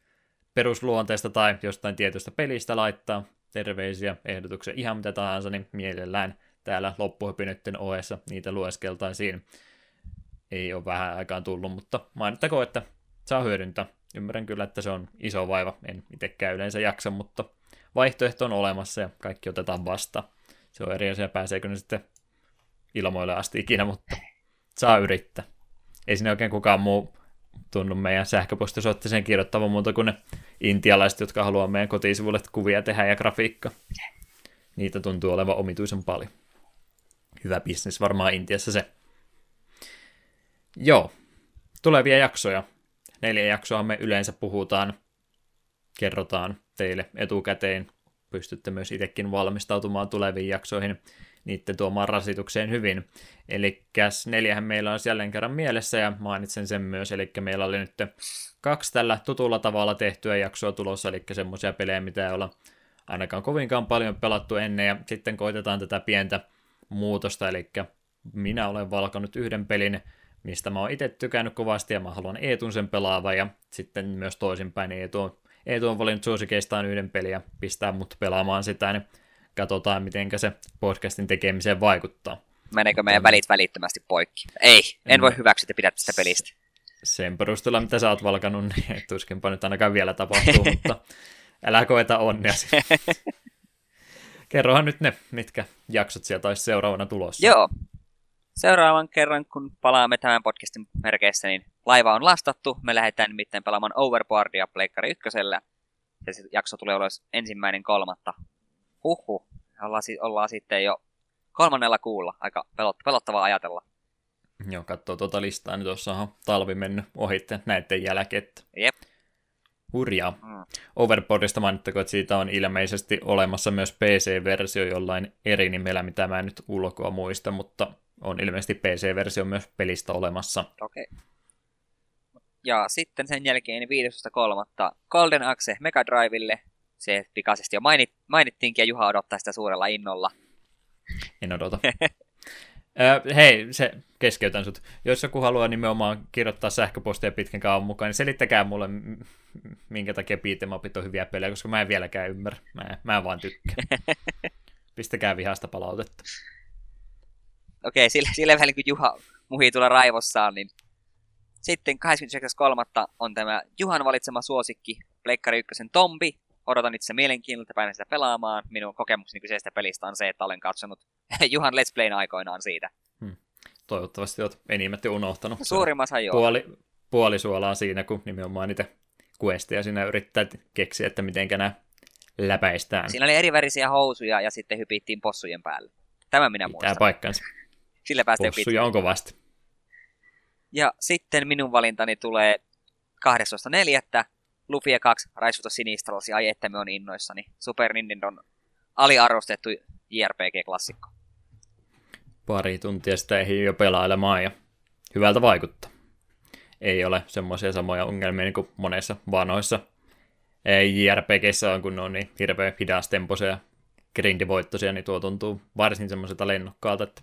perusluonteesta tai jostain tietystä pelistä laittaa terveisiä, ehdotuksia, ihan mitä tahansa, niin mielellään täällä loppuhypynytten ohessa niitä lueskeltaisiin. Ei ole vähän aikaan tullut, mutta mainittako, että saa hyödyntää. Ymmärrän kyllä, että se on iso vaiva, en itsekään yleensä jaksa, mutta vaihtoehto on olemassa ja kaikki otetaan vasta. Se on eri asia, pääseekö ne sitten ilmoille asti ikinä, mutta saa yrittää. Ei sinne oikein kukaan muu tunnu meidän sähköpostisoitteeseen kirjoittavan muuta kuin ne intialaiset, jotka haluaa meidän kotisivuille kuvia tehdä ja grafiikka. Niitä tuntuu olevan omituisen paljon. Hyvä bisnes varmaan Intiassa se. Joo, tulevia jaksoja. Neljä jaksoa me yleensä puhutaan, kerrotaan teille etukäteen. Pystytte myös itsekin valmistautumaan tuleviin jaksoihin niiden tuomaan rasitukseen hyvin. Eli neljähän meillä on jälleen kerran mielessä ja mainitsen sen myös, eli meillä oli nyt kaksi tällä tutulla tavalla tehtyä jaksoa tulossa, eli semmoisia pelejä, mitä ei olla ainakaan kovinkaan paljon pelattu ennen, ja sitten koitetaan tätä pientä muutosta, eli minä olen valkannut yhden pelin, mistä mä oon itse tykännyt kovasti, ja mä haluan Eetun sen pelaava, ja sitten myös toisinpäin Eetu on, Eetu on valinnut suosikeistaan yhden pelin ja pistää mut pelaamaan sitä, niin katsotaan, miten se podcastin tekemiseen vaikuttaa. Meneekö meidän välit välittömästi poikki? Ei, en, en voi hyväksyä, että pidät tästä pelistä. Sen perusteella, mitä sä oot valkannut, niin tuskinpa nyt ainakaan vielä tapahtuu, mutta älä koeta onnea. Kerrohan nyt ne, mitkä jaksot sieltä olisi seuraavana tulossa. Joo. Seuraavan kerran, kun palaamme tämän podcastin merkeissä, niin laiva on lastattu. Me lähdetään nimittäin pelaamaan Overboardia Pleikkari ykkösellä. Ja se jakso tulee ulos ensimmäinen kolmatta Huhhuh. Ollaan, ollaan sitten jo kolmannella kuulla. Aika pelottavaa ajatella. Joo, katsoo tuota listaa, niin tuossa on talvi mennyt ohitte näiden jälkeen. Jep. Hurjaa. Mm. Overboardista mainittako, että siitä on ilmeisesti olemassa myös PC-versio jollain eri nimellä, mitä mä en nyt ulkoa muista, mutta on ilmeisesti PC-versio myös pelistä olemassa. Okei. Okay. Ja sitten sen jälkeen 15.3. Golden Axe Mega Drivelle se pikaisesti jo mainit, mainittiinkin ja Juha odottaa sitä suurella innolla. En odota. Hei, se keskeytän sut. Jos joku haluaa nimenomaan kirjoittaa sähköpostia pitkän kauan mukaan, niin selittäkää mulle, minkä takia beatemapit on hyviä pelejä, koska mä en vieläkään ymmärrä. Mä, mä en vaan tykkää. Pistäkää vihasta palautetta. Okei, okay, sillä, sillä välin kun Juha muhii tulla raivossaan, niin sitten 29.3. on tämä Juhan valitsema suosikki, Pleikkari 1 Tombi, odotan itse mielenkiinnolla, että pääsen sitä pelaamaan. Minun kokemukseni kyseisestä pelistä on se, että olen katsonut Juhan Let's Playn aikoinaan siitä. Hmm. Toivottavasti olet enimmät jo unohtanut. Suurimmassa joo. Puoli, puoli suolaa siinä, kun nimenomaan niitä questia sinä yrittää keksiä, että miten nämä läpäistään. Siinä oli erivärisiä housuja ja sitten hypittiin possujen päälle. Tämä minä Pitää muistan. paikkansa. Sillä päästiin Possuja on kovasti. Ja sitten minun valintani tulee 12.4. Luffy 2 Rise of the Sinistrals, ai että me on innoissani. Super Nintendon aliarvostettu JRPG-klassikko. Pari tuntia sitä ehii jo pelailemaan ja hyvältä vaikuttaa. Ei ole semmoisia samoja ongelmia niin kuin monessa vanhoissa JRPGissä on, kun ne on niin hirveän hidastempoisia ja grindivoittoisia, niin tuo tuntuu varsin semmoiselta lennokkaalta, että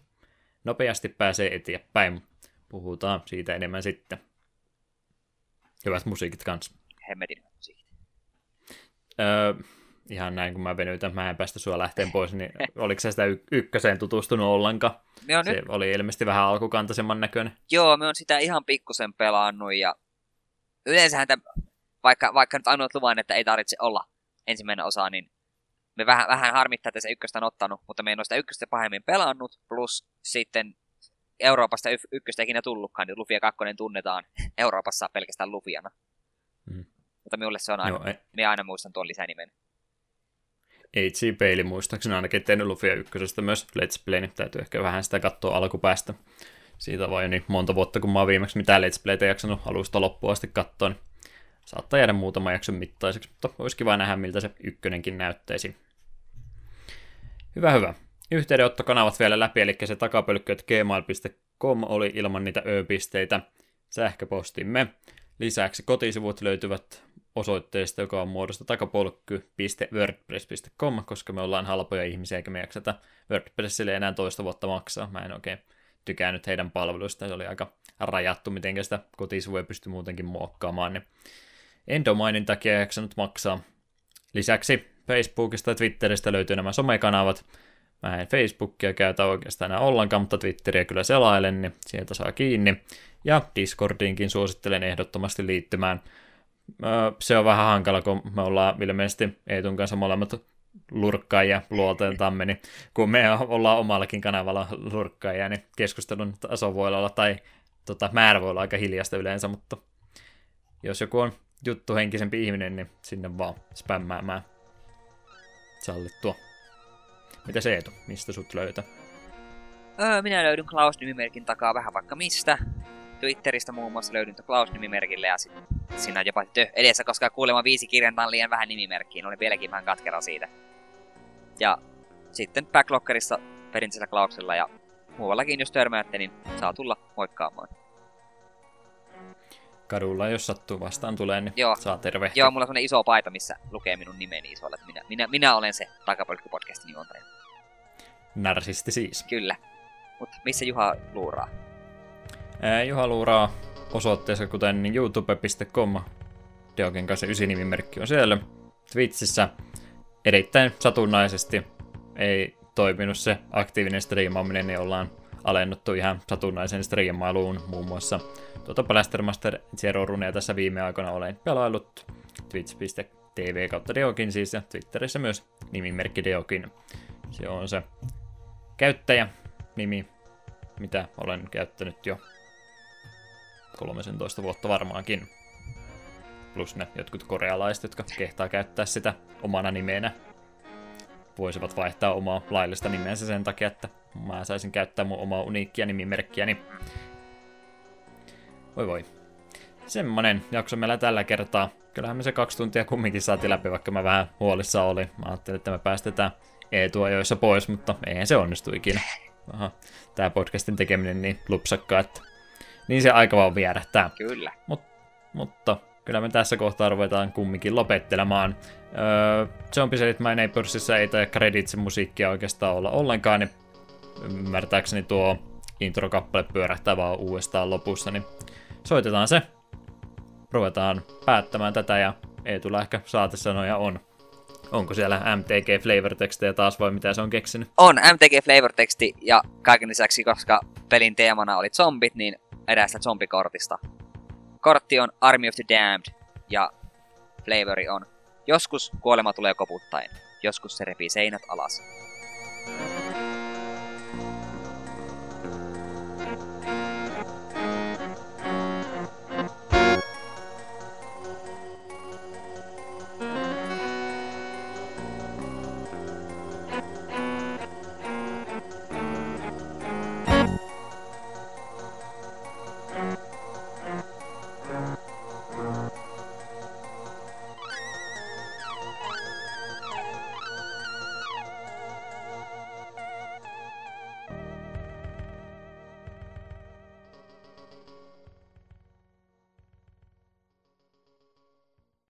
nopeasti pääsee eteenpäin. Puhutaan siitä enemmän sitten. Hyvät musiikit kanssa hemmetin musiikit. Öö, ihan näin, kun mä venytän, mä en päästä sua lähteen pois, niin oliko sä sitä y- ykköseen tutustunut ollenkaan? se nyt... oli ilmeisesti vähän alkukantaisemman näköinen. Joo, me on sitä ihan pikkusen pelannut ja yleensähän tämän, vaikka, vaikka nyt ainoat luvan, että ei tarvitse olla ensimmäinen osa, niin me vähän, vähän harmittaa, että se ykköstä on ottanut, mutta me en ole sitä ykköstä pahemmin pelannut, plus sitten Euroopasta y- ykköstä ikinä tullutkaan, niin Lufia 2 tunnetaan Euroopassa pelkästään Lufiana. Mutta minulle se on aina, Joo, ei. minä aina muistan tuon lisänimen. HC Peili muistaakseni ainakin tehnyt Lufia ykkösestä myös Let's Play, niin täytyy ehkä vähän sitä katsoa alkupäästä. Siitä vaan jo niin monta vuotta, kun mä oon viimeksi mitään Let's Playtä jaksanut alusta loppuun asti katsoa, niin saattaa jäädä muutama jakson mittaiseksi, mutta olisi kiva nähdä, miltä se ykkönenkin näyttäisi. Hyvä, hyvä. Yhteydenottokanavat vielä läpi, eli se takapölkky.gmail.com oli ilman niitä ö-pisteitä sähköpostimme. Lisäksi kotisivut löytyvät osoitteesta, joka on muodosta takapolkky.wordpress.com, koska me ollaan halpoja ihmisiä, eikä me jakseta WordPressille enää toista vuotta maksaa. Mä en oikein tykännyt heidän palveluista, se oli aika rajattu, miten sitä kotisivuja pystyi muutenkin muokkaamaan, niin en domainin takia jaksanut maksaa. Lisäksi Facebookista ja Twitteristä löytyy nämä somekanavat. Mä en Facebookia käytä oikeastaan enää ollenkaan, mutta Twitteriä kyllä selailen, niin sieltä saa kiinni. Ja Discordiinkin suosittelen ehdottomasti liittymään. Se on vähän hankala, kun me ollaan ilmeisesti Eetun kanssa molemmat lurkkaajia luolteeltamme, niin kun me ollaan omallakin kanavalla lurkkaajia, niin keskustelun taso voi olla, tai tota, määrä voi olla aika hiljasta yleensä, mutta jos joku on juttuhenkisempi ihminen, niin sinne vaan spämmäämään sallittua. Mitä se Eetu, mistä sut löytää? Öö, minä löydyn Klaus-nimimerkin takaa vähän vaikka mistä. Twitteristä muun muassa löydyn Klaus-nimimerkille ja sitten siinä on jopa tö edessä, koska kuulemma viisi kirjainta on liian vähän nimimerkkiin. Olen vieläkin vähän katkera siitä. Ja sitten Backlockerissa perinteisellä Klauksella ja muuallakin, jos törmäätte, niin saa tulla moikkaamaan. Kadulla, jos sattuu vastaan tulee, niin Joo. saa tervehtiä. Joo, mulla on iso paita, missä lukee minun nimeni isolla, minä, minä, minä olen se Takapolkki-podcastin juontaja. Narsisti siis. Kyllä. Mutta missä Juha luuraa? Ää, Juha luuraa osoitteessa kuten youtube.com. Deokin kanssa ysi nimimerkki on siellä. Twitchissä erittäin satunnaisesti ei toiminut se aktiivinen striimaaminen, niin ollaan alennuttu ihan satunnaisen striimailuun muun muassa tuota Blastermaster Zero Runea tässä viime aikoina olen pelaillut twitch.tv kautta Deokin siis ja Twitterissä myös nimimerkki Deokin. Se on se käyttäjä nimi, mitä olen käyttänyt jo 13 vuotta varmaankin. Plus ne jotkut korealaiset, jotka kehtaa käyttää sitä omana nimenä. Voisivat vaihtaa omaa laillista nimeänsä sen takia, että mä saisin käyttää mun omaa uniikkia nimimerkkiäni. Voi voi. Semmonen jakso meillä tällä kertaa. Kyllähän me se kaksi tuntia kumminkin saatiin läpi, vaikka mä vähän huolissa olin. Mä ajattelin, että me päästetään Eetu-ajoissa pois, mutta eihän se onnistu ikinä. Aha, tää podcastin tekeminen niin lupsakkaa, että niin se aika vaan vierähtää. Kyllä. Mut, mutta kyllä me tässä kohtaa ruvetaan kumminkin lopettelemaan. Öö, Zombie Sellit My Neighborsissa ei tai Creditsin musiikkia oikeastaan olla ollenkaan, niin ymmärtääkseni tuo introkappale pyörähtää vaan uudestaan lopussa, niin soitetaan se. Ruvetaan päättämään tätä ja ei tule ehkä saatesanoja on. Onko siellä MTG flavor tekstejä taas vai mitä se on keksinyt? On MTG flavor teksti ja kaiken lisäksi, koska pelin teemana oli zombit, niin eräästä zombikortista. Kortti on Army of the Damned ja flavori on Joskus kuolema tulee koputtaen, joskus se repii seinät alas.